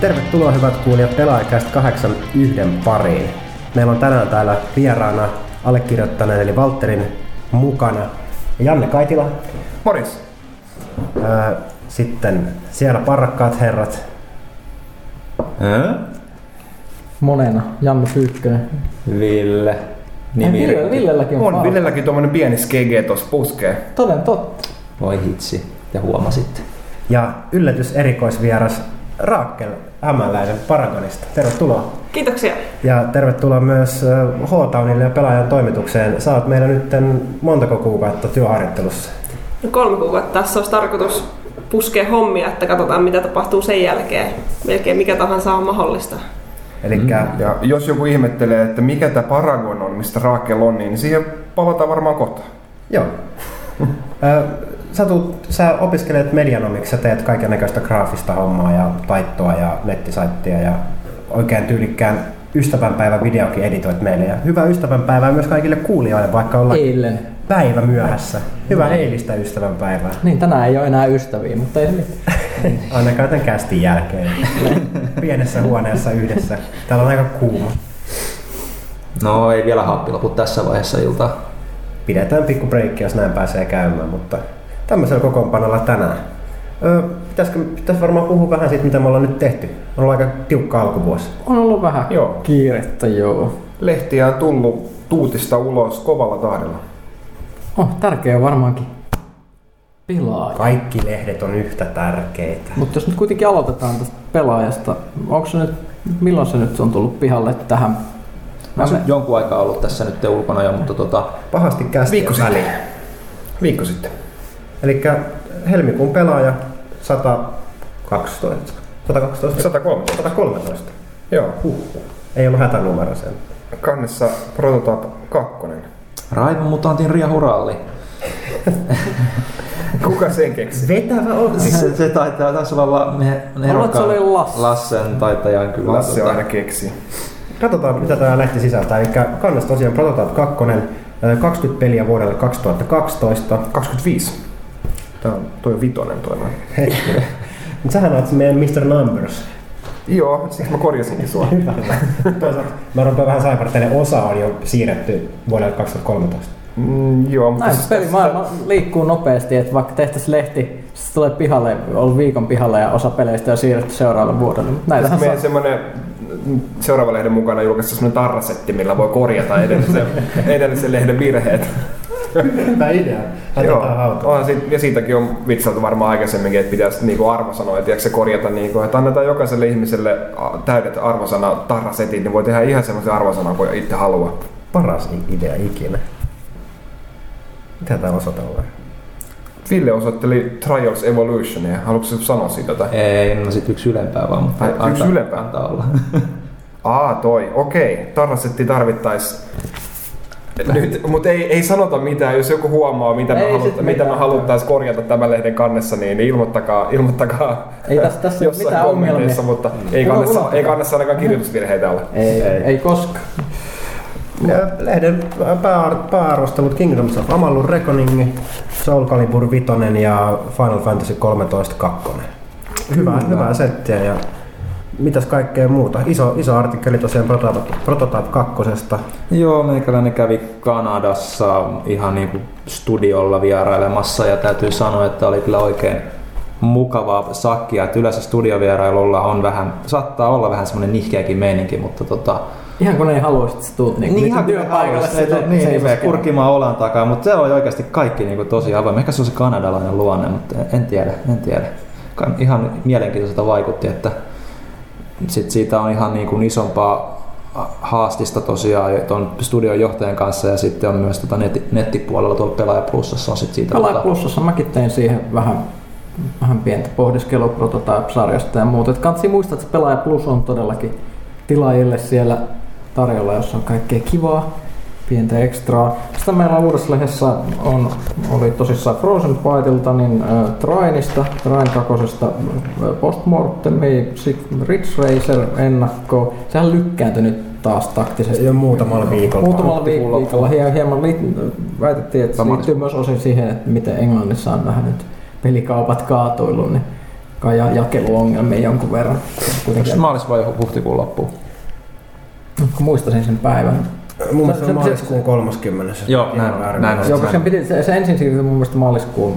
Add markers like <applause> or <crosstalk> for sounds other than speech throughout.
Tervetuloa hyvät kuulijat Pelaajakästä 81 pariin. Meillä on tänään täällä vieraana allekirjoittaneen eli Valterin mukana Janne Kaitila. Morjes. Ää, Sitten siellä parrakkaat herrat. Hä? Monena. Janne Pyykkönen. Ville. Nimi Ville, Villelläkin on, On. Villelläkin tuommoinen pieni skege tossa puskee. Toden totta. Voi hitsi. Ja huomasitte. Ja yllätys erikoisvieras Raakkel Hämäläinen Paragonista. Tervetuloa. Kiitoksia. Ja tervetuloa myös H-Townille ja pelaajan toimitukseen. Oot meillä nyt montako kuukautta työharjoittelussa? No kolme kuukautta tässä olisi tarkoitus puskea hommia, että katsotaan mitä tapahtuu sen jälkeen. Melkein mikä tahansa on mahdollista. Eli mm. Ja jos joku ihmettelee, että mikä tämä Paragon on, mistä Raakel on, niin siihen palataan varmaan kohta. Joo. <laughs> Sä, tuut, sä opiskelet medianomiksi, sä teet kaiken näköistä graafista hommaa ja taittoa ja nettisaittia ja oikein tyylikkään ystävänpäivän videokin editoit meille. Ja hyvää ystävänpäivää myös kaikille kuulijoille, vaikka ollaan Eilen. päivä myöhässä. Hyvää eilistä ystävänpäivää. Niin, tänään ei ole enää ystäviä, mutta ei. <laughs> Ainakaan tämän kästin jälkeen. Pienessä huoneessa yhdessä. Täällä on aika kuuma. No ei vielä happi lopu tässä vaiheessa iltaa. Pidetään pikku breikki, jos näin pääsee käymään, mutta tämmöisellä kokoonpanolla tänään. Öö, pitäisikö, pitäisi varmaan puhua vähän siitä, mitä me ollaan nyt tehty. On ollut aika tiukka alkuvuosi. On ollut vähän Joo. kiirettä, joo. Lehtiä on tullut tuutista ulos kovalla tahdilla. Oh, tärkeä on varmaankin pelaaja. Kaikki lehdet on yhtä tärkeitä. Mutta jos nyt kuitenkin aloitetaan tästä pelaajasta, onko se nyt, milloin se nyt on tullut pihalle tähän? Mä oon nyt jonkun aikaa ollut tässä nyt ulkona jo, mutta tota, Pahasti kästi Viikko sitten. väliin. Viikko sitten. Eli helmikuun pelaaja 112. 112. 113. 113. Joo. Huhhuh. Ei ollut hätänumero sen. Kannessa Prototype 2. Raivon mutantin riahuralli. <laughs> Kuka sen keksi? Vetävä on. Se, se taitaa taisi olla la, me, että se oli Lasse. Lassen taitajan kyllä. Lasse tota, aina keksi. Katsotaan mitä tämä lehti sisältää. Eli kannas tosiaan Prototype 2, 20 peliä vuodelle 2012. 25. Tää on toi vitonen toi noin. <laughs> Mutta sähän oot meidän Mr. Numbers. Joo, siksi mä korjasinkin sua. <laughs> Hyvä. Toisaalta mä rupean vähän saivartelemaan, osa on jo siirretty vuodelle 2013. Mm, joo, mutta Näin siis- pelimaailma liikkuu nopeasti, että vaikka tehtäisiin lehti, se tulee pihalle, on viikon pihalle ja osa peleistä on siirretty seuraavalle vuodelle. Mutta näitähän saa. meidän semmoinen seuraavan lehden mukana julkaistu semmoinen tarrasetti, millä voi korjata edellisen, <laughs> edellisen lehden virheet. <laughs> Hyvä idea. Joo, onhan siitä, ja siitäkin on vitsailtu varmaan aikaisemminkin, että pitäisi niinku arvosanoja, tiedätkö, se korjata, niinku, että annetaan jokaiselle ihmiselle täydet arvosana tarrasetit, niin voi tehdä ihan semmoisen arvosanan kuin itse haluaa. Paras idea ikinä. Mitä tää osoitellaan? Ville osoitteli Trials Evolutionia. Haluatko sanoa siitä jotain? Ei, no sit yksi ylempää vaan, mutta Ai, yksi antaa, ylempää? antaa olla. <laughs> Aa, toi. Okei. Tarrasetti tarvittais. Nyt, mutta ei, ei sanota mitään, jos joku huomaa, mitä, me, Ei halut, sit mitä me mitään. haluttais korjata tämän lehden kannessa, niin ilmoittakaa, ilmoittakaa Ei tässä- tässä ei ole jossain mitään kommenteissa, ongelmia. mutta ei Joo, kannessa, ei kannessa ainakaan kirjoitusvirheitä olla. Ei, ei, ei koskaan. Ja Lehden pää, pääarvostelut Kingdoms of Amalur Reckoning, Soul Calibur 5 ja Final Fantasy 13 2. Hyvää, hyvää settiä ja mitäs kaikkea muuta. Iso, iso artikkeli tosiaan Prototype, Prototype 2. Joo, meikäläinen kävi Kanadassa ihan niin kuin studiolla vierailemassa ja täytyy sanoa, että oli kyllä oikein mukavaa sakkia. Että yleensä studiovierailulla on vähän, saattaa olla vähän semmoinen nihkeäkin meininki, mutta tota, Ihan kun ei halua, että sä tuut niin, niin nyt ihan työpaikalle ei, sinne niin, niin, seisoskeleen. kurkimaan olan takaa, mutta se oli oikeasti kaikki niin kuin tosi avoin. Ehkä se on se kanadalainen luonne, mutta en tiedä, en tiedä. Ihan mielenkiintoiselta vaikutti, että sit siitä on ihan niin kuin isompaa haastista tosiaan tuon studion johtajan kanssa ja sitten on myös tota netti, nettipuolella tuolla Pelaaja Plusassa on sit siitä Pelaaja tota- Plusassa mäkin tein siihen vähän, vähän pientä pohdiskelua Prototype-sarjasta ja muuta. Et Kansi muistaa, että Pelaaja Plus on todellakin tilaajille siellä tarjolla, jossa on kaikkea kivaa, pientä ekstraa. Sitten meillä on uudessa lehdessä on, oli tosissaan Frozen Fightilta, niin äh, Trainista, Train kakosesta äh, Postmortemi, Ridge Racer ennakko. Sehän lykkääntyi nyt taas taktisesti. Jo muutamalla viikolla. Muutamalla viik- viikolla hie- hieman liit- väitettiin, että se Sama. liittyy myös osin siihen, että miten Englannissa on vähän nyt pelikaupat kaatuillut, niin kai ja- jakeluongelmia jonkun verran. Kuitenkin, se maalis vai huhtikuun loppuun? muistasin sen päivän. Mun mielestä se Se- se- maaliskuun 30. Joo, näin on, näin on. muista. Joo, koska sen piti, se, se ensin siirtyi mun mielestä maaliskuun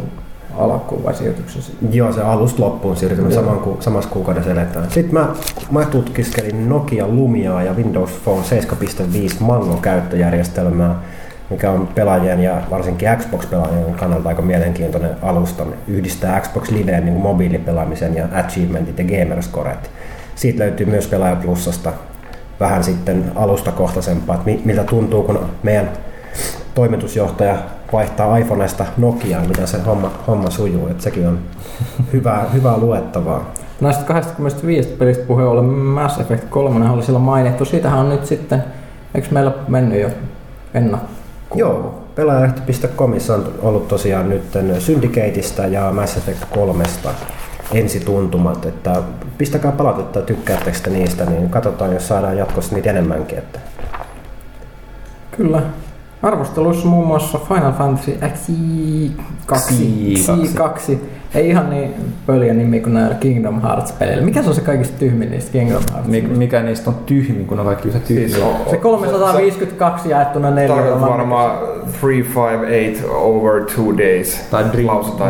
alkuun vai siirtyksen sitten. Joo, se alusta loppuun siirtymä saman ku, samassa kuukaudessa eletään. Sitten mä, mä tutkiskelin Nokia Lumiaa ja Windows Phone 7.5 Mango käyttöjärjestelmää, mikä on pelaajien ja varsinkin Xbox-pelaajien kannalta aika mielenkiintoinen alusta. Yhdistää Xbox Liveen niin mobiilipelaamisen ja achievementit ja gamerscoret. Siitä löytyy myös Pelaaja Plusasta vähän sitten alustakohtaisempaa, että mi- miltä tuntuu, kun meidän toimitusjohtaja vaihtaa iPhoneesta Nokiaan, mitä se homma, homma sujuu. Että sekin on hyvää, hyvää luettavaa. Näistä 25 pelistä puheen ollen Mass Effect 3 oli silloin mainittu. Siitähän on nyt sitten, eikö meillä mennyt jo ennakko? Joo, pelaajalehti.comissa on ollut tosiaan nyt Syndicateista ja Mass Effect 3 ensituntumat, että pistäkää palautetta, tykkäättekö te niistä, niin katsotaan, jos saadaan jatkossa niitä enemmänkin. Että Kyllä. Arvosteluissa muun muassa Final Fantasy X2. X2. Ei ihan niin pöliä nimi kuin näillä Kingdom Hearts-peleillä. Mikä se on se kaikista tyhmin niistä Kingdom Hearts? Mi- Mikä niistä on tyhmin, kun on kaikki yhtä tyhmiä? Siis on, Se 352 jaettuna neljällä. Tarkoitat varmaan 358 over two days. Tai Dream,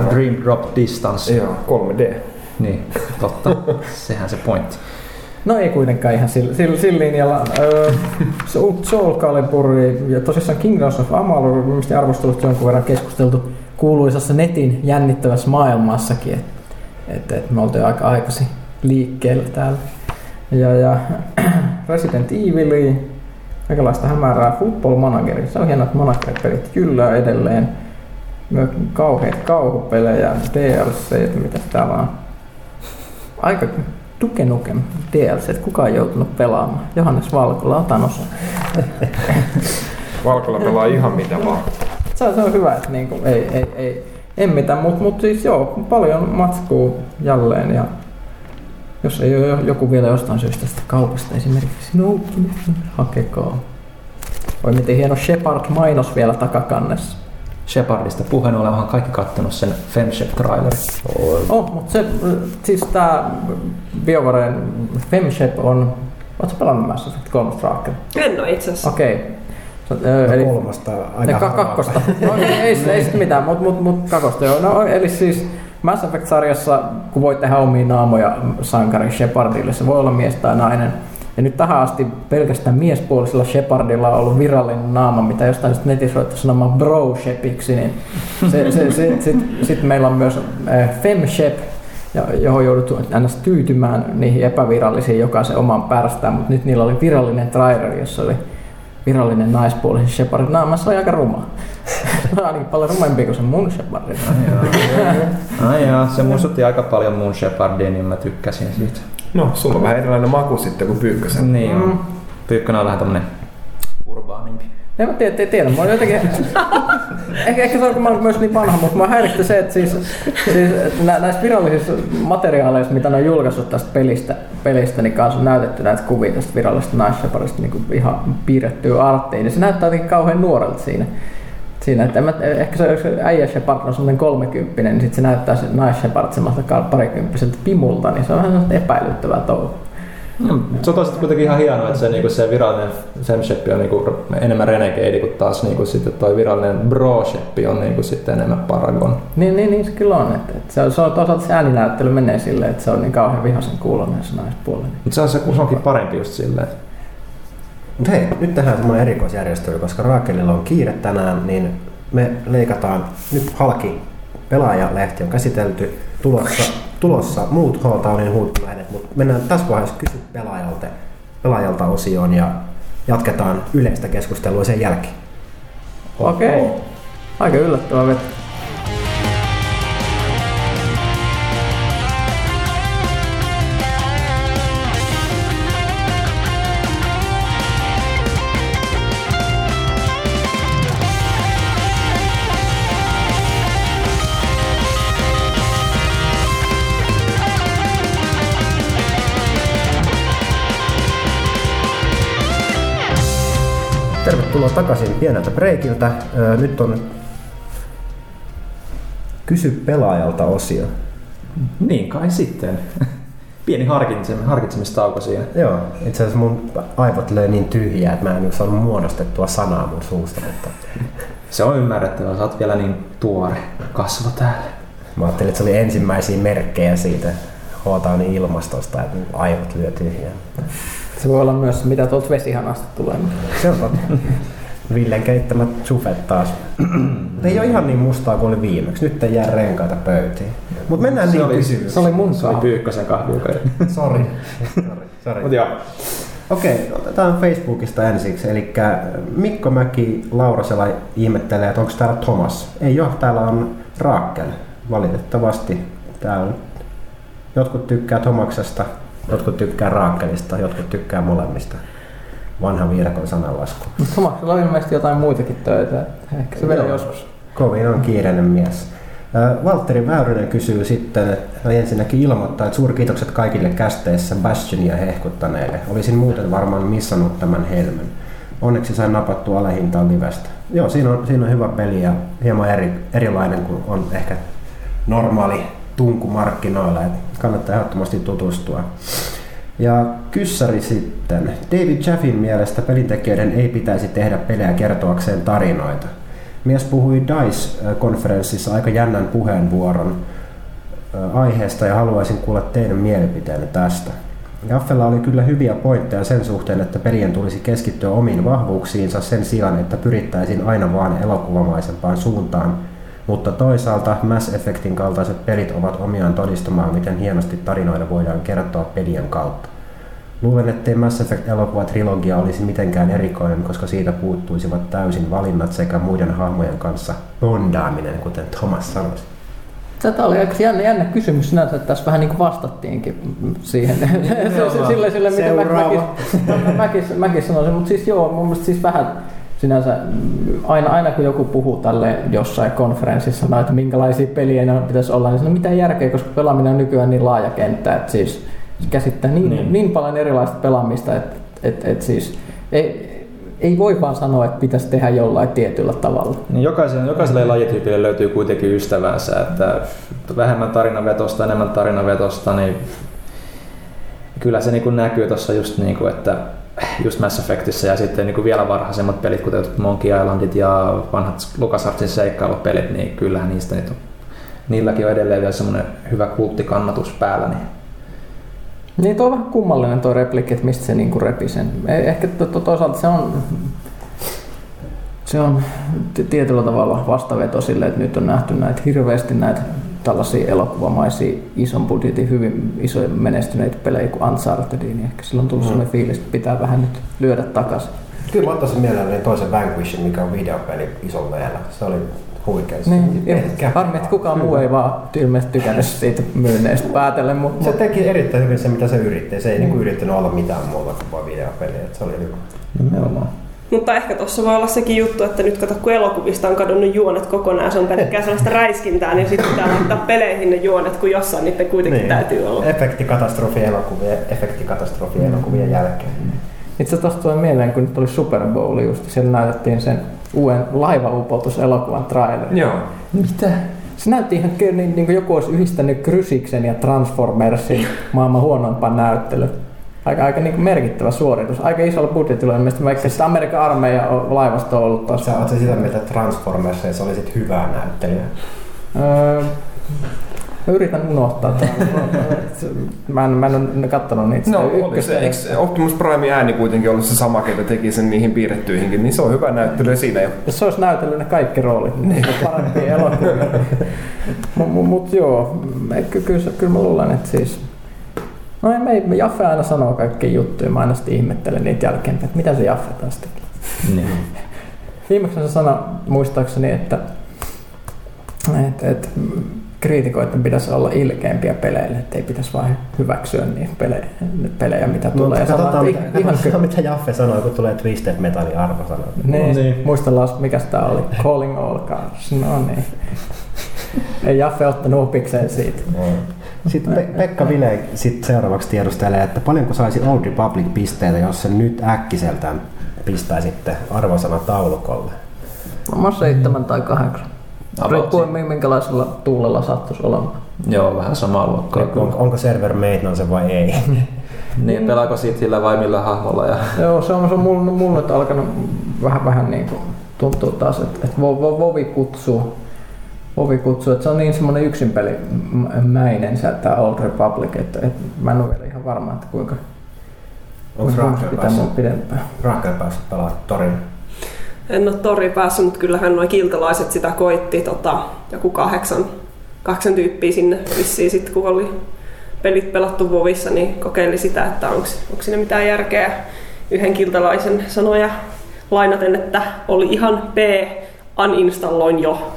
dream Drop Distance. Joo, 3D. Niin, totta. Sehän se pointti. No ei kuitenkaan ihan sillä, sillä, sillä linjalla. Öö, Soul Calibur ja tosissaan Kingdoms of Amalur, mistä arvostelusta jonkun verran keskusteltu kuuluisassa netin jännittävässä maailmassakin. Että et, et me oltiin aika aikaisin liikkeellä täällä. Ja, ja <clears throat> Resident Evil, kaikenlaista hämärää Football Manageri. Se on hienoa, että manager-pelit jyllää edelleen. Myös kauheita kauhupelejä, DLC, mitä täällä on. Aika Duke Nukem DLC, kuka on joutunut pelaamaan? Johannes Valkola, otan osa. <laughs> Valkolla pelaa ihan mitä vaan. Se on, se on hyvä, että niinku, ei, ei, ei, en mitään, mutta mut siis joo, paljon matskua jälleen ja jos ei ole jo- joku vielä jostain syystä sitä kaupasta esimerkiksi noukkinut, niin hakekaa. Oi miten hieno Shepard-mainos vielä takakannessa. Shepardista puheen ollen onhan kaikki kattonut sen Femshep-trailerin. Oh, mutta se, siis tää BioWaren Femshep on, ootko pelannut Mass Effect 3 Tracker? En ole itse asiassa. Okei. Okay. no, Eli kolmasta aika Ne ka- kakkosta. No ei, ei, ei sit mitään, mutta mut, mut kakosta joo. No eli siis Mass Effect-sarjassa, kun voi tehdä omia naamoja sankarin Shepardille, se voi olla mies tai nainen. Ja nyt tähän asti pelkästään miespuolisella Shepardilla on ollut virallinen naama, mitä jostain sit netissä ruvettu sanomaan bro Shepiksi, niin se, se, se, sit, sit meillä on myös äh, Fem Shep, johon jouduttu ns. tyytymään niihin epävirallisiin jokaisen oman pärstään, mutta nyt niillä oli virallinen trailer, jossa oli virallinen naispuolisen Shepard. No, se oli aika ruma. <laughs> Se on ainakin paljon rumempi kuin se mun Shepard. Ai jaa, se muistutti aika paljon mun Shepardia, niin mä tykkäsin siitä. No, sulla on vähän erilainen maku sitten kuin Pyykkösen. Niin Mm. Pyykkönen on vähän tämmönen urbaanimpi. En mä tiedä, tiedä. Mä oon jotenkin... <laughs> ehkä, ehkä se on, kun mä oon myös niin vanha, mutta mä häiritsee se, että siis, siis nä, näissä virallisissa materiaaleissa, mitä ne on julkaissut tästä pelistä, pelistä niin kanssa on näytetty näitä kuvia tästä virallisesta naisseparista niin kuin ihan piirrettyä arttiin, niin se näyttää jotenkin kauhean nuorelta siinä. Siinä, että mä, ehkä se, jos se äijä Shepard on semmoinen kolmekymppinen, niin sitten se näyttää se nais Shepard semmoista parikymppiseltä pimulta, niin se on vähän semmoista epäilyttävää touhua. No, se on toisaalta kuitenkin ihan hienoa, että se, niinku, se virallinen Femshep on niinku, enemmän renegade, kun taas niinku, sitten toi virallinen Broshep on niinku, sitten enemmän Paragon. Niin, niin, niin se kyllä on. Että, että se, on, se on toisaalta se ääninäyttely menee silleen, että se on niin kauhean vihaisen kuulonen se naispuolinen. Mutta se on, se, se onkin parempi just silleen. Mut hei, nyt tehdään semmoinen erikoisjärjestely, koska Raakelilla on kiire tänään, niin me leikataan nyt halki pelaajalehti on käsitelty, tulossa, tulossa muut H-Townin huippulehdet, mutta mennään tässä vaiheessa kysy pelaajalta, pelaajalta osioon ja jatketaan yleistä keskustelua sen jälkeen. Okei. Okay. Aika yllättävää veto. Tervetuloa takaisin pieneltä breikiltä. Nyt on Kysy pelaajalta osio. Niin kai sitten. <laughs> Pieni harkitsemis- harkitsemistauko siinä. Joo, itse asiassa mun aivot löi niin tyhjää, että mä en saanut muodostettua sanaa mun suusta, mutta <laughs> Se on ymmärrettävää, sä oot vielä niin tuore kasvo täällä. mä ajattelin, että se oli ensimmäisiä merkkejä siitä Hootaunin ilmastosta, että aivot lyö tyhjää. Se voi olla myös, mitä tuolta vesihanasta tulee. Se on totta. <laughs> Villen keittämät sufet taas. ei ole ihan niin mustaa kuin oli viimeksi. Nyt ei jää renkaita pöytiin. Mutta mennään Se niin oli- kysymyksiin. Se oli mun Se oli. Pyykkösen kahvi, joka <laughs> Sori. Sori. Sori. Mut joo. Okei, otetaan Facebookista ensiksi. Eli Mikko Mäki Laurasela ihmettelee, että onko täällä Thomas. Ei ole, täällä on Raakkel. Valitettavasti. Täällä jotkut tykkää Tomaksesta, jotkut tykkää Raakkelista, jotkut tykkää molemmista. Vanha viidakon sananlasku. Mutta Tomaksella on ilmeisesti jotain muitakin töitä. Ehkä se vielä joskus. Kovin on kiireinen mies. Valtteri Väyrynen kysyy sitten, että hän ensinnäkin ilmoittaa, että suurkiitokset kaikille kästeissä Bastionia hehkuttaneille. Olisin muuten varmaan missannut tämän helmen. Onneksi sain napattua alehintaan livestä. Joo, siinä on, siinä on hyvä peli ja hieman eri, erilainen kuin on ehkä normaali tunku markkinoilla. Et kannattaa ehdottomasti tutustua. Ja kyssäri sitten. David Jaffin mielestä pelintekijöiden ei pitäisi tehdä pelejä kertoakseen tarinoita. Mies puhui DICE-konferenssissa aika jännän puheenvuoron aiheesta ja haluaisin kuulla teidän mielipiteenne tästä. Jaffella oli kyllä hyviä pointteja sen suhteen, että pelien tulisi keskittyä omiin vahvuuksiinsa sen sijaan, että pyrittäisiin aina vaan elokuvamaisempaan suuntaan, mutta toisaalta Mass Effectin kaltaiset pelit ovat omiaan todistamaan, miten hienosti tarinoida voidaan kertoa pelien kautta. Luulen, ettei Mass Effect-elokuva trilogia olisi mitenkään erikoinen, koska siitä puuttuisivat täysin valinnat sekä muiden hahmojen kanssa bondaaminen, kuten Thomas sanoi. Tätä oli aika jännä, jännä kysymys sinänsä, että tässä vähän niin kuin vastattiinkin siihen, sille, <laughs> sille mitä mä, Seuraava. mäkin, mäkin, mäkin sanoisin, mutta siis joo, mun mielestä siis vähän sinänsä, aina, aina kun joku puhuu tälle jossain konferenssissa, no, että minkälaisia pelejä ne pitäisi olla, niin siinä on mitään järkeä, koska pelaaminen on nykyään niin laaja kenttä, että siis se käsittää niin, niin. Niin. paljon erilaista pelaamista, että, että, että siis ei, ei voi vaan sanoa, että pitäisi tehdä jollain tietyllä tavalla. Niin jokaiselle, jokaiselle lajityypille löytyy kuitenkin ystävänsä, että vähemmän tarinavetosta, enemmän tarinavetosta, niin kyllä se niin kuin näkyy tuossa just niin kuin, että just Mass Effectissä ja sitten niin kuin vielä varhaisemmat pelit, kuten Monkey Islandit ja vanhat LucasArtsin seikkailupelit, niin kyllähän niistä niitä on, niilläkin on edelleen vielä semmoinen hyvä kulttikannatus päällä. Niin Niin tuo on vähän kummallinen tuo replikki, että mistä se niinku repi sen. Eh- Ehkä to, to, toisaalta se on, se on tietyllä tavalla vastaveto sille, että nyt on nähty näitä hirveästi näitä tällaisia elokuvamaisia ison budjetin hyvin isoja menestyneitä pelejä kuin Uncharted, niin ehkä silloin on tullut Mm. mm. sellainen fiilis, että pitää vähän nyt lyödä takaisin. Kyllä mä ottaisin mielelläni toisen Vanquishin, mikä on videopeli isolla leellä. Se oli huikea. Niin, harmi, että kukaan muu ei vaan ilmeisesti tykännyt siitä myynneistä päätellen, mutta Se teki erittäin hyvin se, mitä se yritti. Se ei niinku yrittänyt olla mitään muuta kuin vaan videopeli. Et se oli hyvä. nimenomaan. Mutta ehkä tuossa voi olla sekin juttu, että nyt kato, kun elokuvista on kadonnut juonet kokonaan, se on <laughs> pelkkää sellaista räiskintää, niin sitten pitää laittaa peleihin ne juonet, kun jossain niiden kuitenkin niin. täytyy olla. Efektikatastrofi elokuvien, efektikatastrofi elokuvien jälkeen. Itse asiassa tuosta tulee mieleen, kun nyt oli Super Bowl just, siellä näytettiin sen uuden laivaupoutuselokuvan traileri. Joo. Mitä? Se näytti ihan ky- niin, niin kuin joku olisi yhdistänyt Krysiksen ja Transformersin <laughs> maailman huonompaan näyttely. Aika, aika niin merkittävä suoritus. Aika isolla budjetilla ilmeisesti, vaikka sitä Amerikan armeija on- laivasto on ollut taas. Sä oot sitä mieltä, että Transformersissa oli sit hyvää näyttelijää. Öö, mä yritän unohtaa tämän. <laughs> mä, en, mä en ole katsonut niitä. No, sitä oli se, ykköstä. eikö Optimus Prime ääni kuitenkin ollut se sama, ketä teki sen niihin piirrettyihinkin, niin se on hyvä näyttely siinä jo. Jos se olisi näytellyt ne kaikki roolit, niin se parempia <laughs> elokuvia. Mutta mut joo, kyllä, kyllä mä luulen, että siis... No ei, me, me Jaffe aina sanoo kaikkia juttuja, mä aina sitten ihmettelen niitä jälkeenpäin, että mitä se Jaffe taas teki. Niin. <laughs> Viimeksi se sanoi muistaakseni, että, että, että kriitikoiden pitäisi olla ilkeämpiä peleille, että ei pitäisi vain hyväksyä niitä pelejä, pelejä mitä tulee. Ja sanoa, katsotaan, että mitä, ihan katsotaan, mitä Jaffe sanoi, kun tulee Twisted Metalin arvosana. Niin, Niin. niin. muistellaan, mikä tämä oli. <laughs> Calling all cars. No niin. Ei Jaffe ottanut opikseen siitä. Sitten Pe- Pekka Vile sit seuraavaksi tiedustelee, että paljonko saisi Old Republic pisteitä, jos se nyt äkkiseltään pistäisitte arvosana taulukolle? Varmaan seitsemän tai kahdeksan. Riippuen mi- minkälaisella tuulella sattuisi olemaan. Joo, vähän samaa luokkaa. On, onko server maintenance vai ei? <laughs> Niin, pelaako Cityllä vai millä hahmolla? Ja... <laughs> Joo, se on, se on mulla nyt alkanut vähän, vähän niin kuin tuntuu taas, että, että Vo- Vo- Vovi kutsuu, Vovi kutsuu, että se on niin semmoinen yksinpelimäinen se tämä Old Republic, että, että mä en ole vielä ihan varma, että kuinka, Onko pitää päässyt, mun pidempään. Rakel päässyt pelaamaan torin? En ole tori päässyt, mutta kyllähän nuo kiltalaiset sitä koitti. Tota, joku kahdeksan, kahdeksan tyyppiä sinne vissiin sit, kun oli pelit pelattu Vovissa, niin kokeili sitä, että onko siinä mitään järkeä. Yhden kiltalaisen sanoja lainaten, että oli ihan P, uninstalloin jo.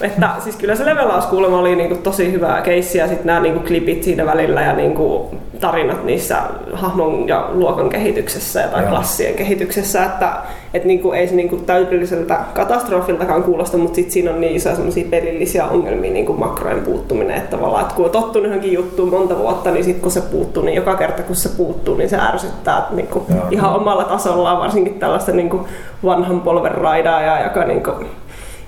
Että siis kyllä se levelauskuulema oli niinku tosi hyvää keissiä, sitten nämä niinku klipit siinä välillä ja niinku tarinat niissä hahmon ja luokan kehityksessä ja tai Joo. klassien kehityksessä, että et niinku ei se niinku täydelliseltä katastrofiltakaan kuulosta, mutta sitten siinä on niin isoja semmoisia pelillisiä ongelmia, niin kuin makrojen puuttuminen, että tavallaan, että kun on tottunut johonkin juttuun monta vuotta, niin sitten kun se puuttuu, niin joka kerta kun se puuttuu, niin se ärsyttää että niinku Joo. ihan omalla tasollaan, varsinkin tällaista niinku vanhan polven raidaajaa, joka niinku,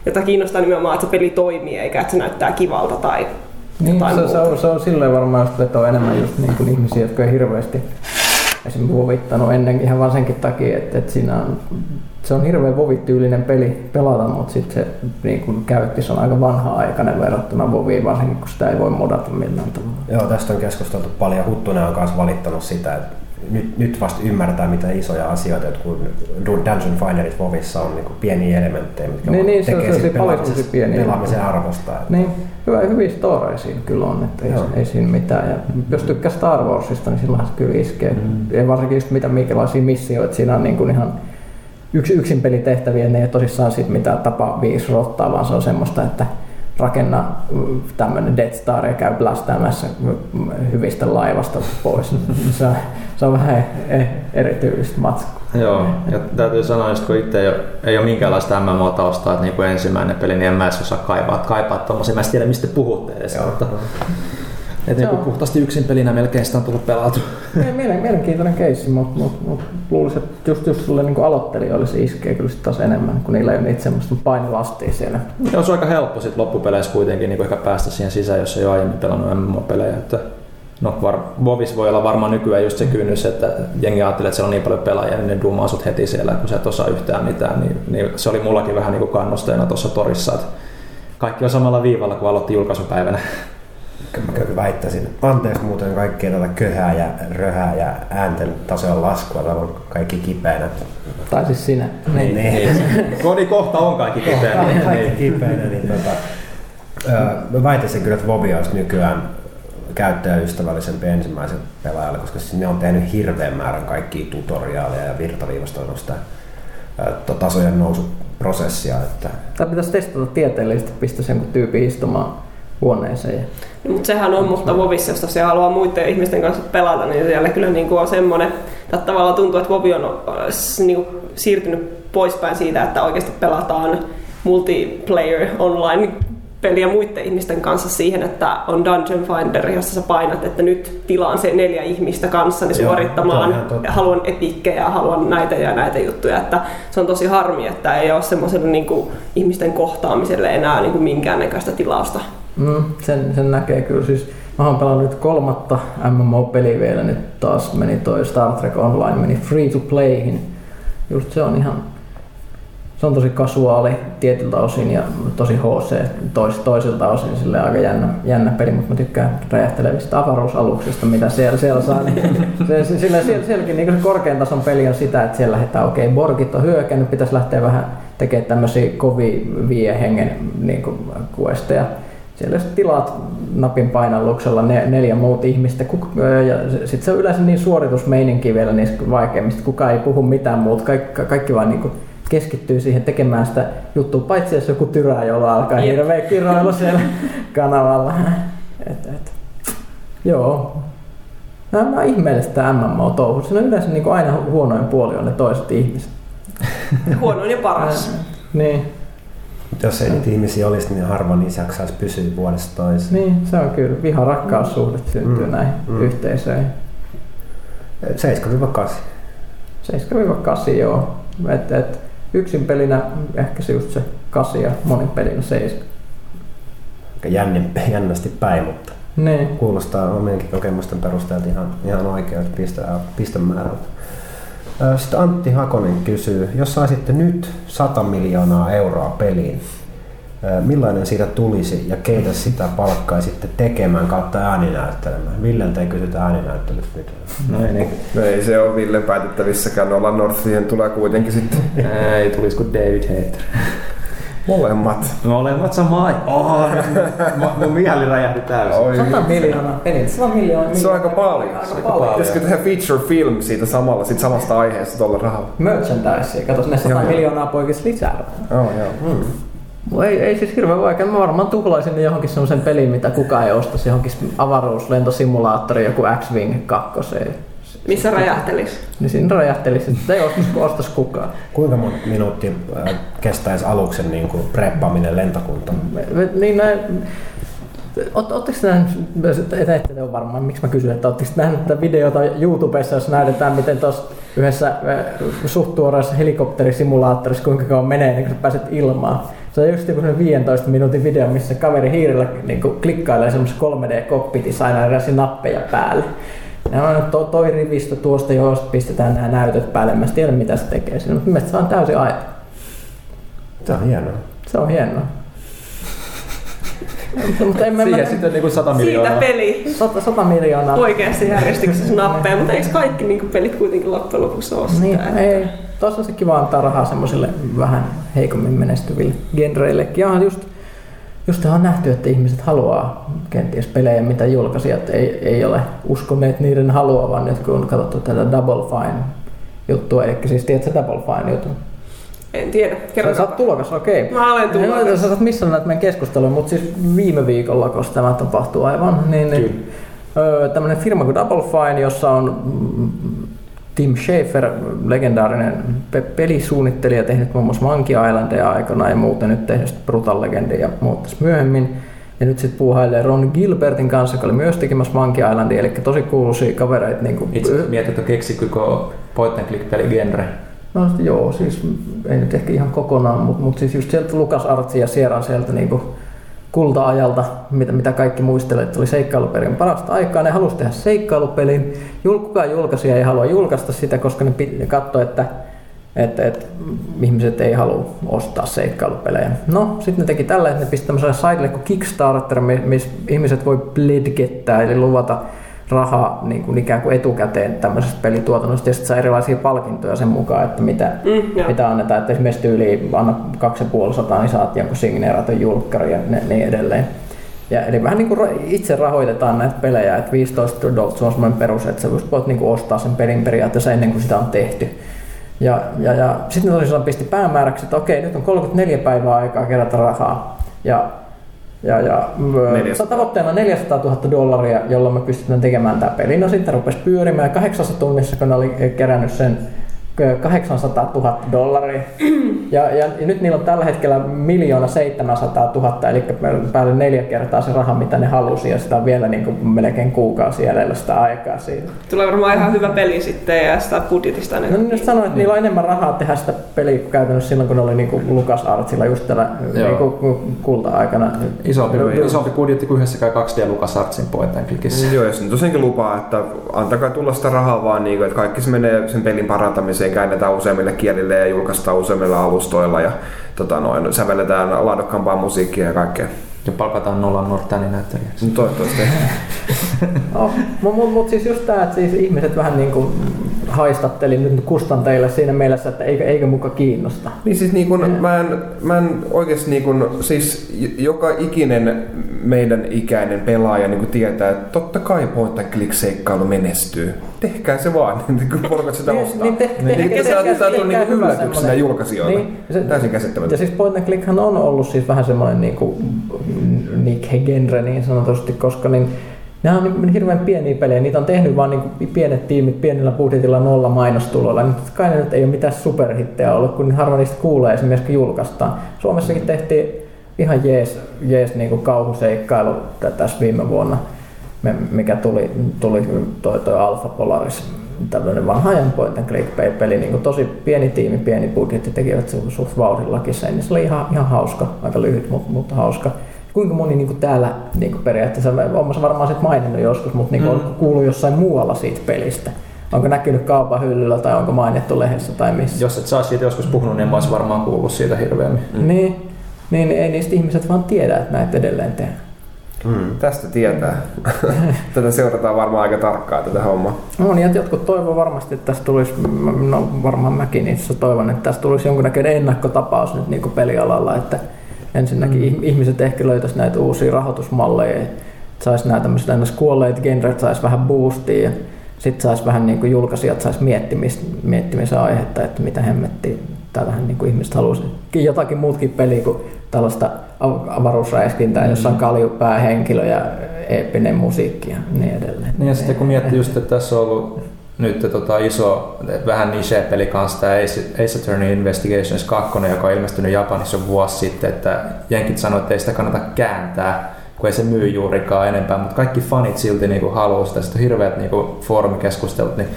jota kiinnostaa nimenomaan, että se peli toimii eikä että se näyttää kivalta tai Niin, jotain se, se, muuta. on, se on silleen varmaan just vetoa enemmän just niin kuin ihmisiä, jotka ei hirveästi esimerkiksi vovittanut ennen ihan vaan senkin takia, että, että siinä on, se on hirveän vovityylinen peli pelata, mutta sitten se niin kuin käyttis on aika vanha-aikainen verrattuna voviin, varsinkin kun sitä ei voi modata millään tavalla. Joo, tästä on keskusteltu paljon. Huttunen on myös valittanut sitä, että nyt, nyt vasta ymmärtää, mitä isoja asioita, että kun Dungeon Finderit Vovissa on niin pieniä elementtejä, mitkä Niin, niin, se on tekee sit paljon pelaamisen, tosi pieniä. pelaamisen arvosta. Että Niin, hyvä, hyviä storeja siinä kyllä on, että ei, ei siinä mitään. Ja jos tykkää Star Warsista, niin silloinhan se kyllä iskee. Mm. Ja varsinkin just mitä minkälaisia missioita siinä on niin kuin ihan yksi yksin pelitehtäviä, ne ei ole tosissaan sit mitään tapa viisi rottaa, vaan se on semmoista, että rakenna tämmöinen Death Star ja käy blästäämässä hyvistä laivasta pois. <laughs> se, on, se on vähän e- erityylistä matskua. Joo, ja täytyy sanoa, että kun itse ei ole, ei ole minkäänlaista MMO-taustaa, että niin kuin ensimmäinen peli, niin en mä edes osaa kaivaa, kaipaa tuommoisia. Mä en tiedä, mistä te puhutte edes. Joo. Mutta, että niin kuin puhtaasti yksin pelinä melkein sitä on tullut mielen- Mielenkiintoinen keissi, mutta mut, mut luulisin, että just, just sulle niin aloittelijoille se iskee kyllä sit taas enemmän, kun niillä ei ole niitä semmoista painolastia siellä. Joo, se on aika helppo sit loppupeleissä kuitenkin niin ehkä päästä siihen sisään, jos ei ole aiemmin pelannut MMO-pelejä. Että No, var, Vovis voi olla varmaan nykyään just se kynnys, että jengi ajattelee, että siellä on niin paljon pelaajia, niin ne dumaa sut heti siellä, kun sä et osaa yhtään mitään. Niin, niin se oli mullakin vähän niin kuin kannusteena tuossa torissa, että kaikki on samalla viivalla, kun aloitti julkaisupäivänä. Mä kyllä väittäisin, anteeksi muuten kaikkea tätä köhää ja röhää ja äänten tasojen laskua, täällä on kaikki kipeänä. Tai siis sinä. Niin, niin. <laughs> Kodi kohta on kaikki kipeä. Niin, kaikki niin. kipeänä, niin tota, öö, mä väittäisin kyllä, että Vovi olisi nykyään käyttäjäystävällisempi ensimmäisen pelaajalle, koska siis ne on tehnyt hirveän määrän kaikkia tutoriaaleja ja virtaviivastanut sitä öö, to- tasojen nousuprosessia. Että Tai pitäisi testata tieteellisesti, pistää sen tyypin istumaan huoneeseen. Ja... No, mutta sehän on, mutta Vovissa, jos tosiaan haluaa muiden ihmisten kanssa pelata, niin siellä kyllä niin kuin on semmoinen, että tavallaan tuntuu, että Vovi on äh, niin kuin siirtynyt poispäin siitä, että oikeasti pelataan multiplayer online peliä muiden ihmisten kanssa siihen, että on Dungeon Finder, jossa sä painat, että nyt tilaan se neljä ihmistä kanssani Joo, suorittamaan, haluan epikkejä, haluan näitä ja näitä juttuja, että se on tosi harmi, että ei ole semmoiselle niin kuin ihmisten kohtaamiselle enää niin kuin minkäännäköistä tilausta. Mm, sen, sen näkee kyllä. Siis, mä oon pelannut nyt kolmatta MMO-peliä vielä. Nyt taas meni toi Star Trek Online, meni free to playhin. Just se on ihan se on tosi kasuaali tietyltä osin ja tosi HC tois, toisilta osin sille aika jännä, jännä peli, mutta mä tykkään räjähtelevistä avaruusaluksista, mitä siellä, siellä saa. Niin, <laughs> se, se, sillä, siellä, sielläkin niin se korkean tason peli on sitä, että siellä lähdetään, okei, okay, Borgit on hyökännyt, pitäisi lähteä vähän tekemään tämmöisiä kovia viiehengen niin questeja. Siellä jos tilaat napin painalluksella ne, neljä muuta ihmistä, kuk, ja sitten se on yleensä niin suoritusmeininki vielä niistä vaikeimmista, kukaan ei puhu mitään muuta, kaikki, kaikki vaan niin keskittyy siihen tekemään sitä juttua, paitsi jos joku tyrää, jolla alkaa Jep. hirveä kiroilu siellä <laughs> kanavalla. Et, et. Joo. Nämä on ihmeellistä MMO-touhu. Siinä on yleensä niin kuin aina huonoin puoli on ne toiset ihmiset. Huonoin ja paras. Niin, jos ei niitä ihmisiä olisi, niin harva niissä jaksaisi pysyä vuodesta toiseen. niin, se on kyllä. Viha-rakkaussuhde syntyy Mm, näihin mm. yhteisöihin. 7-8. 7-8 joo. Et, et, yksin pelinä ehkä se just se 8 ja monin pelinä 7. Aika jännin, jännästi päin, mutta Niin. kuulostaa omienkin kokemusten perusteella ihan, ihan oikealta piste, pistemäärältä. Sitten Antti Hakonen kysyy, jos saisitte nyt 100 miljoonaa euroa peliin, millainen siitä tulisi ja keitä sitä palkkaisitte tekemään kautta ääninäyttelemään? Villeltä ei kysytä ääninäyttelyt nyt. No ei niin. No ei se ole Villen päätettävissäkään. Nolla North siihen tulee kuitenkin sitten Ei tulisi kuin David Hater. Molemmat. Molemmat samaa. Oh, mun- mieli räjähti täysin. Oi. 100 miljoonaa pelit. 100 miljoonaa. Se on aika paljon. Aika aika paljon. paljon. Pitäisikö tehdä feature film siitä samalla, siitä samasta aiheesta tuolla rahalla? Merchandise. Kato, ne 100 Joo, joo. miljoonaa poikis lisää. Joo, joo. Hmm. Ei, ei siis hirveän vaikea. Mä varmaan tuhlaisin ne johonkin semmoisen peliin, mitä kukaan ei ostaisi. Johonkin avaruuslentosimulaattori, joku X-Wing 2. Missä räjähtelis? Niin siinä räjähtelisi, että ei ostaisi, ostaisi kukaan. Kuinka monta minuuttia ö, kestäisi aluksen niin kuin preppaaminen me- Niin näin, Oletteko nähnyt, te ette ole varmaan, miksi mä kysyn, että oletteko nähnyt tätä videota YouTubessa, jos näytetään, miten tuossa yhdessä äh, suht tuoreessa helikopterisimulaattorissa, kuinka kauan menee, niin kun sä pääset ilmaan. Se on just joku semmoinen 15 minuutin video, missä kaveri hiirillä niin klikkailee semmoisessa 3D-cockpitissa aina erilaisia nappeja päälle. On to, toi rivistö tuosta, josta pistetään nämä näytöt päälle. Mä en tiedä, mitä se tekee siinä, mutta mielestäni se on täysin aito. Tämä on hienoa. Se on hienoa. mutta, mä, Siihen mä, sitten niinku 100 Siitä miljoonaa. peli. 100, 100 miljoonaa. Oikeassa järjestyksessä nappeja, mutta eikö kaikki niin pelit kuitenkin loppujen lopuksi ole sitä? Niin, että- ei. Tuossa on se kiva antaa rahaa semmoisille vähän heikommin menestyville genreillekin. Ja just, just on nähty, että ihmiset haluaa kenties pelejä, mitä julkaisijat ei, ei ole uskoneet niiden haluavan, nyt kun on katsottu tätä Double Fine juttua, eli siis tiedätkö Double Fine jutun? En tiedä. Sä, Kerro. sä oot tulokas, okei. Mä olen tulokas. Sä saat missään näitä meidän keskustelua, mutta siis viime viikolla, koska tämä tapahtuu aivan, niin, niin öö, tämmöinen firma kuin Double Fine, jossa on mm, Tim Schafer, legendaarinen pe- pelisuunnittelija, tehnyt muun muassa Monkey Islandia aikana ja muuten nyt tehnyt Brutal Legendia ja muut tässä myöhemmin. Ja nyt sitten puuhailee Ron Gilbertin kanssa, joka oli myös tekemässä Monkey Islandia, eli tosi kuuluisia kavereita. Niin kuin, Itse mietit, että keksikö point and click peli genre. No joo, siis ei nyt ehkä ihan kokonaan, mutta mut siis just sieltä Lukas Artsi ja Sieran sieltä niinku kulta-ajalta, mitä, mitä kaikki muistelee, että oli seikkailupelin parasta aikaa. Ne halusi tehdä seikkailupelin. Kukaan julkaisija ei halua julkaista sitä, koska ne, katsoi, että että, että ihmiset ei halua ostaa seikkailupelejä. No, sitten ne teki tällä, että ne pisti tämmöiselle kuin Kickstarter, mi- missä ihmiset voi pledgettää, eli luvata rahaa niin kuin ikään kuin etukäteen tämmöisestä pelituotannosta, ja sitten saa erilaisia palkintoja sen mukaan, että mitä, Mm, joo. mitä annetaan. Että esimerkiksi tyyliin anna 250, niin saat jonkun signeeratun julkkari ja niin edelleen. Ja, eli vähän niin kuin itse rahoitetaan näitä pelejä, että 15 dollars on semmoinen perus, että sä voit niin kuin ostaa sen pelin periaatteessa ennen kuin sitä on tehty. Ja, ja, ja sitten ne tosissaan pisti päämääräksi, että okei, nyt on 34 päivää aikaa kerätä rahaa. Ja, ja, ja 400. tavoitteena 400 000 dollaria, jolla me pystytään tekemään tämä peli. No sitten rupesi pyörimään kahdeksassa tunnissa, kun oli kerännyt sen 800 000 dollaria. Ja, ja, ja nyt niillä on tällä hetkellä miljoona 700 000, eli päälle neljä kertaa se raha, mitä ne halusi, ja sitä on vielä niin kuin melkein kuukausi jäljellä sitä aikaa siinä. Tulee varmaan ihan hyvä peli sitten ja sitä budjetista No niin just sanoin, että niillä on enemmän rahaa tehdä sitä peliä kuin käytännössä silloin, kun ne oli niinku Lukas Artsilla just tällä Joo. niinku kulta-aikana. Isompi, joo. isompi budjetti kuin yhdessäkään 2D Lucas Artsin point and clickissä. Joo, jos ne tosiaankin lupaa, että antakaa tulla sitä rahaa vaan, niin kuin, että kaikki se menee sen pelin parantamiseen, käännetään useimmille kielille ja julkaistaan useimmilla alustoilla ja tota, noin, sävelletään laadukkaampaa musiikkia ja kaikkea. Ja palkataan Nolan Northanin näyttelijäksi. <laughs> No, toivottavasti. No, mutta mut, siis just tää, että siis ihmiset vähän niinku haistatteli nyt kustantajille siinä mielessä, että eikö, eikö muka kiinnosta. Niin siis niin kun, mä, en, mä en oikeasti niin kun, siis joka ikinen meidän ikäinen pelaaja niin kun tietää, että totta kai point and click seikkailu menestyy. Tehkää se vaan, <laughs> niin kun porukat sitä Niin, ostaa. niin te- Niin, tehkää- niin, tämä, tehkää- tämä tuli tehkää niin hyvä yllätyksenä julkaisijoille. Niin, se- Täysin Ja käsittämätöntä. siis point and clickhan on ollut siis vähän semmoinen niinku Nick-genre niin sanotusti, koska niin Nämä on niin hirveän pieniä pelejä, niitä on tehnyt vaan niin pienet tiimit pienellä budjetilla nolla mainostulolla. Totta kai ne nyt ei ole mitään superhittejä ollut, kun harva niistä kuulee esimerkiksi julkaistaan. Suomessakin tehtiin ihan jees, jees niin kuin kauhuseikkailu tä- tässä viime vuonna, mikä tuli, tuli toi, toi Alpha Polaris tämmöinen vanha ajan point and click peli, niin kuin tosi pieni tiimi, pieni budjetti, tekivät su- suht vauhdillakin sen, se oli ihan, ihan hauska, aika lyhyt, mutta, mutta hauska. Kuinka moni niin kuin täällä niin kuin periaatteessa, olen varmaan sit maininnut joskus, mutta niin kuin, mm. kuuluu jossain muualla siitä pelistä? Onko näkynyt kaupan hyllyllä tai onko mainittu lehdessä tai missä? Jos et saa siitä joskus puhunut, niin mä olisin varmaan kuullut siitä hirveämmin. Mm. Niin, niin ei niistä ihmiset vaan tiedä, että näitä edelleen tehdään. Mm. Tästä tietää. <laughs> tätä seurataan varmaan aika tarkkaan tätä hommaa. No niin, että jotkut toivoo varmasti, että tästä tulisi, no varmaan mäkin itse toivon, että tästä tulisi jonkunnäköinen ennakkotapaus nyt niin kuin pelialalla, että ensinnäkin mm. ihmiset ehkä löytäisi näitä uusia rahoitusmalleja, että saisi nämä tämmöiset ennäs kuolleet genret saisi vähän boostia ja sitten saisi vähän niin kuin julkaisijat saisi miettimis, miettimisen aihetta, että mitä hemmettiä täällähän niin kuin ihmiset haluaisi jotakin muutkin peliä kuin tällaista avaruusräiskintää, jossa on kaljupäähenkilö ja eeppinen musiikki ja niin edelleen. Niin ja sitten kun miettii just, että tässä on ollut nyt tota iso, vähän niche-peli kanssa tämä Ace, Ace Attorney Investigations 2, joka on ilmestynyt Japanissa vuosi sitten, että jenkit sanoivat, että ei sitä kannata kääntää, kun ei se myy juurikaan enempää, mutta kaikki fanit silti niinku haluaa sitä, sitten on hirveät niinku foorumikeskustelut, niin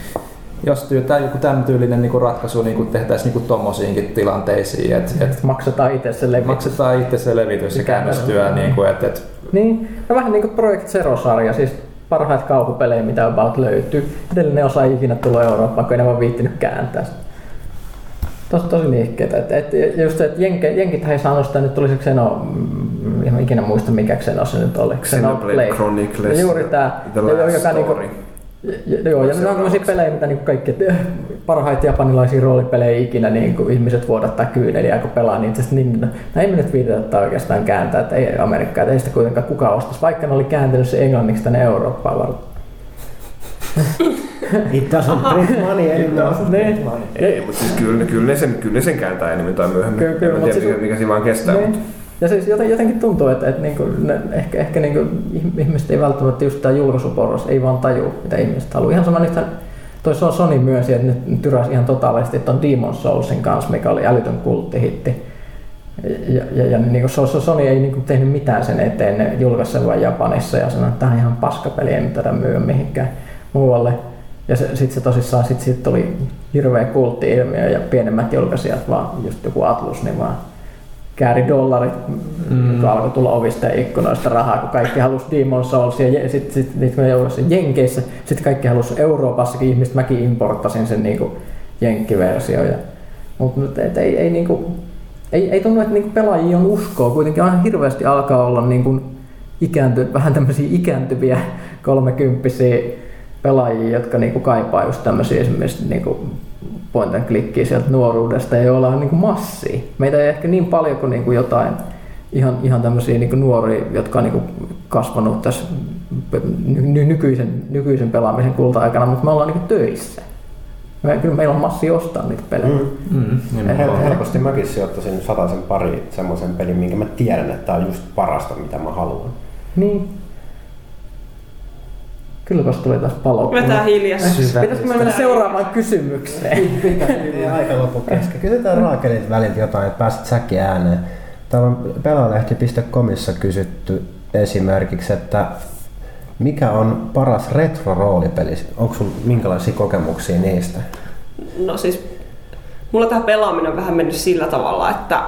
jos tämä joku tämän tyylinen niinku ratkaisu niinku tehtäisiin niinku tommosiinkin tilanteisiin. Et, et maksetaan itse se levitys. Maksetaan itse se levitys ja käännöstyö. Niinku, et, et. Niin, no vähän niin kuin Project Zero-sarja, siis parhaat kauhupelejä, mitä about löytyy. Edellinen osa ei ikinä tullut Eurooppaan, kun en ole viittinyt kääntää Tosi, tosi liikkeitä. Et, et, just se, että jenke, jenkit ei saanut sitä, nyt tuli se Xeno, en ikinä muista mikä Xeno se nyt oli. Xenoblade Chronicles. Juuri tämä, joka niinku, ja, joo, ja ne on sellaisia pelejä, mitä niin kaikki, että parhaita japanilaisia roolipelejä ikinä niin kuin ihmiset vuodattaa kyyneliä, kun pelaa niin itse niin, no, ei me nyt viitetä oikeastaan kääntää, että ei Amerikkaa, että ei sitä kuitenkaan kukaan ostaisi, vaikka ne oli kääntänyt se englanniksi tänne Eurooppaan varten. <laughs> It doesn't print money anymore. Niin. Ei, mutta siis kyllä, kyllä, ne sen, kyllä ne sen kääntää enemmän tai myöhemmin. Kyllä, kyllä, en tiedä, siis, mikä siinä vaan kestää. Niin. Mutta. Ja siis jotenkin tuntuu, että, että niin kuin, ne, ehkä, ehkä niin kuin, ihmiset ei välttämättä just tämä ei vaan taju, mitä ihmiset haluaa. Ihan sama nythän toi Sony myönsi, että nyt tyräsi ihan totaalisesti tuon Demon Soulsin kanssa, mikä oli älytön kulttihitti. Ja, ja, ja niin kuin Sony ei niin kuin tehnyt mitään sen eteen, ne julkaisi vain Japanissa ja sanoi, että tämä on ihan paskapeli, ei tätä myy mihinkään muualle. Ja sitten se tosissaan sit siitä tuli hirveä kultti-ilmiö ja pienemmät julkaisijat, vaan just joku Atlus, niin vaan kääri dollarit, mm. kun alkoi tulla ovista ja ikkunoista rahaa, kun kaikki halusi Demon Souls ja sitten sit, niitä kun Jenkeissä, sitten kaikki halusi Euroopassakin ihmiset, mäkin importtasin sen niinku jenkkiversio. Ja, mutta et, ei, ei, niinku, ei, ei tunnu, että niinku pelaajia on uskoa, kuitenkin aina hirveästi alkaa olla niinku ikäänty, vähän tämmöisiä ikääntyviä <laughs> kolmekymppisiä pelaajia, jotka niinku kaipaa just tämmöisiä esimerkiksi niinku point and clickia sieltä nuoruudesta, joilla on niin massia. Meitä ei ehkä niin paljon kuin, niin kuin jotain ihan, ihan tämmöisiä niin nuoria, jotka on niin kuin kasvanut tässä ny- nykyisen, nykyisen pelaamisen kulta-aikana, mutta me ollaan niin töissä. Me, kyllä meillä on massi ostaa niitä pelejä. Mm. Mm. Niin Hel- helposti mäkin sijoittaisin sen pari semmoisen pelin, minkä mä tiedän, että tämä on just parasta, mitä mä haluan. Niin. Kyllä vasta tuli taas palo. Vetää hiljaisuus. Pitäisikö me mennä seuraavaan kysymykseen? aika loppu kesken. Kysytään Raakelilta väliltä jotain, että pääset säkin ääneen. Täällä on pelalehti.comissa kysytty esimerkiksi, että mikä on paras retro-roolipeli? Onko sinulla minkälaisia kokemuksia niistä? No siis, mulla tämä pelaaminen on vähän mennyt sillä tavalla, että,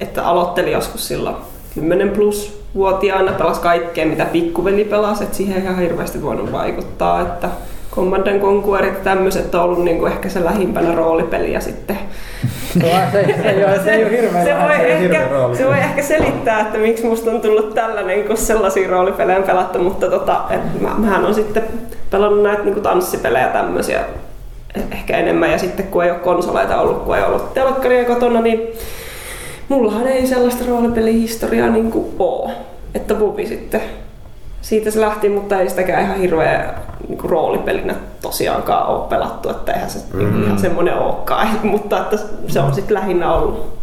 että aloittelin joskus silloin 10 plus vuotiaana pelas kaikkea, mitä pikkuveli pelasi, että siihen ei ihan hirveästi voinut vaikuttaa, että Command Conquerit ja tämmöiset on ollut niin kuin ehkä se lähimpänä roolipeliä sitten. Se, se, se, ei ole, se ei ole hirveän se, voi ehkä, se voi ehkä selittää, että miksi musta on tullut tällainen, kun sellaisia roolipelejä on pelattu, mutta tota, et mä, mähän on sitten pelannut näitä niin kuin tanssipelejä tämmöisiä ehkä enemmän ja sitten kun ei ole konsoleita ollut, kun ei ollut telkkaria kotona, niin mullahan ei sellaista roolipelihistoriaa niin kuin ole. Että Bubi sitten siitä se lähti, mutta ei sitäkään ihan hirveä niin kuin roolipelinä tosiaankaan ole pelattu, että eihän se mm-hmm. ihan semmoinen olekaan, <laughs> mutta että se on sitten lähinnä ollut.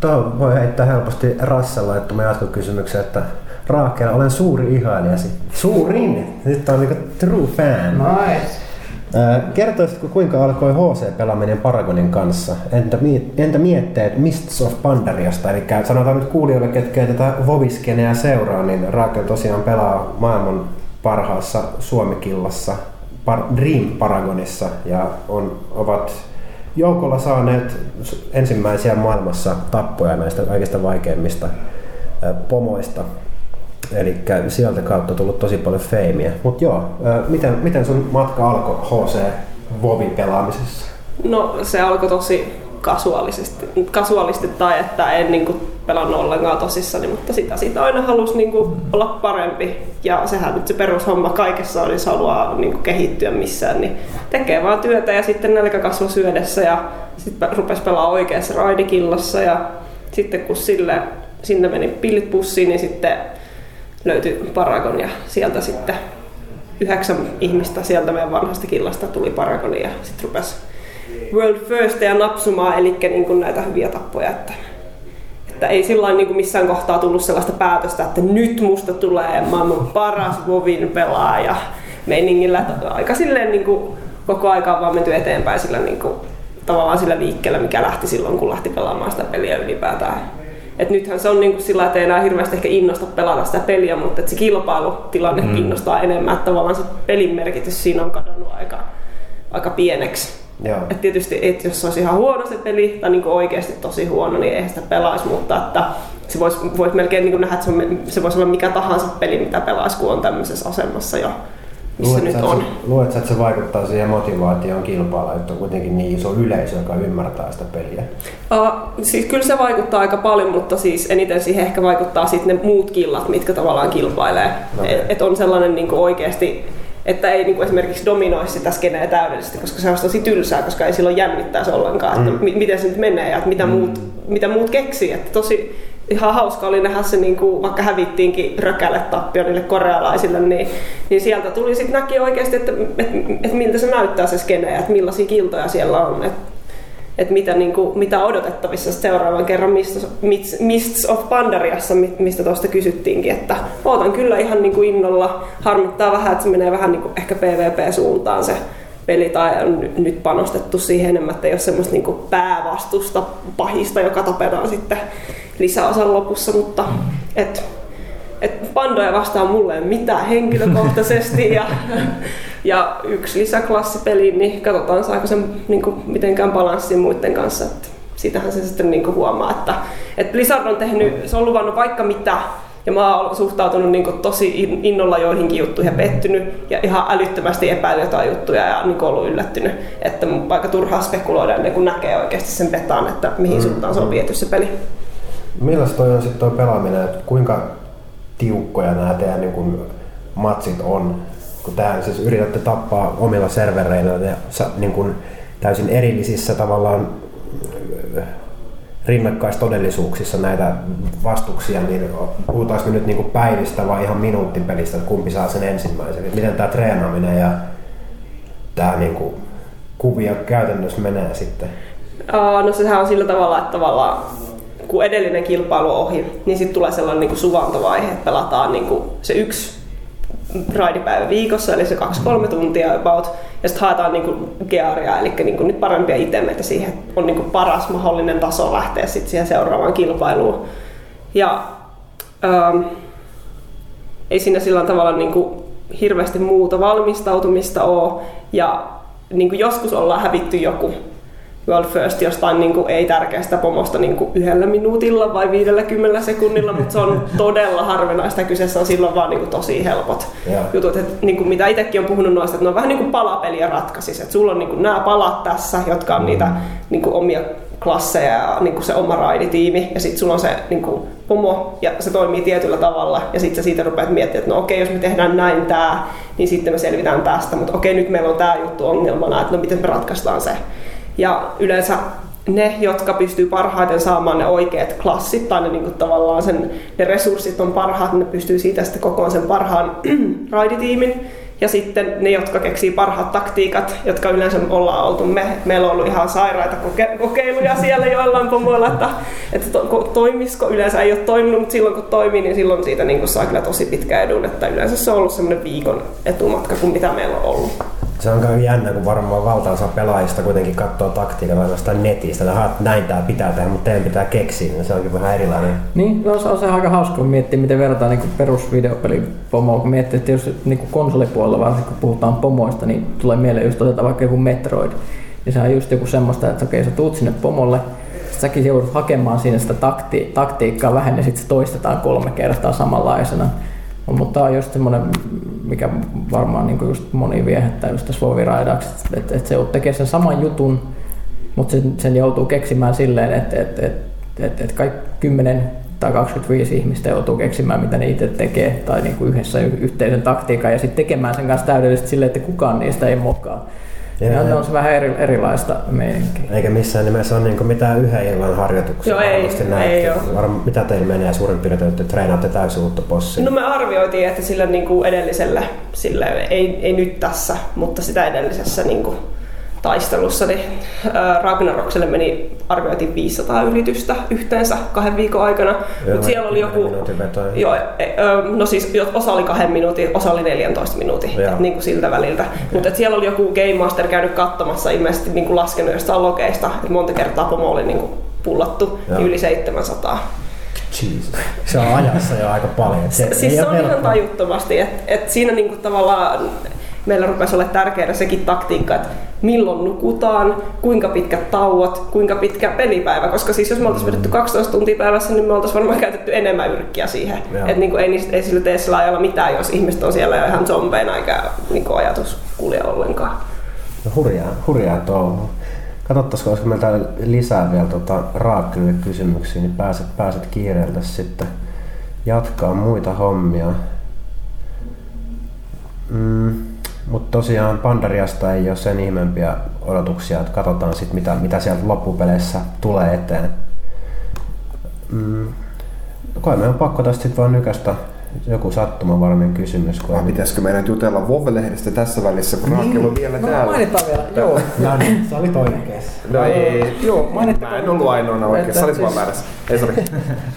Tuo voi heittää helposti Rassella, että mä jatkokysymyksen, että Raakel, olen suuri ihailijasi. Suurin! Nyt on niinku true fan. Nice. Kertoisitko kuinka alkoi HC-pelaaminen Paragonin kanssa? Entä, entä mietteet Mists of Pandariasta? Eli sanotaan nyt kuulijoille, ketkä tätä Voviskeneä seuraa, niin Raakel tosiaan pelaa maailman parhaassa Suomikillassa Dream Paragonissa ja on, ovat joukolla saaneet ensimmäisiä maailmassa tappoja näistä kaikista vaikeimmista pomoista. Eli sieltä kautta tullut tosi paljon feimiä. Mutta joo, miten, miten sun matka alkoi HC Vovin pelaamisessa? No se alkoi tosi kasuaalisesti, kasuaalisti tai että en niin kuin pelannut ollenkaan tosissani, mutta sitä siitä aina halusi niin kuin olla parempi. Ja sehän nyt se perushomma kaikessa on, jos haluaa niin kuin kehittyä missään, niin tekee vaan työtä ja sitten nälkä kasvoi syödessä ja sitten rupesi pelaa oikeassa raidikillassa ja sitten kun sille, sinne meni pillit pussiin, niin sitten löytyi Paragon ja sieltä sitten yhdeksän ihmistä sieltä meidän vanhasta killasta tuli Paragoni ja sitten rupesi World First ja napsumaan, eli niin kuin näitä hyviä tappoja. Että, että ei sillä niin kuin missään kohtaa tullut sellaista päätöstä, että nyt musta tulee maailman paras Vovin pelaaja meiningillä. Aika silleen niin kuin koko aika on vaan menty eteenpäin sillä niin kuin, tavallaan sillä liikkeellä, mikä lähti silloin, kun lähti pelaamaan sitä peliä ylipäätään. Et nythän se on niin kuin sillä, että ei enää hirveästi ehkä innosta pelata sitä peliä, mutta että se kilpailutilanne mm. kiinnostaa enemmän, että tavallaan se pelin merkitys siinä on kadonnut aika, aika pieneksi. Joo. Et tietysti, et jos se olisi ihan huono se peli, tai niin oikeasti tosi huono, niin eihän sitä pelaisi, mutta että se voisi vois melkein niin nähdä, että se, on, se voisi olla mikä tahansa peli, mitä pelaisi, kun on tämmöisessä asemassa jo, missä nyt on. että se- Luuletko, että se vaikuttaa siihen motivaatioon kilpailla, että on kuitenkin niin iso yleisö, joka ymmärtää sitä peliä? Uh, siis kyllä se vaikuttaa aika paljon, mutta siis eniten siihen ehkä vaikuttaa sitten ne muut killat, mitkä tavallaan kilpailee. Okei. Et, et on sellainen niin oikeasti, että ei niin kuin esimerkiksi dominoi sitä skeneä täydellisesti, koska se on tosi tylsää, koska ei silloin jännittäisi ollenkaan, että Mm. mi- miten se nyt menee ja että mitä, muut, mitä muut keksii. Että tosi ihan hauska oli nähdä se, niin kuin, vaikka hävittiinkin rökälle tappio niille korealaisille, niin, niin sieltä tuli sitten näki oikeasti, että, että, että miltä se näyttää se skene ja että millaisia kiltoja siellä on. Että että mitä, niin kuin, mitä odotettavissa seuraavan kerran Mists, Mists- of Pandariassa, mi- mistä tuosta kysyttiinkin, että ootan kyllä ihan niin kuin innolla. Harmittaa vähän, että se menee vähän niin kuin ehkä PvP-suuntaan se peli tai on ny- nyt panostettu siihen enemmän, että ei ole semmoista niin päävastusta pahista, joka tapetaan sitten lisäosan lopussa, mutta et, et pandoja vastaan mulle ei mitään henkilökohtaisesti ja, <laughs> ja yksi lisäklassi peliin, niin katsotaan saako se niin kuin, mitenkään balanssiin muiden kanssa. Että sitähän se sitten niin kuin huomaa, että, että Blizzard on tehnyt, se on luvannut vaikka mitä ja mä oon suhtautunut niin kuin tosi in- innolla joihinkin juttuihin ja pettynyt ja ihan älyttömästi epäillyt jotain juttuja ja niin kuin ollut yllättynyt. Että mun aika turhaa spekuloida ennen kuin näkee oikeasti sen petaan, että mihin suuntaan se on viety se peli. Millaista toi on sitten toi pelaaminen, että kuinka tiukkoja nämä teidän niin kun, matsit on? Kun tähän siis yritätte tappaa omilla servereillä ja niin kun, täysin erillisissä tavallaan äh, rinnakkaistodellisuuksissa näitä vastuksia, niin puhutaanko nyt niin kuin päivistä vai ihan minuuttipelistä, että kumpi saa sen ensimmäisen? Miten tämä treenaaminen ja tämä niin kuin, kuvia käytännössä menee sitten? No sehän on sillä tavalla, että tavallaan kun edellinen kilpailu on ohi, niin sitten tulee sellainen niin suvantovaihe, että pelataan niin kuin se yksi raidipäivä viikossa, eli se 2-3 tuntia about, ja sitten haetaan niin kuin gearia, eli niin kuin nyt parempia siihen, että on niin kuin paras mahdollinen taso lähteä sitten siihen seuraavaan kilpailuun. Ja ähm, ei siinä sillä tavalla niin kuin hirveästi muuta valmistautumista ole, ja niin kuin joskus ollaan hävitty joku World First jostain niin kuin, ei tärkeästä pomosta niin kuin yhdellä minuutilla vai 50 sekunnilla, mutta se on todella harvinaista. Kyseessä on silloin vaan niin kuin, tosi helpot Joo. jutut. Et, niin kuin, mitä itsekin on puhunut noista, että ne on vähän niin kuin palapeliä ratkaisis. Et sulla on niin kuin, nämä palat tässä, jotka on niitä niin kuin, omia klasseja ja niin kuin se oma raiditiimi. Ja sitten sulla on se niin kuin, pomo ja se toimii tietyllä tavalla. Ja sitten sä siitä rupeat miettimään, että no okei, jos me tehdään näin tää, niin sitten me selvitään tästä. Mutta okei, nyt meillä on tämä juttu ongelmana, että no miten me ratkaistaan se. Ja yleensä ne, jotka pystyy parhaiten saamaan ne oikeat klassit tai ne niin kuin tavallaan sen, ne resurssit on parhaat, ne pystyy siitä sitten kokoon sen parhaan <clears throat> raiditiimin. Ja sitten ne, jotka keksii parhaat taktiikat, jotka yleensä ollaan oltu me. Meillä on ollut ihan sairaita koke- kokeiluja siellä joillain pomoilla, että, että to, ko- toimisiko. Yleensä ei ole toiminut, mutta silloin kun toimii, niin silloin siitä niin saa kyllä tosi pitkä edun. Että yleensä se on ollut semmoinen viikon etumatka kuin mitä meillä on ollut. Se on kai jännä, kun varmaan valtaosa pelaajista kuitenkin katsoo taktiikalla ainoastaan netistä. Että näin tää pitää tehdä, mutta teidän pitää keksiä. niin Se onkin vähän erilainen. Niin, no, se on se aika hauska, kun miettii, miten verrataan niin perusvideopelipomoa. Kun miettii, että jos niin konsolipuolella, varsinkin kun puhutaan pomoista, niin tulee mieleen just otetaan vaikka joku Metroid. Niin se on just joku semmoista, että okei, sä tuut sinne pomolle, säkin joudut hakemaan siinä sitä takti, taktiikkaa vähän ja sitten se toistetaan kolme kertaa samanlaisena. Mutta tämä on just semmoinen, mikä varmaan niin just moni viehättää just tässä Voviraidaksi, että, että se tekee sen saman jutun, mutta sen, sen joutuu keksimään silleen, että, että, että, että, että kaikki 10 tai 25 ihmistä joutuu keksimään, mitä ne itse tekee, tai niin kuin yhdessä yhteisen taktiikan, ja sitten tekemään sen kanssa täydellisesti silleen, että kukaan niistä ei mokaa. Ja, ja on se vähän eri, erilaista meininkiä. Eikä missään nimessä ole niin mitään yhden illan harjoituksia. Joo, ei, ei ole. mitä teillä menee suurin piirtein, että treenaatte täysin uutta possia? No me arvioitiin, että sillä niin kuin edellisellä, sillä ei, ei nyt tässä, mutta sitä edellisessä niin kuin taistelussa, niin Ragnarokselle meni arvioitiin 500 yritystä yhteensä kahden viikon aikana. Mutta siellä oli joku... Joo, e, no siis osa oli kahden minuutin, osa oli 14 minuutin, niin kuin siltä väliltä. Okay. Mutta siellä oli joku Game Master käynyt katsomassa ilmeisesti niin kuin laskenut jostain lokeista, että monta kertaa pomo oli niin kuin pullattu, niin yli 700. Jesus. Se on ajassa jo aika paljon. Se, siis se on ihan tajuttomasti, että et siinä niinku tavallaan meillä rupesi olla tärkeää sekin taktiikka, että milloin nukutaan, kuinka pitkät tauot, kuinka pitkä pelipäivä. Koska siis jos me oltaisiin vedetty 12 tuntia päivässä, niin me oltaisiin varmaan käytetty enemmän yrkkiä siihen. Että niin kuin ei, ei sillä tee sillä ajalla mitään, jos ihmiset on siellä jo ihan zombeina eikä niin kuin ajatus kulje ollenkaan. No hurjaa, hurjaa touhua. Katsottaisiko, olisiko meillä lisää vielä tota, Raakille kysymyksiä, niin pääset, pääset kiireeltä sitten jatkaa muita hommia. Mm. Mutta tosiaan Pandariasta ei ole sen ihmeempiä odotuksia, että katsotaan sitten mitä, mitä sieltä loppupeleissä tulee eteen. Mm. Kai me on pakko tästä sitten vaan nykästä joku sattumanvarainen kysymys. Kun... pitäisikö meidän jutella Vove-lehdestä tässä välissä, kun niin. on vielä no, täällä? Mainitaan vielä, joo. <laughs> no niin, se oli toinen kes. No ei, joo, mainitaan. Mä en ollut ainoana oikein, sä olit siis, vaan väärässä. Ei, sorry. <laughs>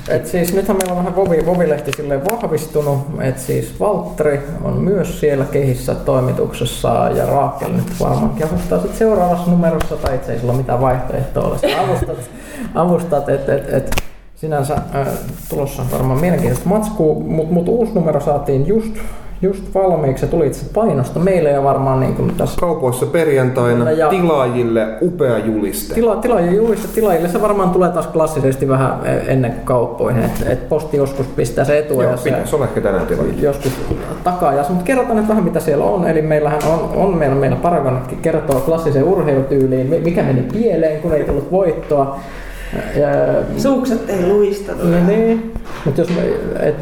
et siis nythän meillä on vähän Vovi, Vovi-lehti vahvistunut, että siis Valtteri on myös siellä kehissä toimituksessa ja Raakel nyt varmaankin avustaa sitten seuraavassa numerossa, tai itse ei sillä ole mitään vaihtoehtoa, avustat, <laughs> avustat että et, et, sinänsä äh, tulossa varmaan mielenkiintoista matskua, mutta mut uusi numero saatiin just, just valmiiksi. Se tuli itse painosta meille ja varmaan niin kuin tässä... Kaupoissa perjantaina ja tilaajille upea juliste. Tila, tilaajille juliste. Tilaajille se varmaan tulee taas klassisesti vähän ennen kauppoihin. Että et posti joskus pistää se etu. Joo, pitäisi olla ehkä tänään tilaajille. Joskus takaa. Mutta kerrotaan nyt vähän mitä siellä on. Eli meillähän on, on meillä, meillä Paragon kertoo klassiseen urheilutyyliin, mikä meni pieleen, kun ei tullut voittoa. Ja, Sukset ei luistanut. No niin, mutta jos me, et,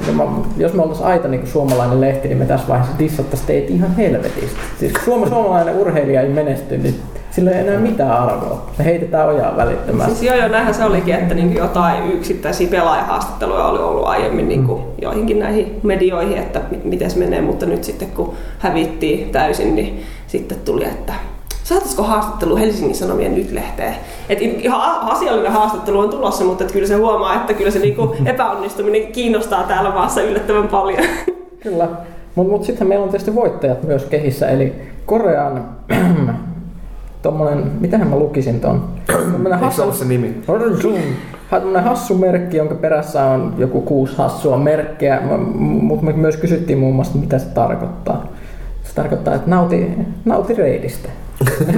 jos me oltaisiin aita niin suomalainen lehti, niin me tässä vaiheessa dissattaisiin teitä ihan helvetistä. Siis suoma, suomalainen urheilija ei menesty, niin sillä ei enää mitään arvoa. Se heitetään ojaa välittömästi. Siis joo, joo, näinhän se olikin, että niin jotain yksittäisiä pelaajahaastatteluja oli ollut aiemmin niin kuin joihinkin näihin medioihin, että miten se menee, mutta nyt sitten kun hävittiin täysin, niin sitten tuli, että saataisiko haastattelu Helsingin Sanomien nyt-lehteen. Et ihan asiallinen haastattelu on tulossa, mutta et kyllä se huomaa, että kyllä se niinku epäonnistuminen kiinnostaa täällä maassa yllättävän paljon. Kyllä. Mutta mut sitten meillä on tietysti voittajat myös kehissä, eli Korean <clears throat> tommonen, mitähän mä lukisin ton? hassu, se nimi? Tämmönen hassu merkki, jonka perässä on joku kuusi hassua merkkiä, mutta me myös kysyttiin muun muassa, mitä se tarkoittaa. Se tarkoittaa, että nauti, nauti reidistä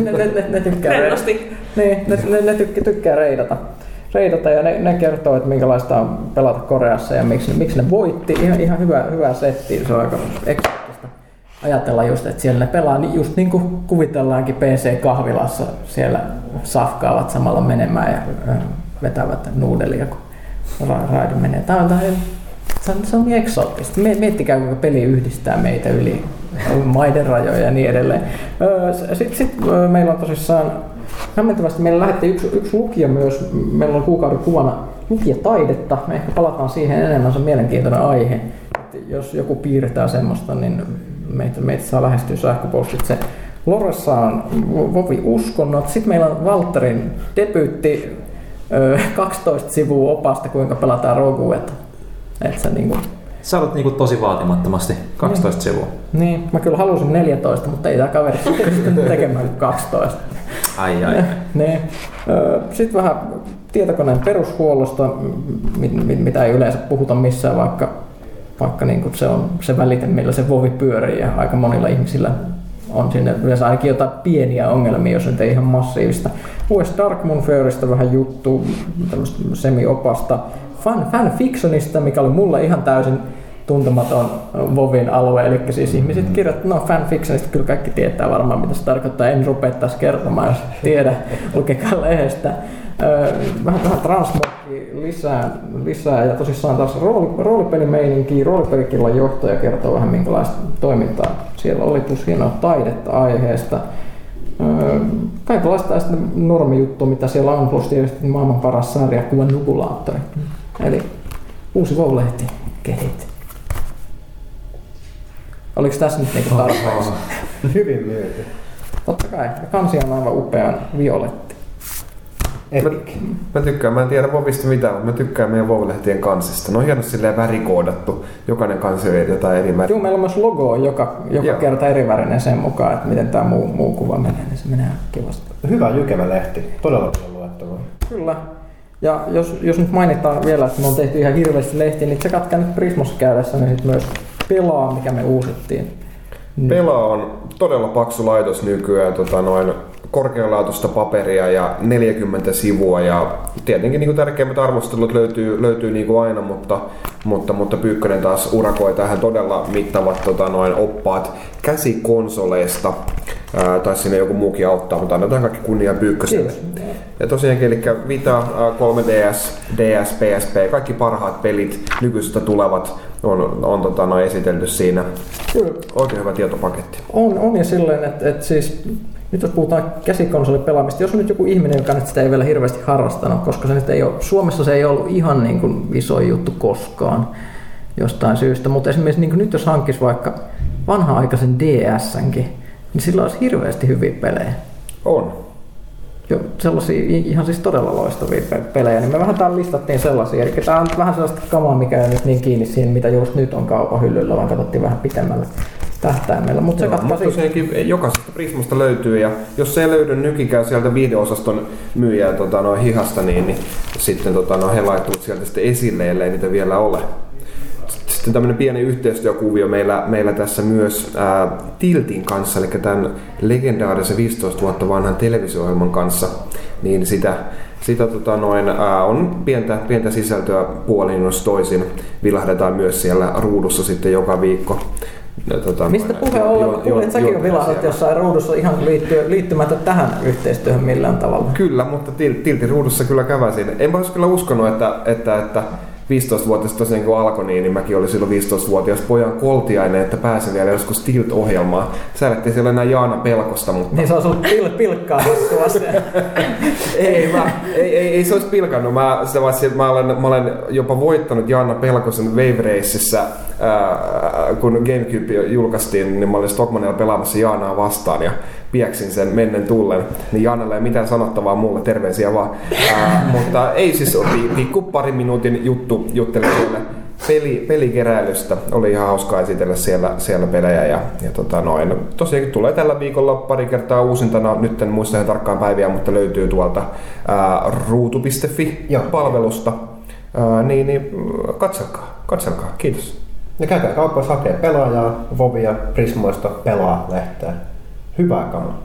ne, ne, ne, ne tykkää, Rennosti. Niin, ne, ne, ne tykkää, tykkää reidata. reidata ja ne, ne kertoo, että minkälaista on pelata Koreassa ja miksi, miksi ne voitti. Ihan, ihan hyvä, hyvä setti, se on aika eksoottista ajatella just, että siellä ne pelaa niin just niin kuin kuvitellaankin PC-kahvilassa. Siellä safkaavat samalla menemään ja vetävät nuudelia, kun raidi menee. Tämä on, tämä on, se on, se on niin eksoottista. Miettikää, kuinka peli yhdistää meitä yli maiden rajoja ja niin edelleen. Sitten sit, meillä on tosissaan hämmentävästi meillä lähetti yksi, yksi lukija myös, meillä on kuukauden kuvana lukijataidetta, me ehkä palataan siihen enemmän, se on mielenkiintoinen aihe. Että jos joku piirtää semmoista, niin meitä, meitä saa lähestyä sähköpostitse. Loressa on Vovi Uskonnot, sitten meillä on Valterin debyytti, 12 sivua opasta, kuinka pelataan Rogueta. Että se niin olet niinku tosi vaatimattomasti 12 sivua. Niin, mä kyllä halusin 14, mutta ei tää kaveri pystynyt <laughs> tekemään kuin 12. Ai ai. Niin. Sitten vähän tietokoneen perushuollosta, mi- mi- mitä ei yleensä puhuta missään, vaikka, vaikka niin kuin se on se välite, millä se vovi pyörii ja aika monilla ihmisillä on sinne yleensä ainakin jotain pieniä ongelmia, jos nyt ei ihan massiivista. US Darkmoon Fairista vähän juttu, tämmöistä semi-opasta. Fan, fanfictionista, mikä oli mulle ihan täysin tuntematon Vovin alue, eli siis ihmiset kirjoittavat, no fanfictionista kyllä kaikki tietää varmaan mitä se tarkoittaa, en rupea tässä kertomaan, jos <laughs> tiedä, lukekaa lehdestä. Vähän, vähän transmodia lisää, lisää ja tosissaan taas rooli, roolipelimeininkiä, roolipelikillan johtaja kertoo vähän minkälaista toimintaa siellä oli, plus hienoa taidetta aiheesta. Kaikenlaista sitten normijuttu, mitä siellä on, plus tietysti maailman paras sarjakuva Nubulaattori. Eli uusi Voulehti kehit. Oliko tässä nyt niinku tarpeeksi? <laughs> Hyvin myyty. Totta kai. Ja kansi on aivan upean violetti. Epic. Mä tykkään, mä en tiedä Vovista mitään, mutta mä tykkään meidän Vov-lehtien kansista. Ne on hienosti silleen värikoodattu. Jokainen kansi on jotain eri väriä. Joo, meillä on myös logo joka, joka Joo. kerta eri värinen sen mukaan, että miten tämä muu, muu kuva menee, niin se menee kivasti. Hyvä jykevä lehti. Todella paljon luettavaa. Kyllä. Ja jos, jos nyt mainitaan vielä, että me on tehty ihan hirveästi lehtiä, niin tsekatkaa nyt Prismos käydessä, niin myös pelaa, mikä me uusittiin. Pela on todella paksu laitos nykyään, tota noin korkealaatuista paperia ja 40 sivua ja tietenkin niin kuin tärkeimmät arvostelut löytyy, löytyy niin kuin aina, mutta, mutta, mutta Pyykkönen taas urakoi tähän todella mittavat tota noin oppaat käsikonsoleista. Ää, tai sinne joku muukin auttaa, mutta annetaan kaikki kunnia Pyykköselle. Ja tosiaankin, eli Vita, ää, 3DS, DS, PSP, kaikki parhaat pelit nykyisestä tulevat on, on tota, noin esitelty siinä. Kyllä, Oikein hyvä tietopaketti. on, on ja silleen, että, että siis nyt jos puhutaan käsikonsolipelaamista, jos on nyt joku ihminen, joka nyt sitä ei vielä hirveästi harrastanut, koska se nyt ei ole, Suomessa se ei ollut ihan niin kuin iso juttu koskaan jostain syystä, mutta esimerkiksi niin kuin nyt jos hankkisi vaikka vanha-aikaisen DSnkin, niin sillä olisi hirveästi hyviä pelejä. On. Jo, sellaisia ihan siis todella loistavia pe- pelejä, niin me vähän täällä listattiin sellaisia. Eli tämä on vähän sellaista kamaa, mikä ei nyt niin kiinni siihen, mitä just nyt on kaupan hyllyllä, vaan katsottiin vähän pitemmällä tähtäimellä. Mutta se Joo, katkaa mutta jokaisesta Prismasta löytyy ja jos se ei löydy nykikään sieltä videosaston myyjää tota, noin hihasta, niin, niin sitten tota, no, he laittuvat sieltä sitten esille, ellei niitä vielä ole. Sitten tämmöinen pieni yhteistyökuvio meillä, meillä tässä myös ää, Tiltin kanssa, eli tämän legendaarisen 15 vuotta vanhan televisio-ohjelman kanssa, niin sitä, sitä tota noin, ää, on pientä, pientä sisältöä puolin jos toisin. Vilahdetaan myös siellä ruudussa sitten joka viikko. Ja, tota, Mistä puhe ollen, jo- kuulin, että säkin on vilahdut siellä. jossain ruudussa ihan liittyy, liittymättä tähän yhteistyöhön millään tavalla. Kyllä, mutta til- Tiltin ruudussa kyllä käväsin. En olisi kyllä uskonut, että, että, että 15-vuotias tosiaan kun alkoi niin, niin mäkin olin silloin 15-vuotias pojan koltiainen, että pääsin vielä joskus Tilt-ohjelmaan. Säädettiin siellä enää Jaana Pelkosta, mutta Niin se on ollut pil, pilkkaa <laughs> ei, mä, ei, ei, ei, se olisi pilkannut. Mä, sitä paitsi, että mä, olen, mä olen jopa voittanut Jaana Pelkosen Wave Raceissa, ää, kun Gamecube julkaistiin, niin mä olin Stockmanilla pelaamassa Jaanaa vastaan ja pieksin sen mennen tullen. Niin Jaanalla ei mitään sanottavaa mulle, terveisiä vaan. Ää, <laughs> mutta ei siis pi- pikku pari minuutin juttu juttelin siellä peli, pelikeräilystä. Oli ihan hauskaa esitellä siellä, siellä pelejä. Ja, ja tota noin. Tosiaankin tulee tällä viikolla pari kertaa uusintana. Nyt en muista ihan tarkkaan päiviä, mutta löytyy tuolta ää, ruutu.fi-palvelusta. Ää, niin, niin katselkaa, katselkaa. Kiitos. Ja käykää kaupassa hakee pelaajaa, Vovia, Prismoista, pelaa lehteä. Hyvää kamaa.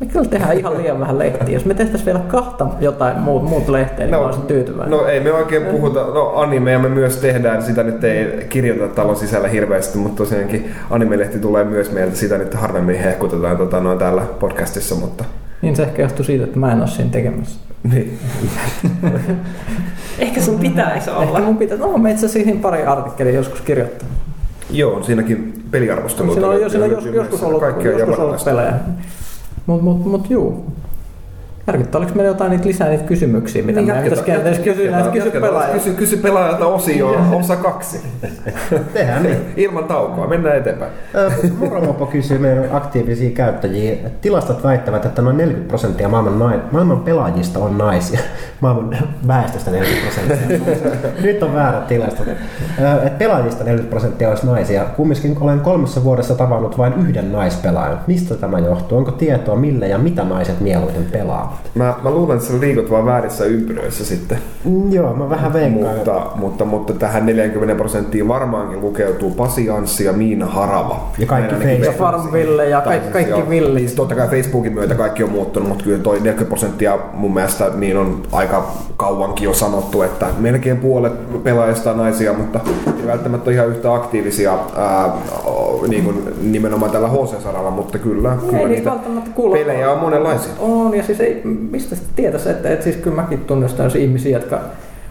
Me kyllä tehdään ihan liian vähän lehtiä. Jos me tehtäisiin vielä kahta jotain muut, muut lehteä, niin no, mä olisin tyytyväinen. No ei me oikein puhuta, no animeja me myös tehdään, sitä nyt ei kirjoiteta talon sisällä hirveästi, mutta tosiaankin animelehti tulee myös meiltä, sitä nyt harvemmin hehkutetaan tota, noin täällä podcastissa, mutta Niin se ehkä johtuu siitä, että mä en ole siinä tekemässä. niin. <laughs> Ehkä sun pitäisi olla. Ehkä mun pitää, no mä itse asiassa siihen pari artikkelia joskus kirjoittanut. Joo, on siinäkin peliarvosteluita. Siinä on, jo, siinä on jos, joskus ollut, joskus ollut pelejä. Mut, mut, mut juu. Tarkoittaa, oliko meillä jotain niitä lisää niitä kysymyksiä, mitä Niin, meidän pitäisi kenties kysyä näistä kysy pelaajia. Kysy, kysy pelaajalta osio, osa kaksi. <laughs> Tehdään niin. Ilman taukoa, mennään eteenpäin. Moromopo kysyy meidän aktiivisia käyttäjiä. Tilastot väittävät, että noin 40 prosenttia maailman, nai- maailman pelaajista on naisia. <laughs> Maailman väestöstä 40 prosenttia. <laughs> Nyt on väärät tilastot. Et pelaajista 40 prosenttia olisi naisia. Kumminkin olen kolmessa vuodessa tavannut vain yhden naispelaajan. Mistä tämä johtuu? Onko tietoa, millä ja mitä naiset mieluiten pelaavat? Mä, mä luulen, että sä liikut vaan väärissä ympyröissä sitten. Mm, Joo, mä vähän veikkaan. Mutta, mutta, mutta tähän 40 prosenttiin varmaankin lukeutuu Pasi Anssi ja Miina Harava. Ja kaikki Facebook. Ja Farmville ja Tai kaikki, kaikki villit. Siis totta kai Facebookin myötä kaikki on muuttunut, mutta kyllä toi 40 prosenttia mun mielestä niin on aika kauankin jo sanottu, että melkein puolet pelaajista on naisia, mutta ei välttämättä ole ihan yhtä aktiivisia ää, niin kuin nimenomaan tällä HC-saralla, mutta kyllä, kyllä Ei niitä niitä välttämättä kuulla. pelejä on monenlaisia. On, ja siis ei, mistä sitten tietäisi, että, että siis kyllä mäkin tunnistan jos ihmisiä, jotka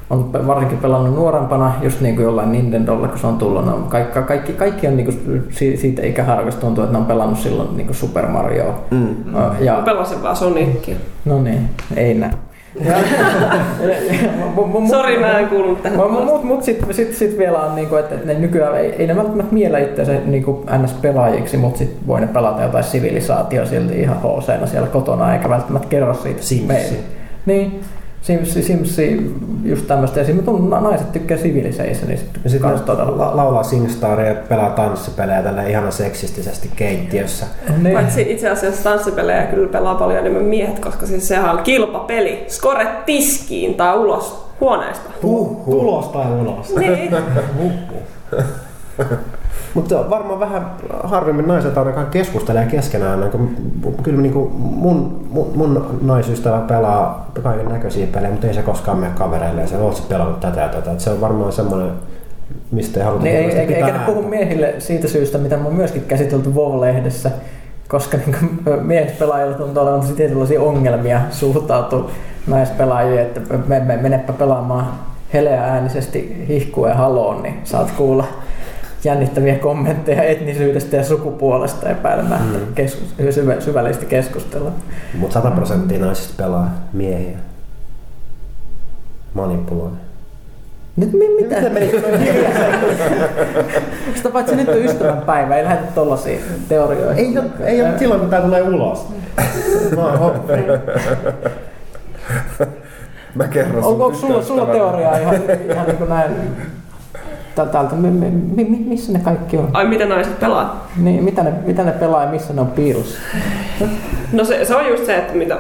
on varsinkin pelannut nuorempana, just niin kuin jollain Nintendolla, kun se on tullut. Ne on kaikki, kaikki, kaikki on niin kuin siitä ikäharvasta tuntuu, että ne on pelannut silloin niin kuin Super Mario. Mm. Mä Ja, pelasin vaan Sonicia. no niin, ei näin. <laughs> Sori, mä en kuullut tähän. Mutta mut, mut sitten sit, sit vielä on, niinku, että ne nykyään ei, ei ne välttämättä miellä itseänsä niinku NS-pelaajiksi, mutta sitten voi ne pelata jotain sivilisaatio silti ihan hc siellä kotona, eikä välttämättä kerro siitä Simsi. Niin, Simsi, Simsi, just tämmöistä. Tunn- naiset tykkää Civilizationista Ja sitten kans todella. la- laulaa Singstaria ja pelaa tanssipelejä tällä ihana seksistisesti keittiössä. Niin. Paitsi itse asiassa tanssipelejä kyllä pelaa paljon enemmän miehet, koska siis sehän on kilpapeli. Skore tiskiin tai ulos huoneesta. Huh, tulos tai ulos. Niin. <laughs> Mutta varmaan vähän harvemmin naiset ainakaan keskustelee keskenään. Kyllä niin kuin mun, mun, mun naisystävä pelaa kaiken näköisiä pelejä, mutta ei se koskaan mene kavereille. Ja se on pelannut tätä ja tätä. Et se on varmaan semmoinen, mistä ei haluta Niin, ei, eikä, pitää eikä ne puhu miehille siitä syystä, mitä on myöskin käsitelty WoW-lehdessä, koska niin miespelaajilla tuntuu olevan tosi tietynlaisia ongelmia suhtautua naispelaajiin, että me, me, menepä pelaamaan heleä äänisesti hihkueen haloon, niin saat kuulla jännittäviä kommentteja etnisyydestä ja sukupuolesta epäilemättä mm. keskus, syvä, syvällistä keskustelua. Mutta 100 prosenttia naisista pelaa miehiä. Manipuloi. Nyt mi, mitä? Miten meni? <laughs> Sitä paitsi nyt on ystävänpäivä, ei lähdetä tollaisiin teorioihin. ei, ole, ei ole silloin, kun tää tulee ulos. Mä oon hoppi. Mä kerron Onko, sun onko sulla, sulla teoriaa ihan, ihan niin kuin näin tä- täältä, mi, mi, mi, missä ne kaikki on? Ai mitä naiset pelaa? Niin, mitä, ne, mitä ne pelaa ja missä ne on piilossa? No se, se on just se, että mitä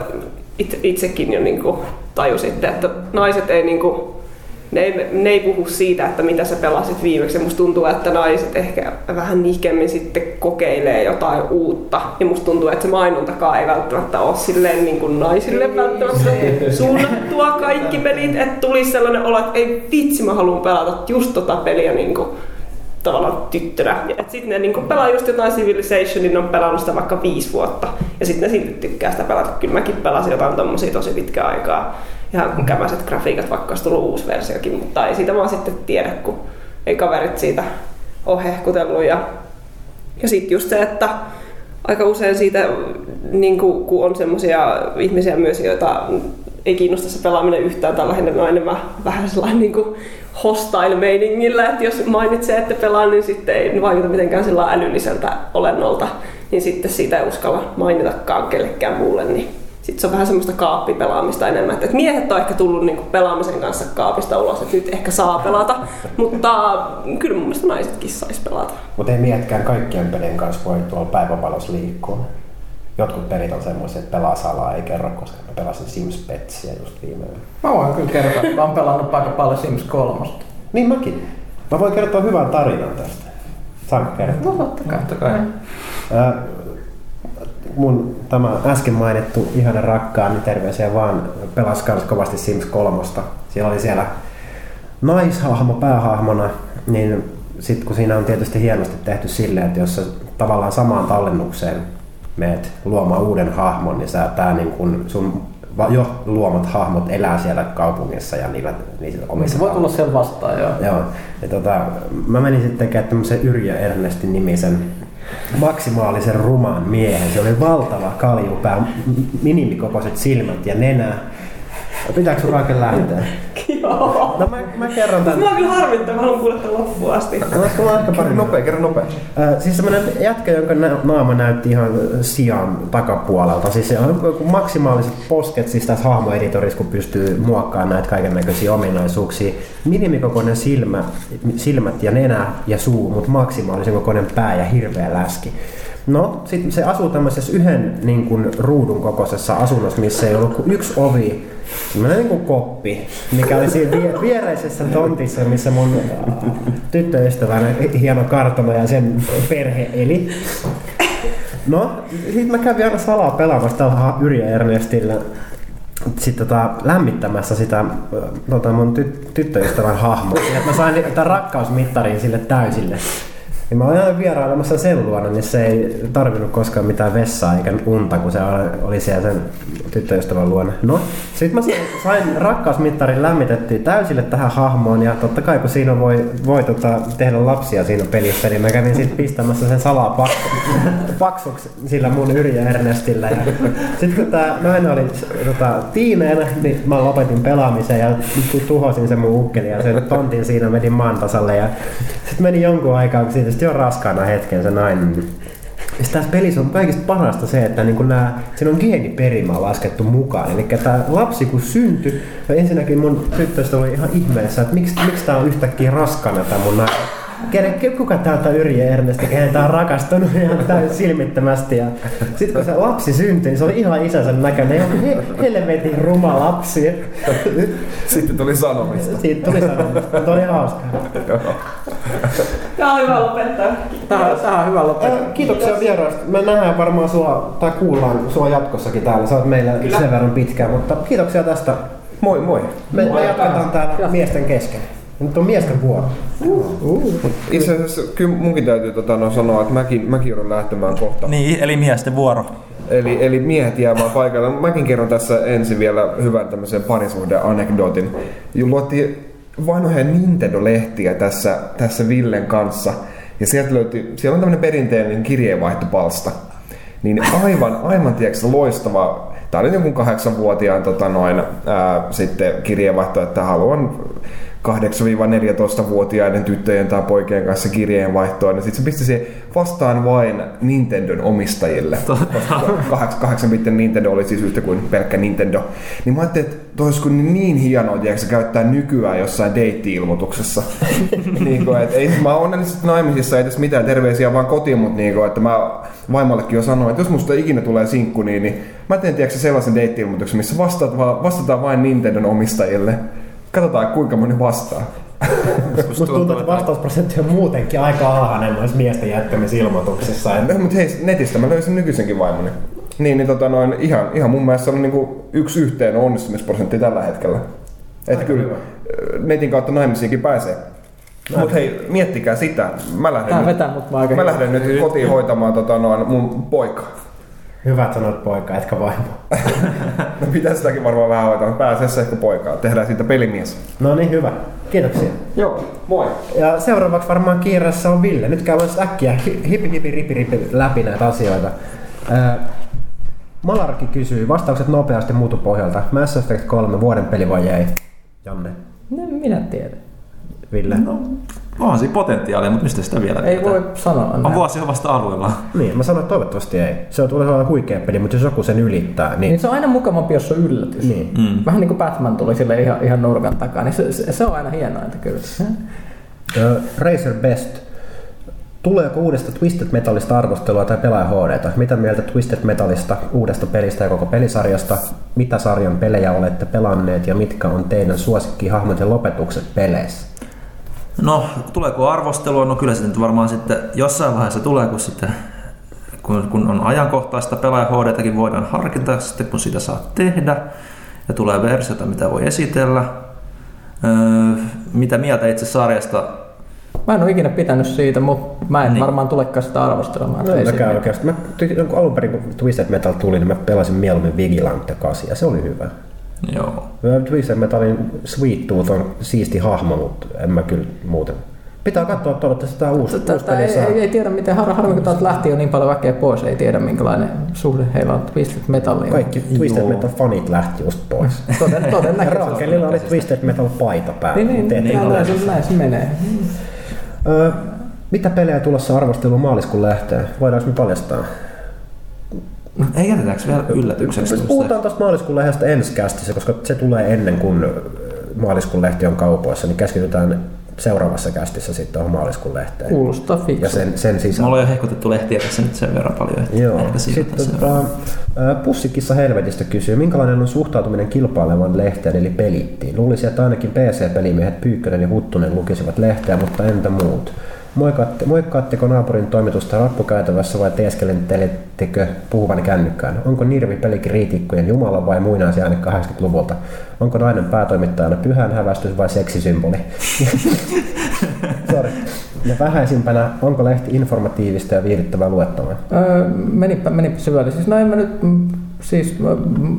itse, itsekin jo niinku tajusitte, että naiset ei niinku, ne ei, ne ei puhu siitä, että mitä sä pelasit viimeksi. Ja musta tuntuu, että naiset ehkä vähän nihkemmin sitten kokeilee jotain uutta. Ja musta tuntuu, että se mainontakaan ei välttämättä ole silleen niin kuin naisille välttämättä suunnattua kaikki pelit. Että tulisi sellainen olo, että ei vitsi, mä haluan pelata just tota peliä niin kuin tavallaan tyttönä. Sitten ne niinku pelaa just jotain Civilization, niin ne on pelannut sitä vaikka viisi vuotta. Ja sitten ne silti tykkää sitä pelata. Kyllä mäkin pelasin jotain tommosia tosi pitkää aikaa. Ihan kämäiset grafiikat, vaikka olisi tullut uusi versiokin, mutta ei siitä vaan sitten tiedä, kun ei kaverit siitä ole hehkutellut. Ja, ja sitten just se, että aika usein siitä, niin kun on semmoisia ihmisiä myös, joita ei kiinnosta se pelaaminen yhtään, tai lähinnä no enemmän vähän sellainen niin hostile-meiningillä, että jos mainitsee, että pelaa, niin sitten ei vaikuta mitenkään sillä älylliseltä olennolta, niin sitten siitä ei uskalla mainitakaan kellekään muulle, niin sitten se on vähän semmoista kaappipelaamista enemmän. Että miehet on ehkä tullut niinku pelaamisen kanssa kaapista ulos, että nyt ehkä saa pelata, mutta kyllä mun mielestä naisetkin sais pelata. Mutta ei mietkään kaikkien pelien kanssa voi tuolla päivänvalossa liikkua. Jotkut pelit on semmoisia, että pelaa salaa, ei kerro, koska mä pelasin Sims Petsia just viime yönä. Mä voin kyllä kertoa, että mä oon pelannut aika paljon Sims 3. Niin mäkin. Mä voin kertoa hyvän tarinan tästä. Saanko kertoa? No totta kai. Totta kai. Ää, mun tämä äsken mainittu ihana rakkaan, niin terveisiä vaan pelasi kans kovasti Sims 3. Siellä oli siellä naishahmo päähahmona, niin sitten kun siinä on tietysti hienosti tehty silleen, että jos sä tavallaan samaan tallennukseen meet luomaan uuden hahmon, niin sä tää niin kun sun jo luomat hahmot elää siellä kaupungissa ja niillä, niissä omissa Se voi tulla siellä vastaan, joo. Joo. Ja tota, mä menin sitten tekemään tämmöisen Yrjö Ernestin nimisen maksimaalisen rumaan miehen. Se oli valtava kaljupää, minimikokoiset silmät ja nenä. Pitääkö sun lähteä? Joo. No mä, mä kerron tän. Mä oon kyllä harmittaa, mä haluan kuulla tämän loppuun asti. Olisiko mulla ehkä pari Nopea, kerran nopea. Äh, siis semmoinen jätkä, jonka nä- naama näytti ihan sian takapuolelta. Siis se on maksimaaliset posket siis tässä hahmoeditorissa, kun pystyy muokkaamaan näitä kaiken näköisiä ominaisuuksia. Minimikokoinen silmä, silmät ja nenä ja suu, mutta maksimaalisen kokoinen pää ja hirveä läski. No, sitten se asuu tämmöisessä yhden niin kuin, ruudun kokoisessa asunnossa, missä ei ollut kuin yksi ovi, semmoinen niin kuin koppi, mikä oli siinä vie- viereisessä tontissa, missä mun tyttöystävän hieno kartano ja sen perhe eli. No, sit mä kävin aina salaa pelaamassa tällä Yrjö Ernestillä sitten tota, lämmittämässä sitä tota, mun ty- tyttöystävän hahmoa. Mä sain tämän rakkausmittarin sille täysille. Ja mä olin aina vierailemassa sen luona, niin se ei tarvinnut koskaan mitään vessaa eikä unta, kun se oli siellä sen tyttöystävän luona. No, sitten mä sain- rakkausmittarin lämmitettyä täysille tähän hahmoon ja totta kai kun siinä voi, voi tota, tehdä lapsia siinä pelissä, niin mä kävin sitten pistämässä sen salaa pak- <laughs> paksuksi sillä mun Yrjö Ernestillä. Ja sitten kun tää nainen oli tota, tiineenä, niin mä lopetin pelaamisen ja tu- tuhosin sen mun ukkeli ja sen tontin siinä menin maan tasalle. Ja sitten meni jonkun aikaa, kun siitä sitten jo raskaana hetken se nainen. niin ja sit tässä pelissä on kaikista parasta se, että niin nää, siinä on geeniperimä laskettu mukaan. Eli tämä lapsi kun syntyi, ensinnäkin mun tyttöstä oli ihan ihmeessä, että miksi, miksi tää on yhtäkkiä raskana tämä mun nainen. Kenen, kuka täältä on Yrjö Ernesti, kenen tää on rakastunut ihan täysin silmittömästi. Ja sit kun se lapsi syntyi, niin se oli ihan isänsä näköinen. Ja he, helvetin ruma lapsi. Sitten tuli sanomista. Siitä tuli sanomista, mutta oli hauskaa. Tää on hyvä lopettaa. Tää, tää on hyvä lopettaa. Kiitoksia vieraasta. Me nähdään varmaan sua, tai kuullaan sua jatkossakin täällä. Sä oot meillä sen verran pitkään, mutta kiitoksia tästä. Moi moi. Me, me jatketaan täällä miesten kesken. Nyt on miesten vuoro. Itse asiassa kyllä munkin täytyy tota, no, sanoa, että mäkin, mäkin joudun lähtemään kohta. Niin, eli miesten vuoro. Eli, eli miehet jäämään paikalle. Mäkin kerron tässä ensin vielä hyvän tämmöisen parisuhde-anekdootin. Luotiin vanhoja Nintendo-lehtiä tässä, tässä Villen kanssa. Ja sieltä löytyi, siellä on tämmöinen perinteinen kirjeenvaihtopalsta. Niin aivan, aivan tiedätkö, loistava. Tämä oli jonkun kahdeksanvuotiaan tota noin, ää, sitten kirjeenvaihto, että haluan 8-14-vuotiaiden tyttöjen tai poikien kanssa kirjeenvaihtoa, niin sitten se pisti siihen vastaan vain Nintendon omistajille. Kahdeksan, kahdeksan bitten Nintendo oli siis yhtä kuin pelkkä Nintendo. Niin mä ajattelin, että toi olisi kun niin hienoa, tiedätkö, käyttää nykyään jossain deitti-ilmoituksessa. <laughs> niin kuin, että ei, mä oon onnellisesti naimisissa, ei tässä mitään terveisiä vaan kotiin, mutta niin kuin, että mä vaimollekin jo sanoin, että jos musta ikinä tulee sinkku, niin, niin mä teen tiedätkö, sellaisen deitti-ilmoituksen, missä vastaat, vastataan vain Nintendon omistajille. Katsotaan kuinka moni vastaa. Musta tuntuu, että vastausprosentti on muutenkin aika alhainen noissa miesten jättämisilmoituksissa. No, mutta hei, netistä mä löysin nykyisenkin vaimoni. Niin, niin tota noin, ihan, ihan mun mielestä se on niinku yksi yhteen onnistumisprosentti tällä hetkellä. Että kyllä hyvä. netin kautta naimisiinkin pääsee. Mutta hei, miettikää sitä. Mä lähden, Tää nyt, vetää mut aika mä lähden nyt kotiin hoitamaan tota noin mun poika. Hyvät sanot poika, etkä vaimo. <laughs> No pitää sitäkin varmaan vähän hoitaa, mutta pääasiassa ehkä poikaa. Tehdään siitä pelimies. No niin, hyvä. Kiitoksia. Joo, moi. Ja seuraavaksi varmaan kiireessä on Ville. Nyt käydään äkkiä hi- hipi hipi ripi ripi läpi näitä asioita. Ää, Malarki kysyy, vastaukset nopeasti muutu pohjalta. Mass Effect 3, vuoden peli vai ei? Janne, No, minä tiedän. Ville. No. Onhan siinä potentiaalia, mutta mistä sitä vielä Ei tietää? voi sanoa. On näin. vuosi on vasta alueella. Niin, mä sanoin, että toivottavasti ei. Se on tulee olemaan huikea peli, mutta jos joku sen ylittää, niin... Niin se on aina mukavampi, jos se on yllätys. Niin. Mm. Vähän niin kuin Batman tuli sille ihan, ihan nurkan takaa, niin se, se, se on aina hienointa kyllä. Ö, Razer Best. Tuleeko uudesta Twisted Metalista arvostelua tai pelaaja HDta? Mitä mieltä Twisted Metalista, uudesta pelistä ja koko pelisarjasta? Mitä sarjan pelejä olette pelanneet ja mitkä on teidän suosikkihahmot ja lopetukset peleissä? No, tuleeko arvostelua? No kyllä se nyt varmaan sitten jossain vaiheessa tulee, kun sitten kun, kun on ajankohtaista pelaaja HDtäkin voidaan harkita sitten, kun sitä saa tehdä. Ja tulee versiota, mitä voi esitellä. Öö, mitä mieltä itse sarjasta? Mä en ole ikinä pitänyt siitä, mutta mä en Niin. varmaan tulekaan sitä arvostelemaan. No, Ei mä siinä. käyn oikeasti. Mä, alun perin kun Twisted Metal tuli, niin mä pelasin mieluummin Vigilante 8 ja se oli hyvä. Joo. Twisted Metalin Sweet Tooth on siisti hahmo, mutta en mä kyllä muuten Pitää katsoa toivottavasti tämä uusi, uusi Tätä peli ei, saa. ei, ei, tiedä miten har, harmi, kun täältä lähti jo niin paljon väkeä pois, ei tiedä minkälainen suhde heillä on Twisted Metalliin. Kaikki Twisted Joo. Metal fanit lähti just pois. <laughs> Toden, todennäköisesti. Raakelilla oli Twisted Metal paita päällä. Niin, niin, ei niin, ole. näin, se, näin se menee. Öö, mitä pelejä tulossa arvosteluun maaliskuun lähteen? Voidaanko me paljastaa? Ei jätetäänkö vielä yllätykseksi? Siis puhutaan tuosta maaliskuun lehdestä ensi kästissä, koska se tulee ennen kuin ö, maaliskuun lehti on kaupoissa, niin keskitytään seuraavassa kästissä sitten tuohon maaliskuun lehteen. Kuulostaa Ja fiksu. sen, sen Me sisällä. ollaan jo hehkutettu lehtiä tässä nyt sen verran paljon, että Joo. ehkä Sitten siirrytään tota, ä, Pussikissa helvetistä kysyy, minkälainen on suhtautuminen kilpailevan lehteen eli pelittiin? Luulisi, että ainakin PC-pelimiehet Pyykkönen ja Huttunen lukisivat lehteä, mutta entä muut? Moikaatte, moikkaatteko naapurin toimitusta rappukäytävässä vai teeskelentelettekö puhuvan kännykkään? Onko Nirvi pelikriitikkojen jumala vai muinaisjääne 80-luvulta? Onko nainen päätoimittajana pyhän hävästys vai seksisymboli? <laughs> Sorry. Ja vähäisimpänä, onko lehti informatiivista ja viihdyttävää luettavaa? Öö, menipä, menipä syvälle. Siis no en mä nyt, mm, siis mm,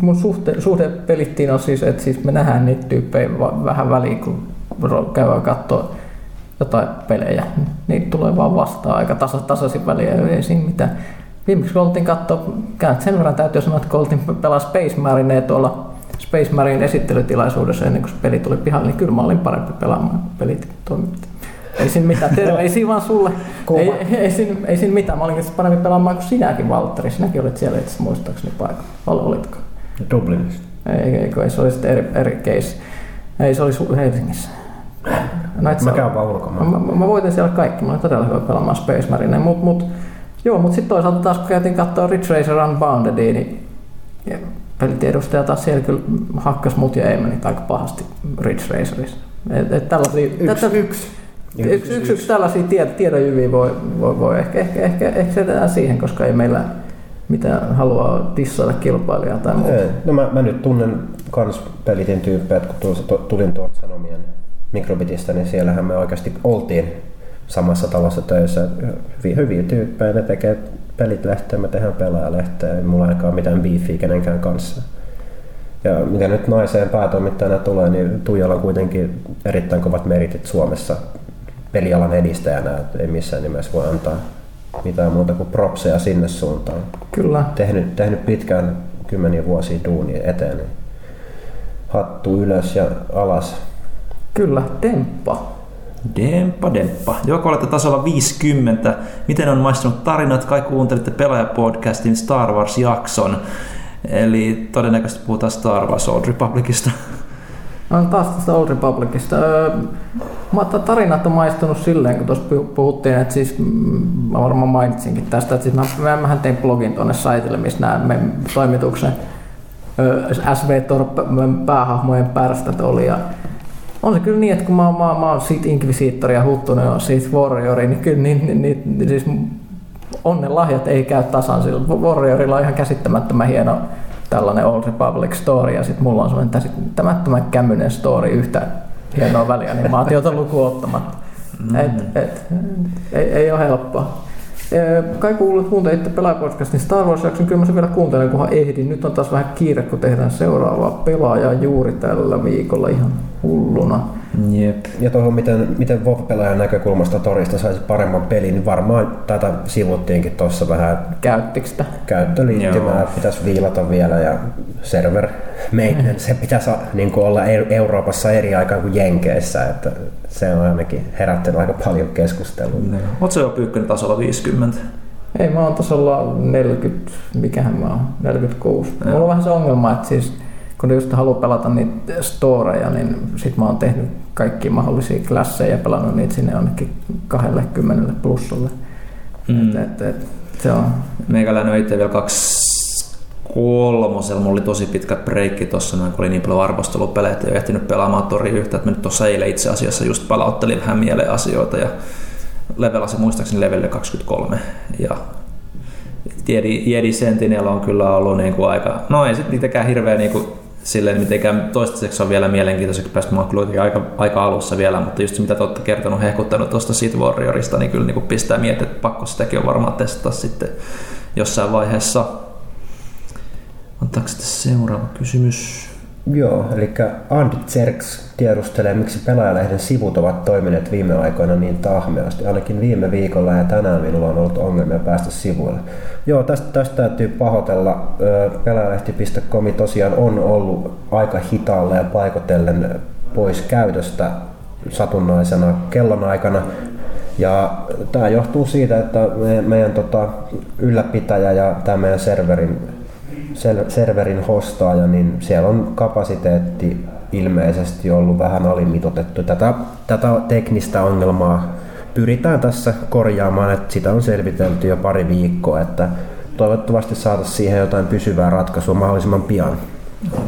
mun suhte, suhde pelittiin on siis, että siis me nähdään niitä tyyppejä vähän väliin, kun käydään katsoa jotain pelejä. Niitä tulee vaan vastaan aika tasa, tasaisin väliin, ei siinä mitään. Viimeksi katsoa, käyn sen verran täytyy sanoa, että kun oltiin pelaa Space Marinea tuolla Space Marine esittelytilaisuudessa ennen kuin se peli tuli pihalle, niin kyllä mä olin parempi pelaamaan pelit toimitti. Ei siinä mitään, terveisiä vaan sulle. Ei, ei, ei, siinä, ei siinä mitään, mä olin paremmin pelaamaan kuin sinäkin, Valtteri. Sinäkin olit siellä itse muistaakseni paikalla. Ol, olitko? Dublinissa. Ei, ei, ei, se oli sitten eri, eri case. Ei, se oli Helsingissä. No, et Mä käyn vaan Mä, ulkomaan. mä, mä voitin siellä kaikki, mä olin todella hyvä pelaamaan Space Marine, mut, mut joo, mut sitten toisaalta taas kun käytiin katsoa Ridge Racer Unboundedia, niin ja pelitiedustaja taas siellä kyllä hakkas mut ja Eemanit aika pahasti Ridge Racerissa. Et, et tällaisia, Yksi, tätä, yksi. yksi, yksi, yksi tällaisia tie, tiedonjyviä voi, voi, voi ehkä, ehkä, ehkä, ehkä se siihen, koska ei meillä mitään halua tissailla kilpailijaa tai muuta. Ei. No mä, mä nyt tunnen kans pelitin tyyppejä, kun tuossa tulin tuolta Sanomien mikrobitista, niin siellähän me oikeasti oltiin samassa talossa töissä. Hyviä, hyviä tyyppejä, ne tekee pelit lehteen, me tehdään pelaajalehteen, ei mulla ainakaan mitään beefiä kenenkään kanssa. Ja mitä nyt naiseen päätoimittajana tulee, niin Tuijalla on kuitenkin erittäin kovat meritit Suomessa pelialan edistäjänä, että ei missään nimessä voi antaa mitään muuta kuin propseja sinne suuntaan Kyllä. tehnyt, tehnyt pitkään kymmeniä vuosia duunia eteen, niin hattu ylös ja alas. Kyllä, temppa. Demppa, demppa. Joko olette tasolla 50, miten on maistunut tarinat, kai kuuntelitte Pelaaja-podcastin Star Wars-jakson. Eli todennäköisesti puhutaan Star Wars Old Republicista. No taas tästä Old Republicista. Mä ta- tarinat on maistunut silleen, kun tuossa puh- puhuttiin, että siis mm, mä varmaan mainitsinkin tästä, että siis mä, mä, mähän tein blogin tuonne saitille, missä nämä toimituksen SV Torp päähahmojen pärstät oli. Ja on se kyllä niin, että kun mä, mä, mä oon siitä Inquisitor ja Huttunen on siitä Warriori, niin kyllä niin, niin, niin, niin siis onnen lahjat ei käy tasan sillä. Warriorilla on ihan käsittämättömän hieno tällainen Old Republic story ja sitten mulla on sellainen käsittämättömän kämmyinen story yhtä hienoa välianimaatiota lukuun ottamatta. Mm. Et, et, ei, ei ole helppoa. Kai kuulut kuuntelitte pelaajapodcastin Star Wars-jakson, kyllä mä sen vielä kuuntelen, kunhan ehdin. Nyt on taas vähän kiire, kun tehdään seuraavaa pelaajaa juuri tällä viikolla ihan hulluna. Jep. Ja tuohon, miten, miten WoW-pelaajan näkökulmasta torista saisi paremman pelin, niin varmaan tätä sivuttiinkin tuossa vähän Käyttikö sitä? käyttöliittymää Joo. pitäisi viilata vielä ja server maintenance, se pitäisi niin kuin olla Eu- Euroopassa eri aikaan kuin Jenkeissä, että se on ainakin herättänyt aika paljon keskustelua. Oletko se jo pyykkönen tasolla 50? Ei, mä oon tasolla 40, mikähän mä oon, 46. Joo. Mulla on vähän se ongelma, että siis kun ne just haluaa pelata niitä storeja, niin sit mä oon tehnyt kaikki mahdollisia klasseja ja pelannut niitä sinne jonnekin 20 plussalle. Mm. Et, et, et, se on, Meikäläinen on itse vielä kaksi kolmosella. Mulla oli tosi pitkä breikki noin, kun oli niin paljon arvostelupelejä, että ei ehtinyt pelaamaan tori yhtä. Että mä nyt tuossa eilen itse asiassa just palauttelin vähän mieleen asioita ja levelasin muistaakseni levelle 23. Ja Jedi, Jedi Sentinel on kyllä ollut niin kuin aika, no ei sit niitäkään hirveä niin kuin silleen mitenkään toistaiseksi on vielä mielenkiintoiseksi päästä. Mä oon kyllä aika, aika alussa vielä, mutta just se mitä te olette kertonut, hehkuttanut tuosta Sith Warriorista, niin kyllä niin kuin pistää miettiä, että pakko sitäkin on varmaan testata sitten jossain vaiheessa. Otetaanko sitten seuraava kysymys? Joo, eli Andy Zerks tiedustelee, miksi pelaajalehden sivut ovat toimineet viime aikoina niin tahmeasti. Ainakin viime viikolla ja tänään minulla on ollut ongelmia päästä sivuille. Joo, tästä, tästä täytyy pahoitella. Pelaajalehti.com tosiaan on ollut aika hitaalla ja paikotellen pois käytöstä satunnaisena kellonaikana. Ja tämä johtuu siitä, että me, meidän tota, ylläpitäjä ja tämä meidän serverin serverin hostaaja, niin siellä on kapasiteetti ilmeisesti ollut vähän alimitotettu. Tätä, tätä teknistä ongelmaa pyritään tässä korjaamaan, että sitä on selvitelty jo pari viikkoa, että toivottavasti saataisiin siihen jotain pysyvää ratkaisua mahdollisimman pian.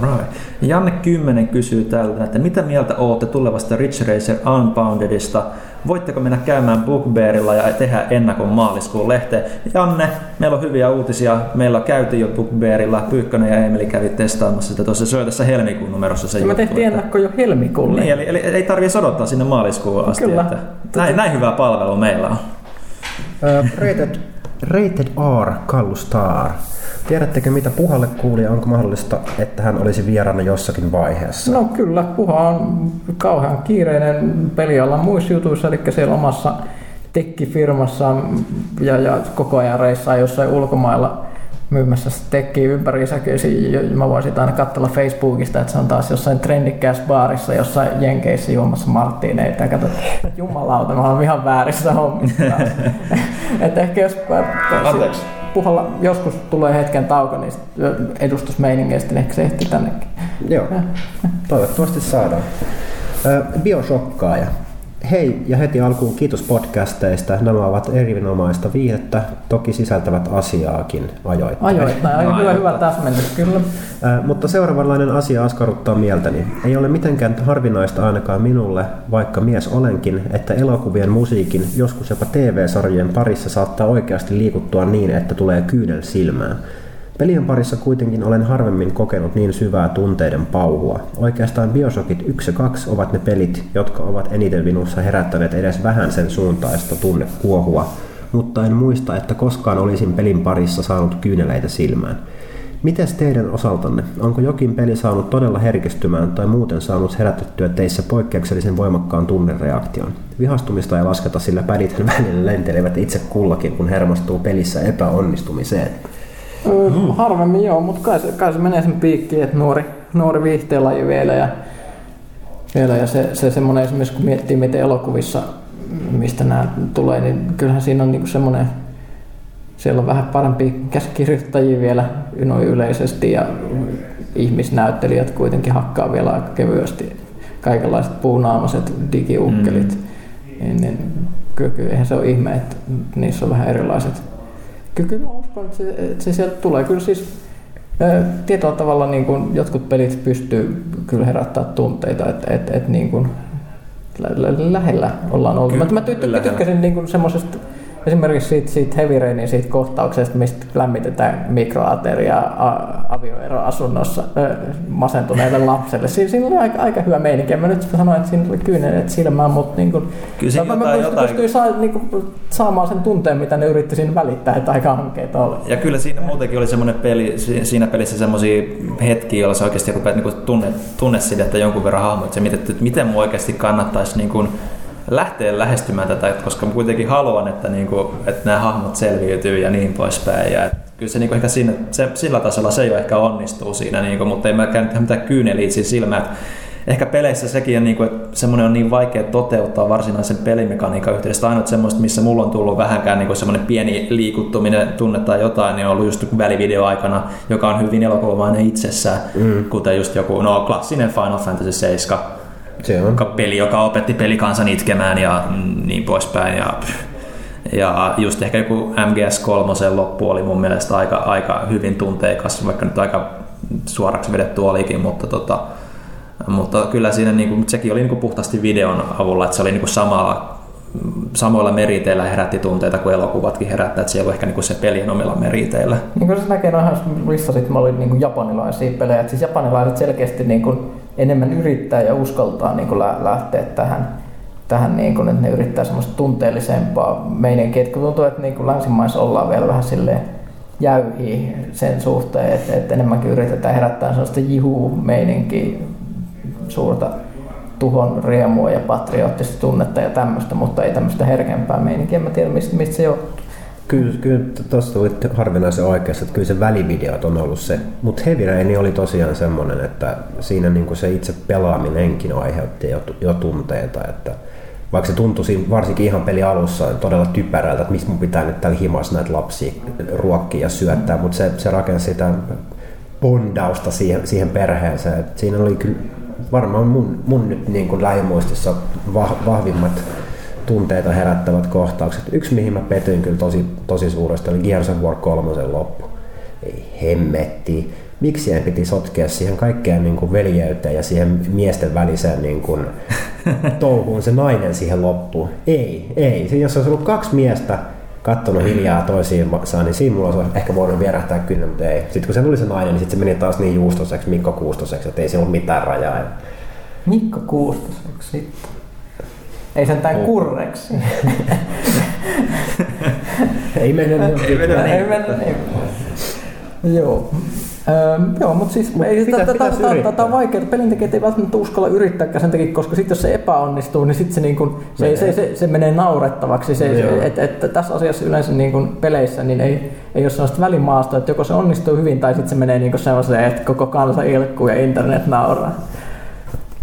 Alright. Janne 10 kysyy täältä, että mitä mieltä olette tulevasta Rich Racer Unboundedista? Voitteko mennä käymään Bookbearilla ja tehdä ennakon maaliskuun lehteen? Janne, meillä on hyviä uutisia. Meillä käytiin jo Bookbearilla. Pyykkönen ja Emeli kävi testaamassa sitä tuossa. Se tässä helmikuun numerossa se Me juttu, tehtiin että... ennakko jo helmikuulle. Niin, eli, eli ei tarvitse odottaa sinne maaliskuun asti. Kyllä. Että näin, näin hyvää palvelua meillä on. Uh, rated, rated R, Kallu Star. Tiedättekö mitä Puhalle kuuli ja onko mahdollista, että hän olisi vieraana jossakin vaiheessa? No kyllä, Puha on kauhean kiireinen pelialan muissa jutuissa, eli siellä omassa tekkifirmassa ja, ja koko ajan reissaa jossain ulkomailla myymässä tekkiä ympäriinsä. Mä voisin aina katsella Facebookista, että se on taas jossain trendikkäässä baarissa, jossain Jenkeissä juomassa marttiineita ja katsot, jumalauta, mä oon ihan väärissä hommissa. <laughs> että ehkä jos... Anteeksi puhalla joskus tulee hetken tauko niistä edustusmeiningeistä, niin ehkä se ehti tännekin. Joo, toivottavasti saadaan. Bioshokkaaja. Hei ja heti alkuun kiitos podcasteista. Nämä ovat erinomaista viihdettä, toki sisältävät asiaakin ajoittain. Ajoittain, aika hyvä, hyvä täsmennys, kyllä. Äh, mutta seuraavanlainen asia askarruttaa mieltäni. Ei ole mitenkään harvinaista ainakaan minulle, vaikka mies olenkin, että elokuvien musiikin, joskus jopa TV-sarjojen parissa saattaa oikeasti liikuttua niin, että tulee kyynel silmään. Pelien parissa kuitenkin olen harvemmin kokenut niin syvää tunteiden pauhua. Oikeastaan Bioshockit 1 ja 2 ovat ne pelit, jotka ovat eniten minussa herättäneet edes vähän sen suuntaista tunnekuohua, mutta en muista, että koskaan olisin pelin parissa saanut kyyneleitä silmään. Mites teidän osaltanne? Onko jokin peli saanut todella herkistymään tai muuten saanut herätettyä teissä poikkeuksellisen voimakkaan tunnereaktion? Vihastumista ei lasketa, sillä pädithän <laughs> välillä lentelevät itse kullakin, kun hermostuu pelissä epäonnistumiseen. Mm. Harvemmin joo, mutta kai se, kai se menee sen piikkiin, että nuori, nuori viihteenlaji vielä ja, vielä ja se, se semmoinen esimerkiksi kun miettii miten elokuvissa, mistä nämä tulee, niin kyllähän siinä on niinku semmoinen, siellä on vähän parempi käsikirjoittajia vielä noin yleisesti ja ihmisnäyttelijät kuitenkin hakkaa vielä aika kevyesti kaikenlaiset puunaamaset digiukkelit. Mm. Niin, niin, kyllä, kyllä, eihän se ole ihme, että niissä on vähän erilaiset Kyllä, kyllä mä uskon, että se, että se sieltä tulee. Kyllä siis tietyllä tavalla niin kuin jotkut pelit pystyy kyllä herättämään tunteita, että, että, että niin kuin lähellä ollaan ollut. Kyllä, mä, mä tykkäsin niin kuin semmoisesta esimerkiksi siitä, siitä Heavy Rainin siitä kohtauksesta, mistä lämmitetään mikroateriaa avioeroasunnossa ö, masentuneelle lapselle. Siinä, siinä oli aika, aika hyvä meininki. Mä nyt sanoin, että siinä oli kyynelet silmään, mutta niin kuin, Kyllä siinä mä, jotain, jotain... pystyin saa, niin kuin, saamaan sen tunteen, mitä ne yritti siinä välittää, että aika hankkeita oli. Ja kyllä siinä muutenkin oli semmoinen peli, siinä pelissä semmoisia hetkiä, joilla sä oikeasti rupeat niin tunne, tunnesidettä jonkun verran hahmoit, se, miten, että miten mun oikeasti kannattaisi niin kuin, lähteä lähestymään tätä, koska mä kuitenkin haluan, että, niin kuin, että nämä hahmot selviytyy ja niin poispäin. Ja kyllä se, niin kuin ehkä siinä, se, sillä tasolla se jo ehkä onnistuu siinä, niin kuin, mutta ei mä käynyt mitään kyyneliä siinä silmään. Ehkä peleissä sekin on, niin kuin, että semmoinen on niin vaikea toteuttaa varsinaisen pelimekaniikan yhteydessä. Ainoa semmoista, missä mulla on tullut vähänkään niin kuin semmoinen pieni liikuttuminen, tunne tai jotain, niin on ollut just välivideo aikana, joka on hyvin elokuvainen itsessään, mm. kuten just joku no, klassinen Final Fantasy 7 se on. peli, joka opetti pelikansan itkemään ja niin poispäin. Ja, ja just ehkä joku MGS3 loppu oli mun mielestä aika, aika hyvin tunteikas, vaikka nyt aika suoraksi vedetty olikin, mutta, tota, mutta kyllä siinä niinku, sekin oli niinku puhtaasti videon avulla, että se oli niinku samalla, samoilla meriteillä herätti tunteita kuin elokuvatkin herättää, että siellä on ehkä niinku se pelien omilla meriteillä. Niin kuin se näkee noihan listasit, mä olin niinku japanilaisia pelejä, että siis japanilaiset selkeästi niinku enemmän yrittää ja uskaltaa niin kuin lähteä tähän, tähän niin kuin, että ne yrittää semmoista tunteellisempaa meininkiä. Että kun tuntuu, että niin kuin länsimaissa ollaan vielä vähän silleen jäyhii sen suhteen, että, että enemmänkin yritetään herättää sellaista jihu-meininkiä, suurta tuhon riemua ja patriottista tunnetta ja tämmöistä, mutta ei tämmöistä herkempää meininkiä. En mä tiedä, mistä, mistä se johtuu. Kyllä, kyllä tuossa tuli harvinaisen oikeassa, että kyllä se välivideot on ollut se. Mutta Heavy Rain oli tosiaan semmoinen, että siinä niinku se itse pelaaminenkin aiheutti jo, jo tunteita, että vaikka se tuntui varsinkin ihan peli alussa todella typerältä, että miksi mun pitää nyt tällä himassa näitä lapsia ruokkia ja syöttää, mutta se, se rakensi sitä bondausta siihen, siihen perheeseen. Et siinä oli kyllä varmaan mun, mun nyt niin kuin lähimuistissa vahvimmat tunteita herättävät kohtaukset. Yksi, mihin mä petyin kyllä tosi, tosi suuresti, oli Gears of War 3 loppu. Ei hemmetti. Miksi en piti sotkea siihen kaikkeen niin kuin veljeyteen ja siihen miesten väliseen niin kuin, <laughs> touhuun se nainen siihen loppuun? Ei, ei. Jos olisi ollut kaksi miestä, katsonut hiljaa toisiinsa, niin siinä mulla olisi ehkä voinut vierähtää kyllä, mutta ei. Sitten kun se tuli se nainen, niin sitten se meni taas niin juustoseksi, Mikko Kuustoseksi, että ei siinä ollut mitään rajaa. Mikko Kuustoseksi sitten. Ei sentään oh. kurreksi. <laughs> ei mennä niin. Ei mennä niin. Ei mennä niin. Joo. Öö, joo, mutta siis tämä on vaikeaa. Pelintekijät ei välttämättä uskalla yrittääkään sen takia, koska sitten jos se epäonnistuu, niin sitten se, niin kun, se, se, se, se, menee naurettavaksi. Se, se, et, et, tässä asiassa yleensä niin kun peleissä niin ei, ei ole sellaista välimaasta, että joko se onnistuu hyvin tai sitten se menee niin sellaiseen, että koko kansa ilkkuu ja internet nauraa.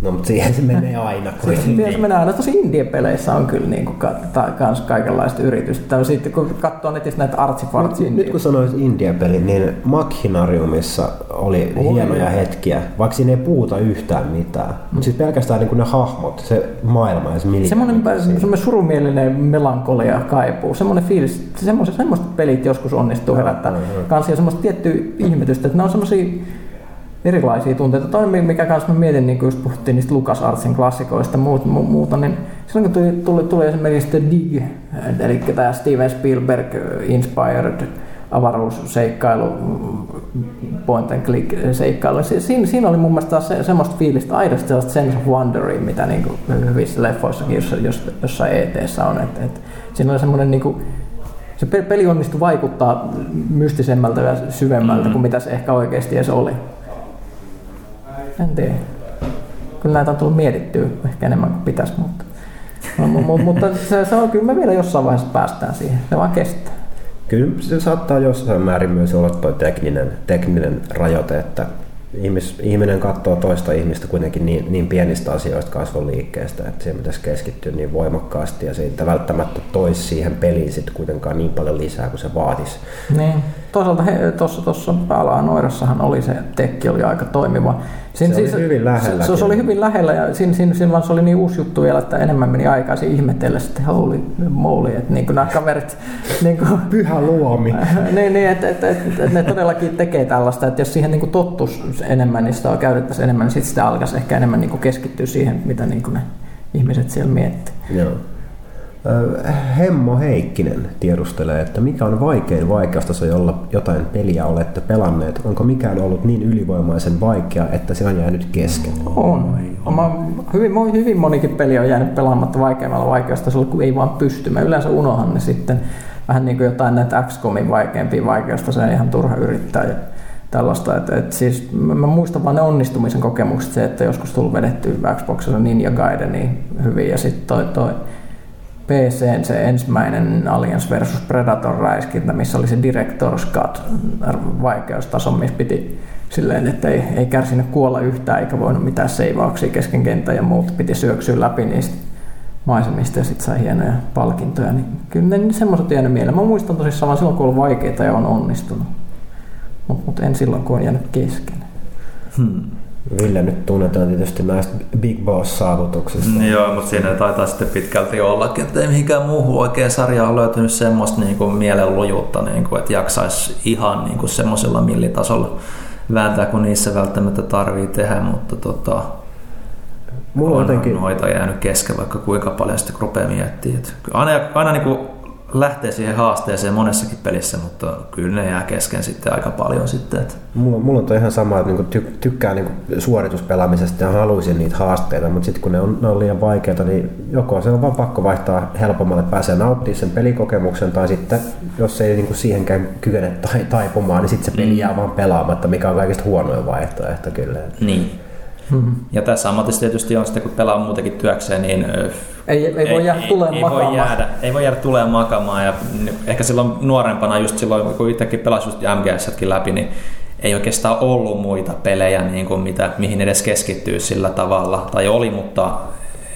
No, mutta siihen se menee <laughs> aina. Siihen se menee aina. Tosi indie-peleissä on kyllä niin kuin, kans kaikenlaista yritystä. Sitten kun katsoo netistä näitä artsifartsia. Nyt, nyt kun sanoit indie-peli, niin Machinariumissa oli Oi. hienoja hetkiä, vaikka siinä ei puhuta yhtään mitään. Mm. Mutta sitten pelkästään niin kuin ne hahmot, se maailma ja se military. Semmoinen, semmoinen surumielinen melankolia kaipuu. Semmoinen fiilis, semmoiset, semmoiset pelit joskus onnistuu herättää. Kanssa ja semmoista tiettyä ihmetystä, että ne on semmoisia erilaisia tunteita. Toinen, mikä kanssa mä mietin, niin just puhuttiin niistä LucasArtsin klassikoista ja muut, mu, muuta, niin silloin kun tuli, tuli, tuli esimerkiksi The Dig, eli tämä Steven Spielberg inspired avaruusseikkailu, point and click seikkailu. Siinä, siinä oli mun mielestä se, semmoista fiilistä, aidosti sellaista sense of wonderia, mitä niin kuin hyvissä leffoissakin jossa, jossain et on. Et, et, siinä oli semmoinen niin kuin, se peli onnistui vaikuttaa mystisemmältä ja syvemmältä mm. kuin mitä se ehkä oikeasti edes oli. En tiedä. Kyllä näitä on tullut mietittyä ehkä enemmän kuin pitäisi, mutta, no, mutta se, se on kyllä me vielä jossain vaiheessa päästään siihen. Se vaan kestää. Kyllä se saattaa jossain määrin myös olla tuo tekninen, tekninen rajoite, että ihmis, ihminen katsoo toista ihmistä kuitenkin niin, niin pienistä asioista kasvun liikkeestä, että siihen pitäisi keskittyä niin voimakkaasti ja siitä välttämättä toisi siihen peliin sitten kuitenkaan niin paljon lisää kuin se vaatisi. Niin. Toisaalta tuossa tuossa Alaa Noirassahan oli se tekki oli aika toimiva. Siinä, se siis, oli hyvin lähellä. Se, se, oli hyvin lähellä ja siinä, siinä, siinä vaan se oli niin uusi juttu vielä, että enemmän meni aikaa siinä ihmetellä sitten holy moly, että niin kuin nämä kaverit... <laughs> niin kuin, Pyhä luomi. <laughs> niin, niin että, että, että, että, ne todellakin tekee tällaista, että jos siihen niin kuin tottus enemmän, niin sitä käytettäisiin enemmän, niin sitten sitä alkaisi ehkä enemmän niin kuin keskittyä siihen, mitä niin kuin ne ihmiset siellä miettii. Joo. Hemmo Heikkinen tiedustelee, että mikä on vaikein vaikeustaso, jolla jotain peliä olette pelanneet? Onko mikään ollut niin ylivoimaisen vaikea, että se on jäänyt kesken? On. Oma, hyvin, hyvin monikin peli on jäänyt pelaamatta vaikeimmalla vaikeustasolla, kun ei vaan pysty. Mä yleensä unohan ne sitten vähän niin kuin jotain näitä XCOMin vaikeampia on ihan turha yrittää. Ja tällaista. Et, et siis, mä muistan vaan ne onnistumisen kokemukset, se, että joskus tullut vedetty Xboxilla Ninja Gaiden niin hyvin ja sitten toi, toi PC se ensimmäinen Alliance versus Predator räiskintä, missä oli se Director's Cut vaikeustaso, missä piti silleen, että ei, ei kärsinyt kuolla yhtään eikä voinut mitään seivauksia kesken kentän ja muut piti syöksyä läpi niistä maisemista ja sitten sai hienoja palkintoja. Niin kyllä ne semmoiset jäänyt mieleen. Mä muistan tosissaan vaan silloin, kun on vaikeita ja on onnistunut. Mutta mut en silloin, kun on jäänyt kesken. Hmm. Ville nyt tunnetaan tietysti näistä Big Boss-saavutuksista. Mm, joo, mutta siinä taitaa sitten pitkälti ollakin, että ei mihinkään muuhun oikein sarja ole löytynyt semmoista niin kuin mielenlujuutta, niin kuin, että jaksaisi ihan niin kuin semmoisella millitasolla vääntää, kun niissä välttämättä tarvii tehdä, mutta tota, Mulla on jotenkin... noita jäänyt kesken, vaikka kuinka paljon sitten rupeaa miettimään. Aina, aina niin kuin lähtee siihen haasteeseen monessakin pelissä, mutta kyllä ne jää kesken sitten aika paljon sitten. Että Mulla, mulla on toi ihan sama, että niinku ty, tykkään niinku suorituspelaamisesta ja haluaisin niitä haasteita, mutta sitten kun ne on, ne on liian vaikeita, niin joko se on vaan pakko vaihtaa helpommalle, että pääsee nauttimaan sen pelikokemuksen, tai sitten jos ei niinku siihenkään kykene tai, taipumaan, niin sitten se peli jää vaan pelaamatta, mikä on kaikista huonoin vaihtoehto kyllä. niin. Mm-hmm. Ja tässä ammatissa tietysti on sitten, kun pelaa muutenkin työkseen, niin Ei, ei, voi jäädä tuleen ei, makaamaan. voi jäädä, ei voi jäädä tuleen makaamaan. Ja ehkä silloin nuorempana, just silloin kun itsekin pelasin just MGSätkin läpi, niin ei oikeastaan ollut muita pelejä, niin kuin mitä, mihin edes keskittyy sillä tavalla. Tai oli, mutta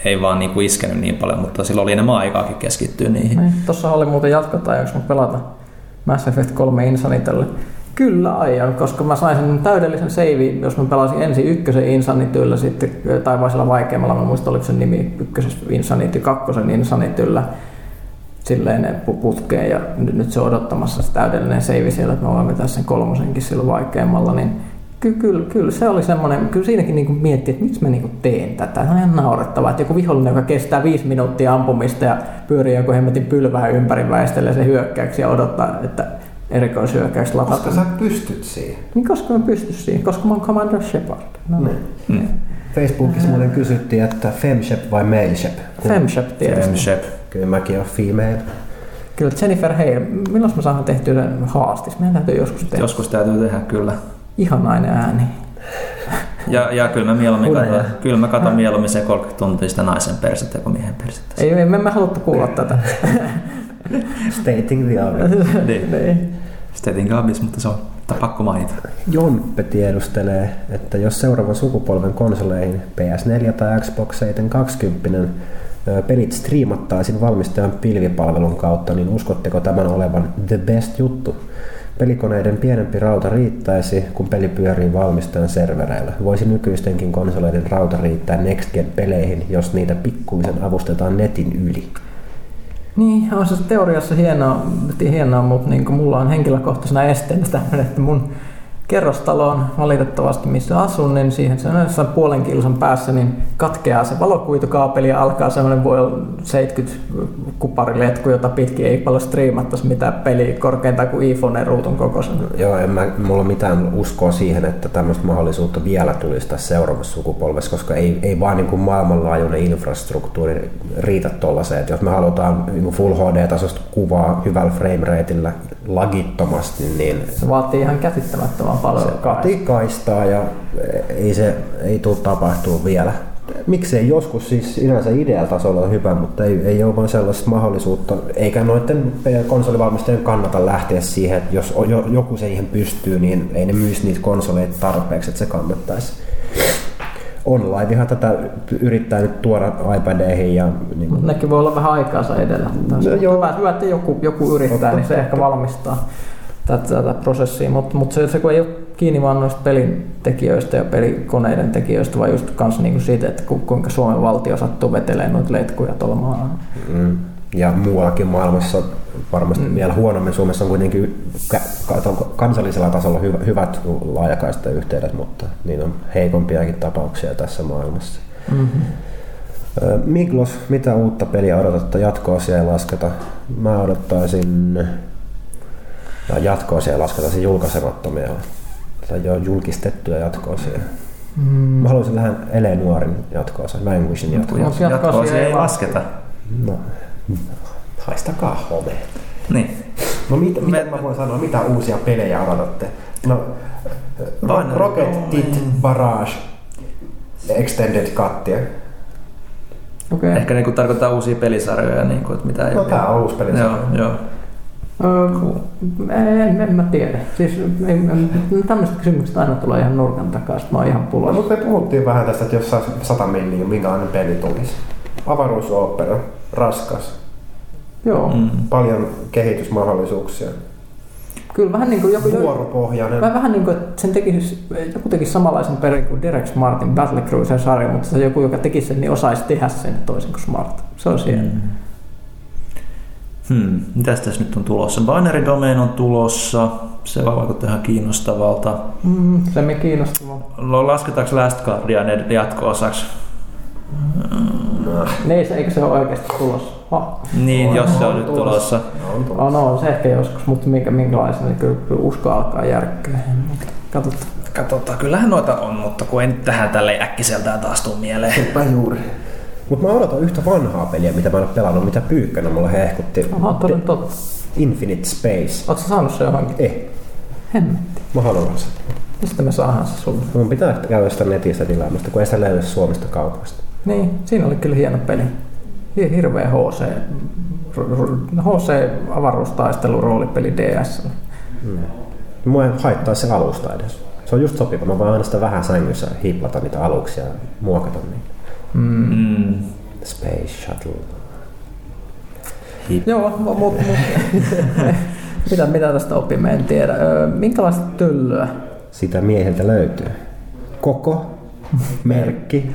ei vaan niin kuin iskenyt niin paljon, mutta silloin oli enemmän aikaakin keskittyä niihin. Niin, Tuossa oli muuten jatkotaan, jos mä pelata Mass Effect 3 Insanitylle. Kyllä aion, koska mä sain sen täydellisen save, jos mä pelasin ensin ykkösen Insanityllä, sitten, tai vai sillä vaikeammalla, mä muistan oliko se nimi ykkösessä Insanity, kakkosen Insanityllä, silleen pu- putkeen ja nyt, nyt se on odottamassa se täydellinen save siellä, että mä voin vetää sen kolmosenkin sillä vaikeammalla, niin Kyllä, kyllä, kyllä, se oli semmoinen, kyllä siinäkin niinku mietti, että miksi mä niinku teen tätä. Se on ihan naurettavaa, että joku vihollinen, joka kestää viisi minuuttia ampumista ja pyörii joku hemmetin pylvää ympäri väistelee se hyökkäyksi ja odottaa, että erikoishyökkäys Koska latataan. sä pystyt siihen. Niin koska mä pystyn siihen, koska mä oon Commander Shepard. No niin. Mm. Facebookissa muuten kysyttiin, että femshep vai maleshep. Femshep tietysti. Femshep. Kyllä mäkin olen female. Kyllä Jennifer Hale, milloin mä saan tehtyä haastis? Meidän täytyy joskus tehdä. Joskus täytyy tehdä kyllä. Ihanainen ääni. Ja, ja kyllä mä mieluummin katon, kyllä mä katon mieluummin se 30 tuntia sitä naisen persettä kuin miehen persettä. Ei, ei me emme haluttu kuulla tätä. Stating the obvious. Niin. niin. Stating obvious, mutta se on pakko mainita. Jomppe tiedustelee, että jos seuraavan sukupolven konsoleihin PS4 tai Xbox 720 ö, pelit striimattaisiin valmistajan pilvipalvelun kautta, niin uskotteko tämän olevan the best juttu? Pelikoneiden pienempi rauta riittäisi, kun peli pyörii valmistajan servereillä. Voisi nykyistenkin konsoleiden rauta riittää Next Gen peleihin, jos niitä pikkuisen avustetaan netin yli. Niin, on se teoriassa hienoa, hienoa mutta niin mulla on henkilökohtaisena esteenä tämmöinen, että mun kerrostalo on valitettavasti missä asun, niin siihen se on jossain puolen kilsan päässä, niin katkeaa se valokuitukaapeli ja alkaa semmoinen voi olla 70 kupariletku, jota pitkin ei paljon striimattaisi mitään peliä korkeintaan kuin iPhoneen ruutun kokoisena. Joo, en mä, mulla ole mitään uskoa siihen, että tämmöistä mahdollisuutta vielä tulisi tässä seuraavassa sukupolvessa, koska ei, ei vaan niin kuin maailmanlaajuinen infrastruktuuri riitä tuollaiseen. Että jos me halutaan niin Full HD-tasosta kuvaa hyvällä frame lagittomasti, niin Se vaatii ihan käsittämättömän paljon se vaatii kaistaa ja ei se ei tule tapahtuu vielä. Miksei joskus siis sinänsä ideatasolla on hyvä, mutta ei, ei ole vaan sellaista mahdollisuutta, eikä noiden konsolivalmistajien kannata lähteä siihen, että jos jo- joku siihen pystyy, niin ei ne myisi niitä konsoleita tarpeeksi, että se kannattaisi. OnLivehan tätä yrittää nyt tuoda iPadeihin ja niin Mutta nekin voi olla vähän aikaansa edellä. No joo. hyvä, hyvä, että joku, joku yrittää, Totta, niin se ehkä valmistaa tätä, tätä prosessia. Mutta mut se, se, kun ei ole kiinni vaan noista pelin tekijöistä ja pelikoneiden tekijöistä, vaan just kans niinku siitä, että ku, kuinka Suomen valtio sattuu vetelemään noita letkuja tuolla maalla. Mm. Ja muuallakin maailmassa varmasti mm. vielä huonommin. Suomessa on kuitenkin kansallisella tasolla hyvä, hyvät laajakaista yhteydet, mutta niin on heikompiakin tapauksia tässä maailmassa. Mm-hmm. Ö, Miglos, mitä uutta peliä odotatte? Jatko-osia ei lasketa. Mä odottaisin... No, jatko-osia ei lasketa, se julkaisemattomia tai jo julkistettuja jatko-osia. Mm. Mä haluaisin vähän Elenuorin jatko-osa, Vanquishin jatko-osa. Jatko-osia Jatko-osia ei ei lasketa. No, haistakaa home. Niin. No mit, mitä Me- mä voin sanoa, mitä uusia pelejä odotatte? No, Vain- Ro- Rocket Tit Barrage Extended Cuttia. Okei. Ehkä niinku tarkoittaa uusia pelisarjoja, niinku, että mitä ei No ole. tää on uusi peli. Joo, joo. Öö, en, en mä tiedä. Siis ei, tämmöiset kysymykset aina tulee ihan nurkan takaa, mä oon ihan pulossa. mutta me puhuttiin vähän tästä, että jos saisi 100 milliä, minkälainen peli tulisi. Avaruusopera, raskas, Joo, Mm. paljon kehitysmahdollisuuksia, kyllä vähän niin kuin joku... vuoropohjainen. Mä vähän niin kuin, että sen tekisi, joku tekisi samanlaisen perin kuin Derek Smartin Battlecruiser sarja, mutta se joku, joka tekisi sen, niin osaisi tehdä sen toisin kuin Smart. Se on siellä. Mm. Hmm. Mitäs tässä nyt on tulossa? Binary Domain on tulossa. Se vaikuttaa ihan kiinnostavalta. Mm, se me kiinnostavaa. No, Lasketaanko Last Guardian jatko-osaksi? No Niin, se, eikö se ole oikeasti tulossa? Oh. Niin, On, jos se on on nyt tulossa. tulossa. On tulossa. Oh, no, se ehkä joskus, mutta minkä, minkälaisen, niin kyllä, kyllä usko alkaa järkkyä. Katsotaan. Katsotaan, kyllähän noita on, mutta kun en tähän tälle äkkiseltään taas tuu mieleen. Sepä juuri. Mutta mä odotan yhtä vanhaa peliä, mitä mä en ole pelannut, mitä Pyykkönä mulle hehkutti. Aha, toden totta. Infinite Space. Oletko sä saanut se johonkin? Eh, Hemmetti. mä haluan sen. Mistä me saadaan se sulle? Mun pitää käydä sitä netistä tilaamästä, kun ei sitä löydy Suomesta kaupasta. Niin, siinä oli kyllä hieno peli. Hi- Hirveä HC, HC-avaruustaistelu roolipeli DS. Mua ei haittaa se alusta edes. Se on just sopiva. Mä voin aina sitä vähän sängyssä hiplata niitä aluksia ja muokata niitä. Mm. Space Shuttle. Joo, mutta mut, <laughs> mitä, mitä tästä opimme, en tiedä. Minkälaista tyllyä? Sitä mieheltä löytyy. Koko, merkki.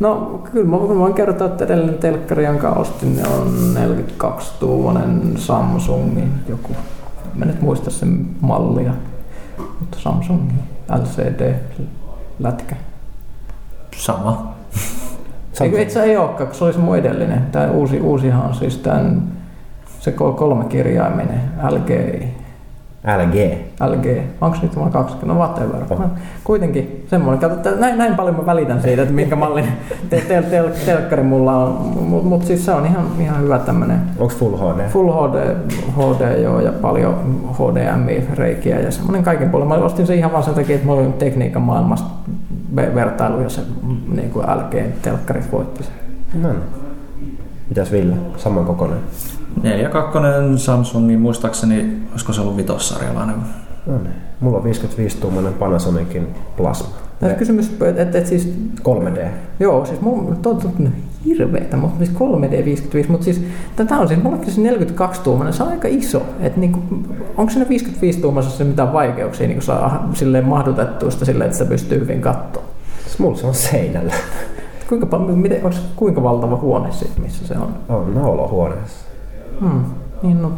No kyllä mä voin kertoa, että edellinen telkkari, jonka ostin, ne on 42-tuumainen Samsungin joku. Mä nyt muista sen mallia, mutta Samsungin LCD-lätkä. Sama. Eikö itse ei olekaan, kun se oli se mun edellinen. Tämä uusi, uusihan on siis tämän, se kol- kolme kirjaiminen, LGI. LG. LG. Onko niitä vain kaksi? No whatever. No, kuitenkin semmoinen. Kato, näin, näin paljon mä välitän siitä, että minkä mallin <laughs> te, te, te, telkkari mulla on. Mutta mut siis se on ihan, ihan hyvä tämmönen Onks Full HD? Full HD, HD joo, ja paljon HDMI-reikiä ja semmoinen kaiken puolella. Mä ostin sen ihan vaan sen takia, että mulla oli tekniikan maailmasta vertailu ja se mm, niin kuin LG-telkkarit voitti sen. No niin. Mitäs Ville? Saman kokoinen. 42 Samsungin, muistaakseni, olisiko se ollut vitossarjalainen? No niin. Mulla on 55-tuumainen Panasonicin plasma. Tässä kysymys, että et, et siis 3D. Joo, siis mulla no, hirveetä, mutta siis 3D55, mutta siis tätä on siis, mulla on se 42 tuumainen, se on aika iso. Että niinku, onko siinä 55 tuumaisessa mitään vaikeuksia niin saa silleen mahdutettua sitä silleen, että sitä pystyy hyvin katsoa? Siis Mulla se on seinällä. <laughs> Kuinka, paljon- miten, onko, kuinka valtava huone sitten, missä se on? On mä olohuoneessa. Hmm. Niin no,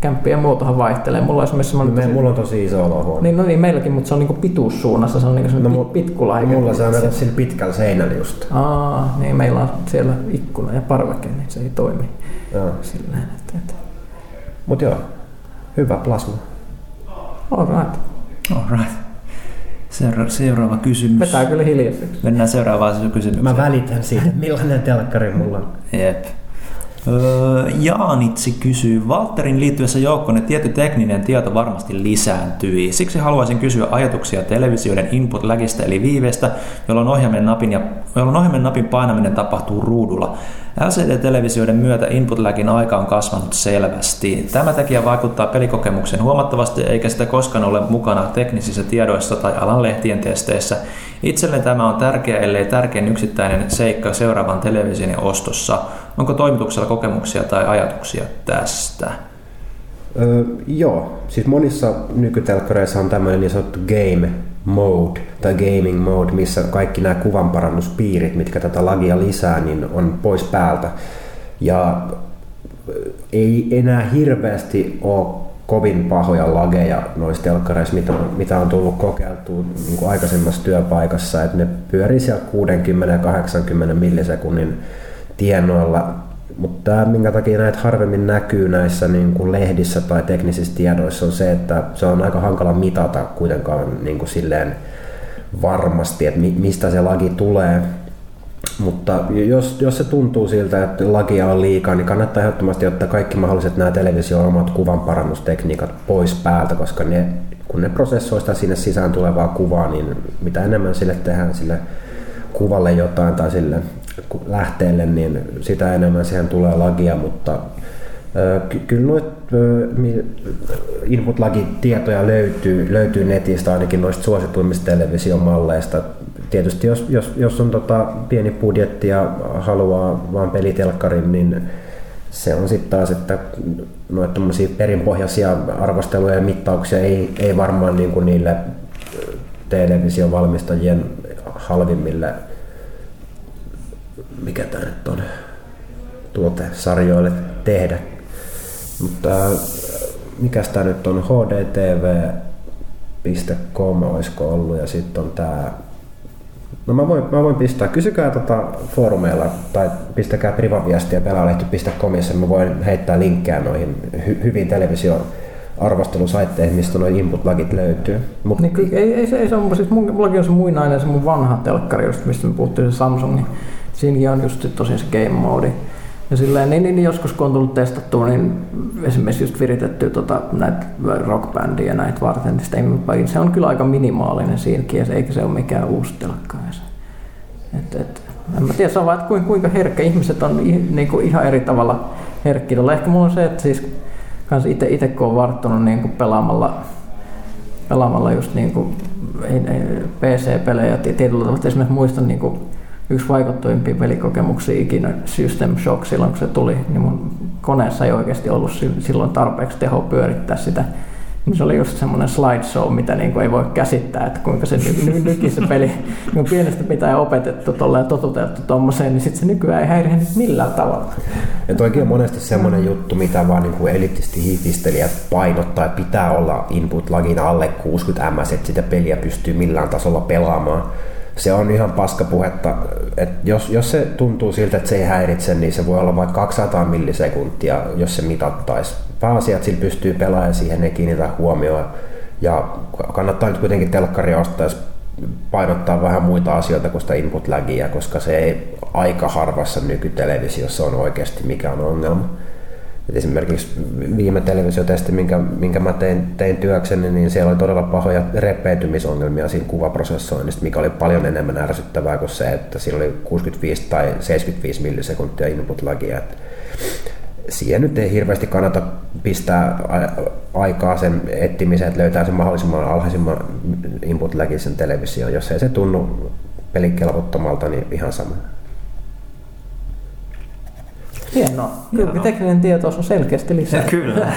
kämppien muotohan vaihtelee. Mulla on esimerkiksi semmoinen... Me, mulla on tosi iso olohuone. Niin, no niin, meilläkin, mutta se on niinku pituussuunnassa, se on niinku No, eikä- Mulla se on kato sillä pitkällä seinällä just. Aa, niin meillä on siellä ikkuna ja parveke, niin se ei toimi Joo. silleen, että, että Mut joo. Hyvä plasma. all right. Alright. Seura- seuraava kysymys. Vetää kyllä hiljaiseksi. Mennään seuraavaan kysymykseen. Mä välitän siitä, millainen telkkari mulla on. Jep. Öö, Jaanitsi kysyy, Valterin liittyessä joukkoon tietty tekninen tieto varmasti lisääntyi. Siksi haluaisin kysyä ajatuksia televisioiden input lagista eli viiveestä, jolloin ohjaimen napin, ja, jolloin ohjaimen napin painaminen tapahtuu ruudulla. LCD-televisioiden myötä input lagin aika on kasvanut selvästi. Tämä tekijä vaikuttaa pelikokemuksen huomattavasti, eikä sitä koskaan ole mukana teknisissä tiedoissa tai alan lehtien testeissä. Itselle tämä on tärkeä, ellei tärkein yksittäinen seikka seuraavan television ostossa. Onko toimituksella kokemuksia tai ajatuksia tästä? Öö, joo, siis monissa nykytelkkareissa on tämmöinen niin sanottu game mode tai gaming mode, missä kaikki nämä kuvanparannuspiirit, mitkä tätä lagia lisää, niin on pois päältä. Ja ö, ei enää hirveästi ole kovin pahoja lageja noissa telkkareissa, mitä mitä on tullut kokeiltua niin aikaisemmassa työpaikassa, että ne pyörii siellä 60 ja 80 millisekunnin tienoilla, mutta tämä, minkä takia näitä harvemmin näkyy näissä niin kuin lehdissä tai teknisissä tiedoissa, on se, että se on aika hankala mitata kuitenkaan niin kuin silleen varmasti, että mi- mistä se lagi tulee. Mutta jos, jos se tuntuu siltä, että lagia on liikaa, niin kannattaa ehdottomasti ottaa kaikki mahdolliset nämä televisio omat kuvanparannustekniikat pois päältä, koska ne, kun ne prosessoi sitä sinne sisään tulevaa kuvaa, niin mitä enemmän sille tehdään sille kuvalle jotain tai sille lähteelle, niin sitä enemmän siihen tulee lagia, mutta kyllä noita input tietoja löytyy, löytyy netistä ainakin noista suosituimmista televisiomalleista. Tietysti jos, jos, jos on tota pieni budjetti ja haluaa vaan pelitelkkarin, niin se on sitten taas, että noita perinpohjaisia arvosteluja ja mittauksia ei, ei varmaan niin kuin niille televisiovalmistajien halvimmille, mikä tämä nyt on, tuotesarjoille tehdä. Mutta mikä tämä nyt on, hdtv.com olisiko ollut ja sitten on tämä No mä voin, mä voin pistää. Kysykää tota foorumeilla tai pistäkää privaviestiä pelaalehti.comissa. Mä voin heittää linkkejä noihin hy- hyviin televisio arvostelusaitteihin, mistä nuo input-lagit löytyy. Mut niin, ei, ei, se, ei se on, siis mun, mullakin on se muinainen, se mun vanha telkkari, just, mistä me puhuttiin, se Samsung, niin siinäkin on just tosiaan se game mode. Ja silleen, niin, niin, joskus kun on tullut testattua, niin esimerkiksi just viritetty tota, näitä rockbändiä näitä varten, niin se on kyllä aika minimaalinen siinäkin, eikä se ole mikään uusi telkka. Et, et, en mä tiedä, se on vaan, että kuinka herkkä ihmiset on niin kuin ihan eri tavalla herkkiä. Ehkä mulla on se, että siis kans itse, itse kun on varttunut niin kuin pelaamalla, pelaamalla just niin kuin PC-pelejä tietyllä tavalla. Esimerkiksi muistan niin kuin yksi vaikuttavimpia pelikokemuksia ikinä System Shock silloin kun se tuli, niin mun koneessa ei oikeasti ollut silloin tarpeeksi teho pyörittää sitä se oli just semmoinen slideshow, mitä niin kuin ei voi käsittää, että kuinka se ny- nyki se peli. Kun pienestä pitää opetettu ja totutettu tuommoiseen, niin sitten se nykyään ei häiriä millään tavalla. Ja toikin on monesti semmoinen juttu, mitä vaan niin kuin elitisti hiifistelijät painottaa, että pitää olla input-lagin alle 60 ms, että sitä peliä pystyy millään tasolla pelaamaan. Se on ihan paskapuhetta. että jos, jos se tuntuu siltä, että se ei häiritse, niin se voi olla vaikka 200 millisekuntia, jos se mitattaisi pääasia, että sillä pystyy pelaamaan siihen ei kiinnitä huomioon. Ja kannattaa nyt kuitenkin telkkari ostaa, painottaa vähän muita asioita kuin sitä input lagia, koska se ei aika harvassa nykytelevisiossa on oikeasti mikään ongelma. Et esimerkiksi viime televisiotesti, minkä, minkä mä tein, tein työkseni, niin siellä oli todella pahoja repeytymisongelmia siinä kuvaprosessoinnista, mikä oli paljon enemmän ärsyttävää kuin se, että siinä oli 65 tai 75 millisekuntia input lagia. Et siihen nyt ei hirveästi kannata pistää aikaa sen etsimiseen, että löytää sen mahdollisimman alhaisimman input sen televisioon. Jos ei se tunnu pelikelvottomalta, niin ihan sama. Hienoa. Kyllä tekninen tieto on selkeästi lisää. <laughs> Kyllä.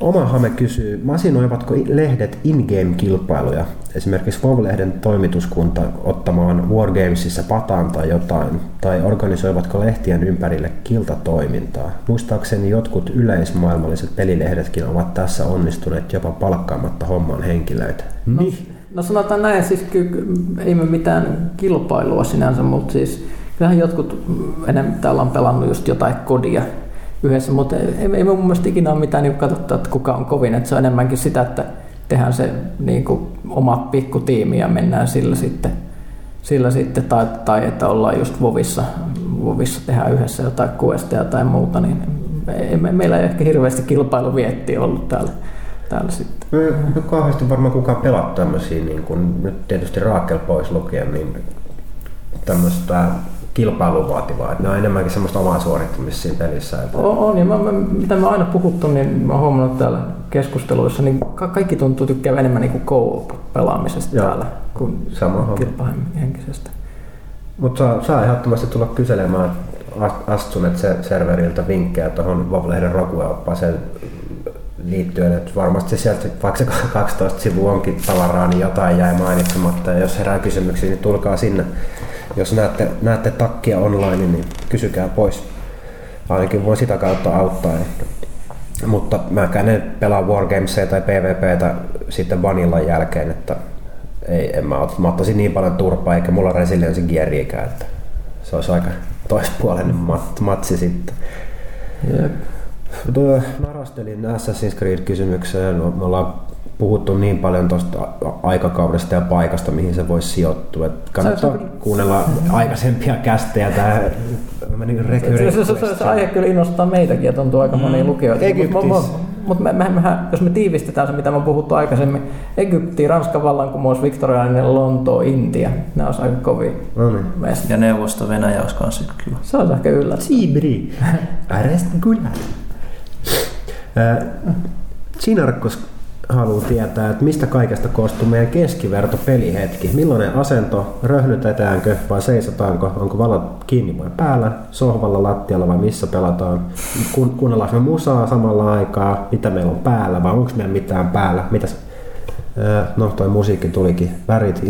Oma Hame kysyy, masinoivatko lehdet in-game-kilpailuja, esimerkiksi WoW-lehden toimituskunta ottamaan Wargamesissa pataan tai jotain, tai organisoivatko lehtien ympärille kiltatoimintaa? Muistaakseni jotkut yleismaailmalliset pelilehdetkin ovat tässä onnistuneet jopa palkkaamatta homman henkilöitä. No, niin. no sanotaan näin, siis kyllä, ei me mitään kilpailua sinänsä, mutta siis kyllähän jotkut enemmän täällä on pelannut just jotain kodia yhdessä, mutta ei, ei mun mielestä ikinä ole mitään niin katsottu, että kuka on kovin. Että se on enemmänkin sitä, että tehdään se niin kuin, oma tiimi ja mennään sillä sitten, sillä sitten tai, tai, että ollaan just Vovissa, Vovissa tehdään yhdessä jotain questeja tai muuta, niin ei, me, meillä ei ehkä hirveästi kilpailuvietti ollut täällä, täällä sitten. Me, me kauheasti varmaan kukaan pelaa tämmöisiä, niin kun nyt tietysti Raakel pois lukien, niin tämmöistä kilpailun vaativaa. Että ne on enemmänkin semmoista omaa suorittamista siinä pelissä. Että... On, on, ja mä, mä, mitä mä aina puhuttu, niin mä oon huomannut täällä keskusteluissa, niin ka- kaikki tuntuu tykkää enemmän niin co-pelaamisesta Joo. täällä kuin kilpahenkisestä. Mutta saa, saa ehdottomasti tulla kyselemään Astunet serveriltä vinkkejä tuohon Vovlehden Rokueoppaaseen liittyen, että varmasti sieltä, vaikka se 12 sivua onkin tavaraa, niin jotain jäi mainitsematta. Ja jos herää kysymyksiä, niin tulkaa sinne jos näette, näette takkia online, niin kysykää pois. Ainakin voi sitä kautta auttaa. Mutta mäkään en pelaa Wargamesia tai PvPtä sitten vanillan jälkeen, että ei, en mä, ot, mä ottaisin niin paljon turpaa, eikä mulla resiliency geariikään, että se olisi aika toispuolinen mat, matsi sitten. Jep. Tuo narastelin Assassin's Creed-kysymykseen. Me ollaan puhuttu niin paljon tuosta aikakaudesta ja paikasta, mihin se voisi sijoittua. Että kannattaa se, kuunnella aikaisempia kästejä. Tämä meni se, se, se, se, aihe kyllä innostaa meitäkin ja tuntuu aika monia mm. lukijoita. Mutta mut me, me, me, jos me tiivistetään se, mitä me on puhuttu aikaisemmin, Egypti, Ranskan vallankumous, Viktoriaaninen, Lonto, Intia, ne olisi aika kovia. No niin. Ja neuvosto Venäjä olisi kanssa kyllä. Se olisi ehkä yllättävää. Sibri. Arrest <laughs> kyllä. Sinarkkos haluaa tietää, että mistä kaikesta koostuu meidän keskiverto pelihetki. Millainen asento, röhnytetäänkö vai seisotaanko, onko valot kiinni vai päällä, sohvalla, lattialla vai missä pelataan, Kun, kuunnellaanko me musaa samalla aikaa, mitä meillä on päällä? Vai onko meillä mitään päällä, mitäs? No toi musiikki tulikin, värit,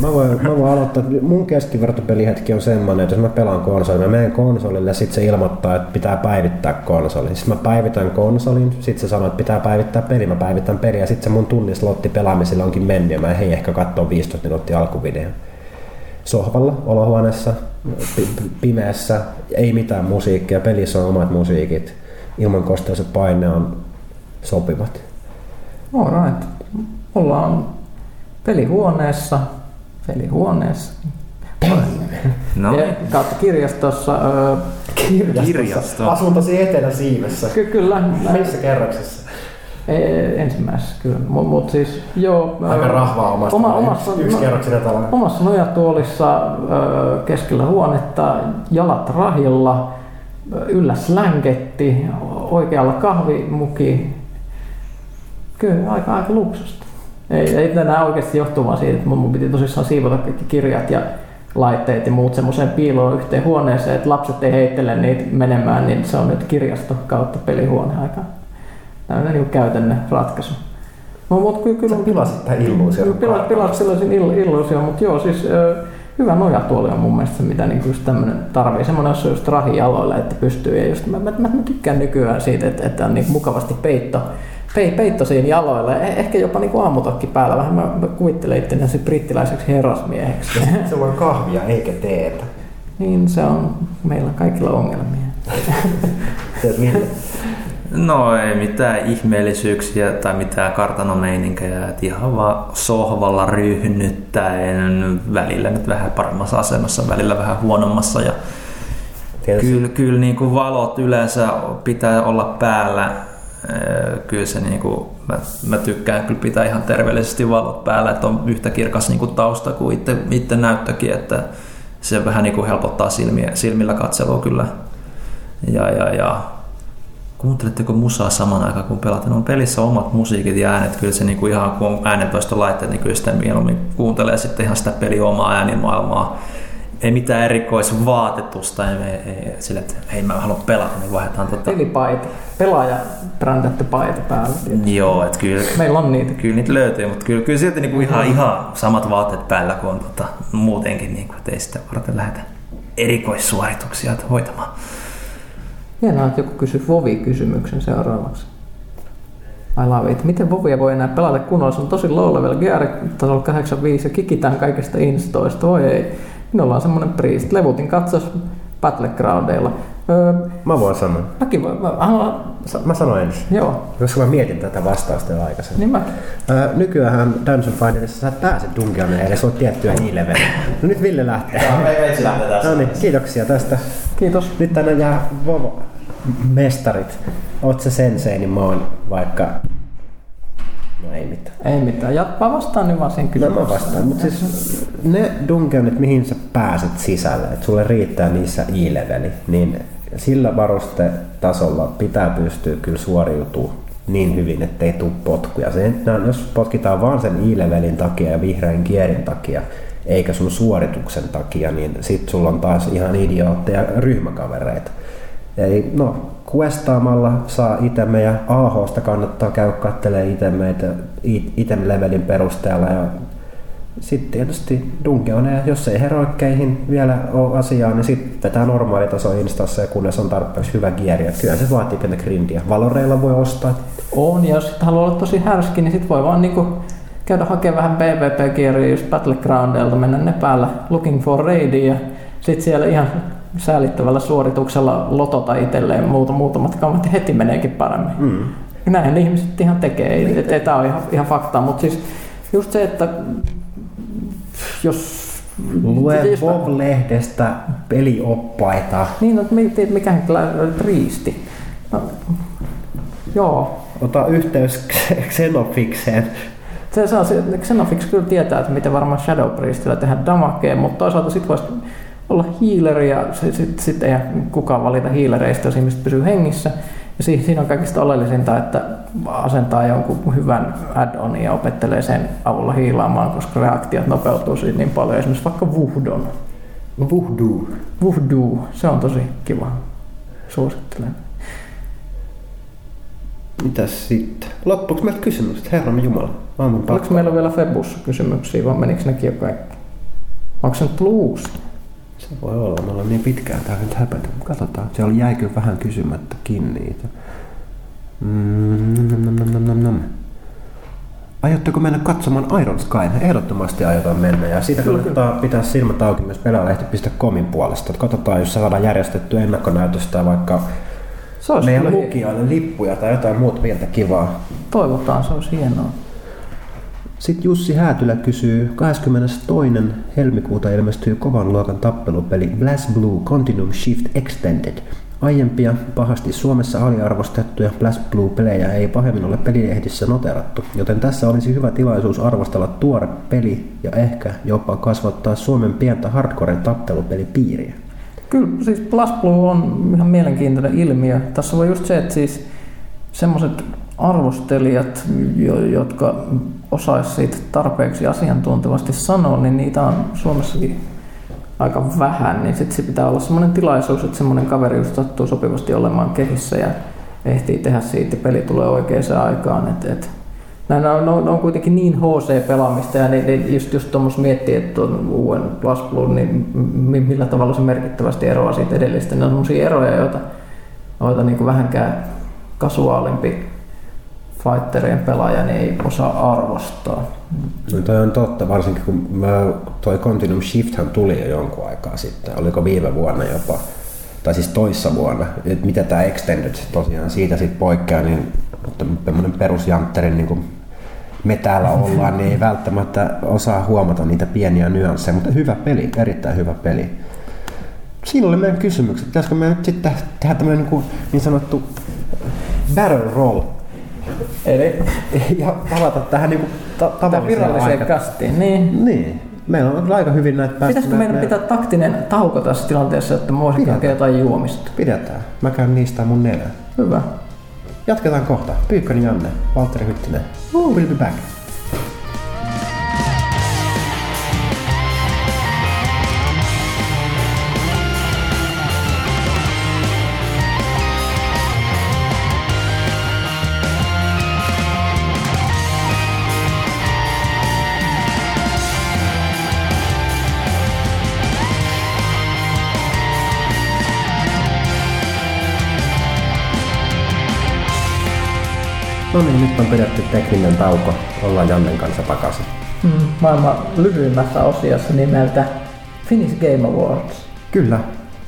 Mä voin, mä voin aloittaa, mun keskivertopelihetki on semmonen, että jos mä pelaan konsolin, mä menen konsolille ja sit se ilmoittaa, että pitää päivittää konsolin. Sitten mä päivitän konsolin, sit se sanoo, että pitää päivittää peli, mä päivitän peli ja sit se mun tunnislotti pelaamisilla onkin mennyt ja mä hei ehkä katsoa 15 minuuttia alkuvideon. Sohvalla, olohuoneessa, pi- pimeässä, ei mitään musiikkia, pelissä on omat musiikit, ilman kosteus ja paine on sopivat. Alright. Ollaan pelihuoneessa. Pelihuoneessa. No, Ja kautta kirjastossa. Öö, kirjasto. Asun tosi eteläsiivessä. ky- kyllä. Missä kerroksessa? Ei, ensimmäisessä kyllä. Mutta mut siis joo. Aika öö, rahvaa omasta. Oma, omassa, yksi no- kerroksinen talo. omassa nojatuolissa öö, keskellä huonetta, jalat rahilla, yllä slängetti, oikealla kahvimuki. Kyllä, aika, aika luksusta. Ei, ei tänään oikeasti johtuu vaan siitä, että mun, piti tosissaan siivota kaikki kirjat ja laitteet ja muut semmoiseen piiloon yhteen huoneeseen, että lapset ei heittele niitä menemään, niin se on nyt kirjasto kautta pelihuone aika tämmöinen niin käytännön ratkaisu. No, mutta kyllä, kyllä Sä pilasit tämän illuusion. Pilas, pilas sellaisen ill, illuusion, mutta joo, siis ö, hyvä nojatuoli on mun mielestä se, mitä niinku just tämmönen tarvii. Semmoinen, jos on just rahi jaloilla, että pystyy. Ja just, mä, mä, mä, tykkään nykyään siitä, että, että on niinku mukavasti peitto, pei, peitto siinä jaloilla. Eh- Ehkä jopa niinku aamutakki päällä. Vähän mä, mä kuvittelen itse brittiläiseksi herrasmieheksi. Se on kahvia eikä teetä. niin se on, meillä kaikilla ongelmia. No ei mitään ihmeellisyyksiä tai mitään kartanomeininkejä, että ihan vaan sohvalla ryhnyttäen, välillä nyt vähän paremmassa asemassa, välillä vähän huonommassa ja Tietysti kyllä, kyllä niin kuin valot yleensä pitää olla päällä. Ee, Kyllä se niin kuin, mä, mä, tykkään kyllä pitää ihan terveellisesti valot päällä, että on yhtä kirkas niin kuin tausta kuin itse, itse näyttökin, että se vähän niin kuin helpottaa silmiä, silmillä katselua kyllä. Ja, ja, ja Kuunteletteko musaa saman aikaan kun pelataan? On pelissä omat musiikit ja äänet. Kyllä se niinku ihan kun on äänentoistolaitteet, niin kyllä sitä mieluummin kuuntelee sitten ihan sitä peli omaa äänimaailmaa. Ei mitään erikoisvaatetusta, ei, ei, ei sille, että hei mä haluan pelata, niin vaihdetaan tota. Pelipaita, pelaaja brändätty paita päällä. Joo, että kyllä, Meillä on niitä. kyllä niitä löytyy, mutta kyllä, kyllä silti niinku ihan, ihan samat vaatteet päällä kuin on tota, muutenkin, niinku, että ei sitä varten lähdetä erikoissuorituksia hoitamaan. Hienoa, että joku kysyy Vovi-kysymyksen seuraavaksi. I love it. Miten Vovia voi enää pelata kunnolla? Se on tosi low level GR tasolla 85 ja kikitään kaikista instoista. Voi ei. Minulla on semmonen priest. Levutin katsos Battlegroundeilla. Öö, Mä voin sanoa. mäkin voin, mä Sa- Mä sanoin ensin. joo, Koska mä mietin tätä vastausta jo aikaisemmin. niin mäkin. Ää, nykyään Dungeon Fighterissa sä et pääse dungeoneen edes on tiettyä hiileveliä. No nyt Ville lähtee. No niin, kiitoksia tästä. Kiitos. Nyt tänne jää Vovo mestarit. Oot se sensei, niin mä oon vaikka... No ei mitään. Ei mitään. Ja mä vastaan nyt vaan sen No kysymykseen. mä vastaan, mutta siis ne dungeonit, mihin sä pääset sisälle, että sulle riittää niissä i-leveli, niin sillä varustetasolla pitää pystyä kyllä suoriutumaan niin hyvin, ettei tuu potkuja. Se, no, jos potkitaan vaan sen i-levelin takia ja vihreän kierin takia, eikä sun suorituksen takia, niin sit sulla on taas ihan idiootteja ryhmäkavereita. Eli no, questaamalla saa itemejä, AHsta kannattaa käydä katselemaan itemeitä item-levelin perusteella ja sitten tietysti dungeoneja, jos ei heroikkeihin vielä ole asiaa, niin sitten vetää normaalitaso instassa ja kunnes on tarpeeksi hyvä kieri. Ja kyllä se vaatii pientä grindiä. Valoreilla voi ostaa. On, ja jos sit haluaa olla tosi härski, niin sit voi vaan niinku käydä hakemaan vähän PvP-kieriä just Battlegroundeilta, mennä ne päällä looking for raidia, ja sit siellä ihan säälittävällä suorituksella lotota itselleen muuta, muutamat kammat ja heti meneekin paremmin. Mm. Näin ihmiset ihan tekee, ei, et, et, tää on ihan, ihan faktaa, mutta siis just se, että jos... Lue mä- Bob-lehdestä pelioppaita. Niin, no, mikä, mikä riisti. No, joo, Ota yhteys Xenofikseen. Se saa, Xenofix kyllä tietää, että miten varmaan Shadow Priestillä tehdään damakea, mutta toisaalta sit voisi olla healeri ja sitten sit, ei kukaan valita healereista, jos ihmiset pysyy hengissä. Ja si, siinä on kaikista oleellisinta, että asentaa jonkun hyvän add-onin ja opettelee sen avulla hiilaamaan, koska reaktiot nopeutuu siitä niin paljon. Esimerkiksi vaikka Wuhdon. Voodoo. Wuhdoo, se on tosi kiva. Suosittelen. Mitäs sitten? Loppuuko meiltä kysymykset? Herramme Jumala. Aamun Oliko meillä vielä Febussa kysymyksiä vai menikö nekin jo kaikki? Onko se nyt blues? Se voi olla. Me ollaan niin pitkään täällä nyt häpätä. Katsotaan. Siellä jäikö vähän kysymättäkin niitä. Mm, nom, nom, nom, nom. Aiotteko mennä katsomaan Iron Skyn? Ehdottomasti aiotaan mennä ja siitä kannattaa pitää silmät auki myös pelaalehti.comin puolesta. Katsotaan, jos saadaan järjestettyä ennakkonäytöstä vaikka Se olisi meidän kyllä lukijoille lippuja tai jotain muuta pientä kivaa. Toivotaan, se olisi hienoa. Sitten Jussi Häätylä kysyy, 22. helmikuuta ilmestyy kovan luokan tappelupeli Blast Blue Continuum Shift Extended. Aiempia, pahasti Suomessa aliarvostettuja Blast Blue-pelejä ei pahemmin ole pelilehdissä noterattu, joten tässä olisi hyvä tilaisuus arvostella tuore peli ja ehkä jopa kasvattaa Suomen pientä hardcoren tappelupelipiiriä. Kyllä siis Plus Blue on ihan mielenkiintoinen ilmiö. Tässä on just se, että siis semmoiset arvostelijat, jo- jotka osaisi siitä tarpeeksi asiantuntevasti sanoa, niin niitä on Suomessakin aika vähän, niin sitten se pitää olla semmoinen tilaisuus, että semmoinen kaveri just sattuu sopivasti olemaan kehissä ja ehtii tehdä siitä peli tulee oikeaan aikaan. Et, et, näin on, on, on kuitenkin niin HC-pelaamista ja ne, ne just, just tuommoista miettii, että tuon uuden Plus Blue, niin mi- millä tavalla se merkittävästi eroaa siitä edellisestä. Ne on semmoisia eroja, joita, joita niin kuin vähänkään kasuaalimpi fighterien pelaaja niin ei osaa arvostaa. No toi on totta, varsinkin kun mä, toi Continuum Shifthän tuli jo jonkun aikaa sitten, oliko viime vuonna jopa, tai siis toissa vuonna, että mitä tämä Extended tosiaan siitä sitten poikkeaa, niin tämmöinen perusjantterin niin kuin me täällä ollaan, niin ei <laughs> välttämättä osaa huomata niitä pieniä nyansseja, mutta hyvä peli, erittäin hyvä peli. Siinä oli meidän kysymykset. Pitäisikö me nyt sitten tehdä tämmöinen niin, kuin niin sanottu barrel roll Eli <laughs> ja palata tähän niin kuin ta- tavalliseen viralliseen aikaan. kastiin, niin. Niin. Meillä on aika hyvin näitä päästy. Pitäisikö meidän nä- pitää taktinen tauko tässä tilanteessa, että mä voisin hakea jotain juomista? Pidetään. Mä käyn niistä mun nenää. Hyvä. Jatketaan kohta. Pyykkönen Janne, Valtteri Hyttinen. We'll be back. No niin, nyt on pidetty tekninen tauko. Ollaan Jannen kanssa takaisin. Mm, maailman lyhyimmässä osiossa nimeltä Finnish Game Awards. Kyllä,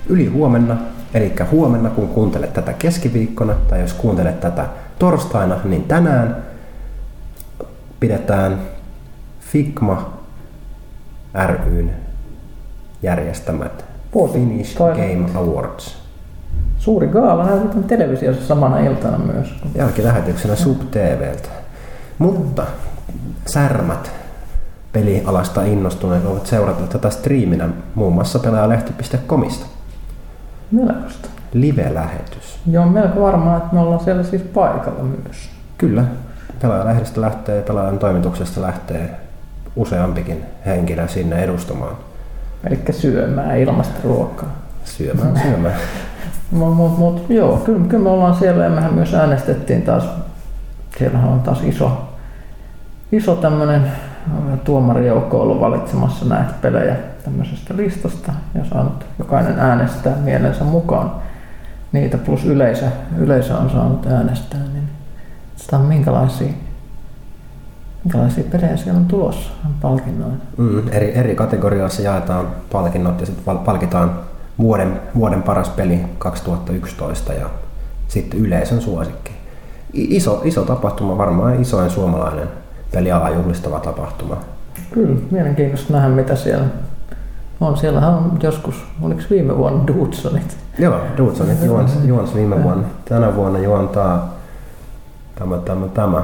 yli huomenna, eli huomenna kun kuuntelet tätä keskiviikkona, tai jos kuuntelet tätä torstaina, niin tänään pidetään Figma ryn järjestämät Finnish Game Awards. Suuri gaala näytetään televisiossa samana iltana myös. Jälkilähetyksenä SubTVltä. Mutta särmät pelialasta innostuneet voivat seurata tätä striiminä muun muassa pelaajalehti.comista. Melkoista. Live-lähetys. Joo, melko varmaa, että me ollaan siellä siis paikalla myös. Kyllä. Pelaajalehdestä lähtee, pelaajan toimituksesta lähtee useampikin henkilö sinne edustamaan. Eli syömään ilmasta ruokaa. Syömään, syömään. <laughs> Mutta mut, mut, joo, kyllä, kyllä me ollaan siellä ja mehän myös äänestettiin taas, siellähän on taas iso, iso tämmöinen tuomarijoukko ollut valitsemassa näitä pelejä tämmöisestä listasta. Ja saanut jokainen äänestää mielensä mukaan. Niitä plus yleisö, yleisö on saanut äänestää, niin sitä on minkälaisia, minkälaisia pelejä siellä on tulossa? Palkinnoina. Mm, eri, eri kategorioissa jaetaan palkinnot ja sitten palkitaan vuoden, vuoden paras peli 2011 ja sitten yleisön suosikki. Iso, iso tapahtuma, varmaan isoin suomalainen peliala juhlistava tapahtuma. Kyllä, mielenkiintoista nähdä mitä siellä on. Siellähän on joskus, oliko viime vuonna Dudsonit? Joo, Dudsonit juonsi, <laughs> juonsi viime vuonna. Tänä vuonna juontaa tämä, tämä, tämä.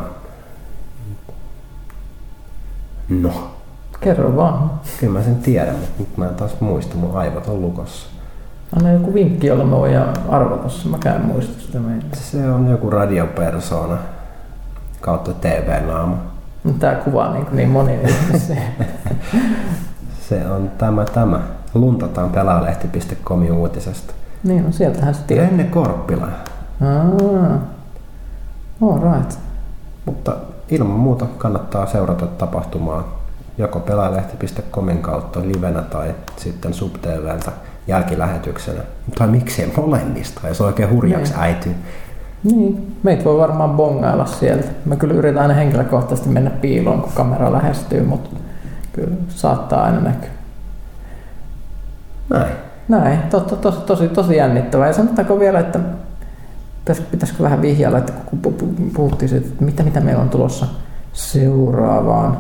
No, Kerro vaan. kyllä mä sen tiedän, mutta nyt mä en taas muista, mun aivot on lukossa. Anna joku vinkki, jolla mä voin arvata se. Mäkään en muista sitä meillä. Se on joku radiopersona kautta TV-naama. Mutta tää kuvaa niin, niin moni. <laughs> Se on tämä tämä. Luntataan pelaalehti.comin uutisesta. niin, no sieltähän se tiedät. Renne Korppila. Aa, All right. Mutta ilman muuta kannattaa seurata tapahtumaa joko pelaajalehti.comin kautta livenä tai sitten SubTVltä jälkilähetyksenä. Tai miksei molemmista, jos oikein hurjaksi Niin. äityy. Niin, meitä voi varmaan bongailla sieltä. Mä kyllä yritän aina henkilökohtaisesti mennä piiloon, kun kamera lähestyy, mutta kyllä saattaa aina näkyä. Näin. Näin, tosi, tosi, tosi, tosi jännittävää. Ja sanotaanko vielä, että pitäis- pitäisikö vähän vihjailla, että kun pu- pu- puhuttiin siitä, että mitä, mitä meillä on tulossa seuraavaan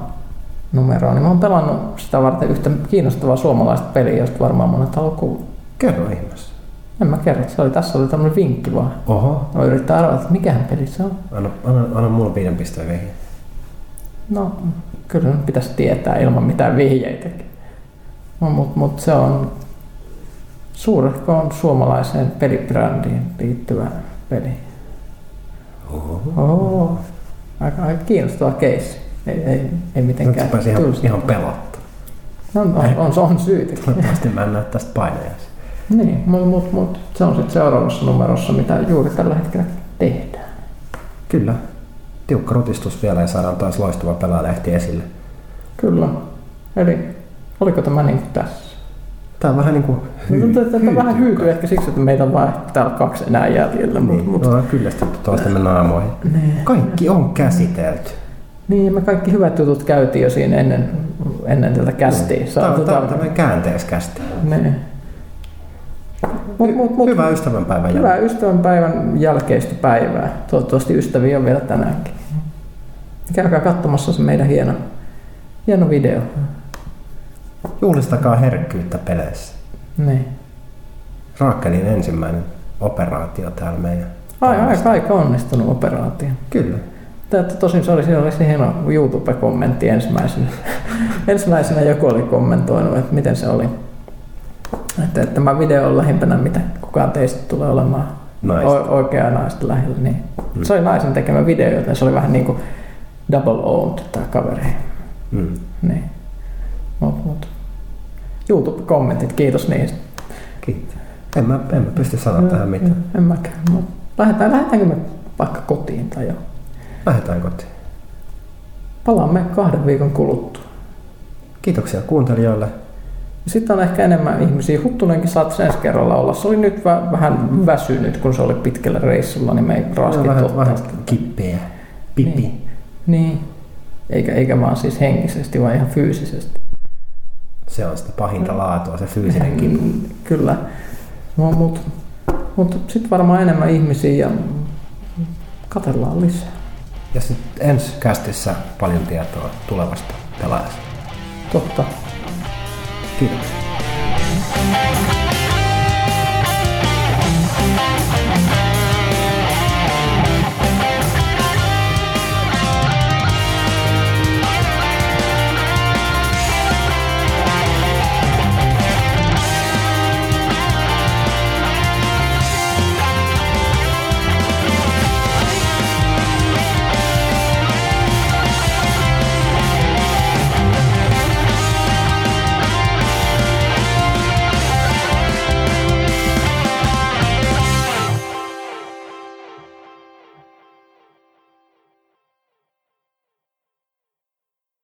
numeroon, niin mä oon pelannut sitä varten yhtä kiinnostavaa suomalaista peliä, josta varmaan monet haluaa kuulla. Kerro ihmeessä. En mä kerro, se oli, tässä oli tämmöinen vinkki vaan. Oho. Mä yrittää arvata, että mikähän peli se on. Anna, anna, anna mulla viiden pisteen vihje. No, kyllä nyt pitäisi tietää ilman mitään vihjeitäkin. No, mutta mut se on suurehkoon suomalaiseen pelibrändiin liittyvä peli. Oho. Oho. Aika, aika kiinnostava keissi. Ei, ei, ei Nyt mitenkään pääsi ihan, ihan pelottaa. No, on, on, on, on syytäkin. Toivottavasti mä en näe tästä painajaisia. niin, mutta mut, mut, se on sitten seuraavassa numerossa, mitä juuri tällä hetkellä tehdään. Kyllä. Tiukka rutistus vielä ja saadaan taas loistava pelaajalehti esille. Kyllä. Eli oliko tämä niin kuin tässä? Tää on vähän niinku Hyy, Tätä hyytyy vähän hyytyy ehkä siksi, että meitä on vain täällä kaksi enää jäljellä. Niin, mut, no, kyllästytty toistemme naamoihin. niin, Kaikki on käsitelty. Niin, me kaikki hyvät jutut käytiin jo siinä ennen, ennen tätä kästiä. Tämä on, on tämmöinen käänteiskästi. Niin. Mut, mut, mut, Hyvää ystävänpäivän hyvää jälkeen. ystävänpäivän jälkeistä päivää. Toivottavasti ystäviä on vielä tänäänkin. Käykää katsomassa se meidän hieno, hieno video. Juhlistakaa herkkyyttä peleissä. Niin. Raakelin ensimmäinen operaatio täällä meidän. Ai, aika, aika onnistunut operaatio. Kyllä. Tosin se oli, siinä oli se hieno YouTube-kommentti ensimmäisenä. <laughs> ensimmäisenä joku oli kommentoinut, että miten se oli. Että, että tämä video on lähimpänä, mitä kukaan teistä tulee olemaan Naista. o- oikeaa naista lähellä. Niin. Se oli naisen tekemä video, joten se oli vähän niin kuin double owned tämä kaveri. Mm. Niin. Mut, mut. YouTube-kommentit, kiitos niistä. Kiitos. En mä, en mä pysty sanoa tähän mitään. En mäkään. Mut lähdetään, lähdetäänkö me vaikka kotiin tai jo? Lähdetään kotiin. Palaamme kahden viikon kuluttua. Kiitoksia kuuntelijoille. Sitten on ehkä enemmän ihmisiä. Huttunenkin saattaisi ensi kerralla olla. Se oli nyt vä- vähän väsynyt, kun se oli pitkällä reissulla, niin me ei raskittu vähän, vähän kippeä. Pipi. Niin. niin. Eikä, eikä vaan siis henkisesti, vaan ihan fyysisesti. Se on sitä pahinta laatua, se fyysinen kipu. Mm, <laughs> Kyllä. No, mutta mut sitten varmaan enemmän ihmisiä ja katellaan lisää. Ja sitten ensi kästissä paljon tietoa tulevasta pelaajasta. Totta. Kiitoksia.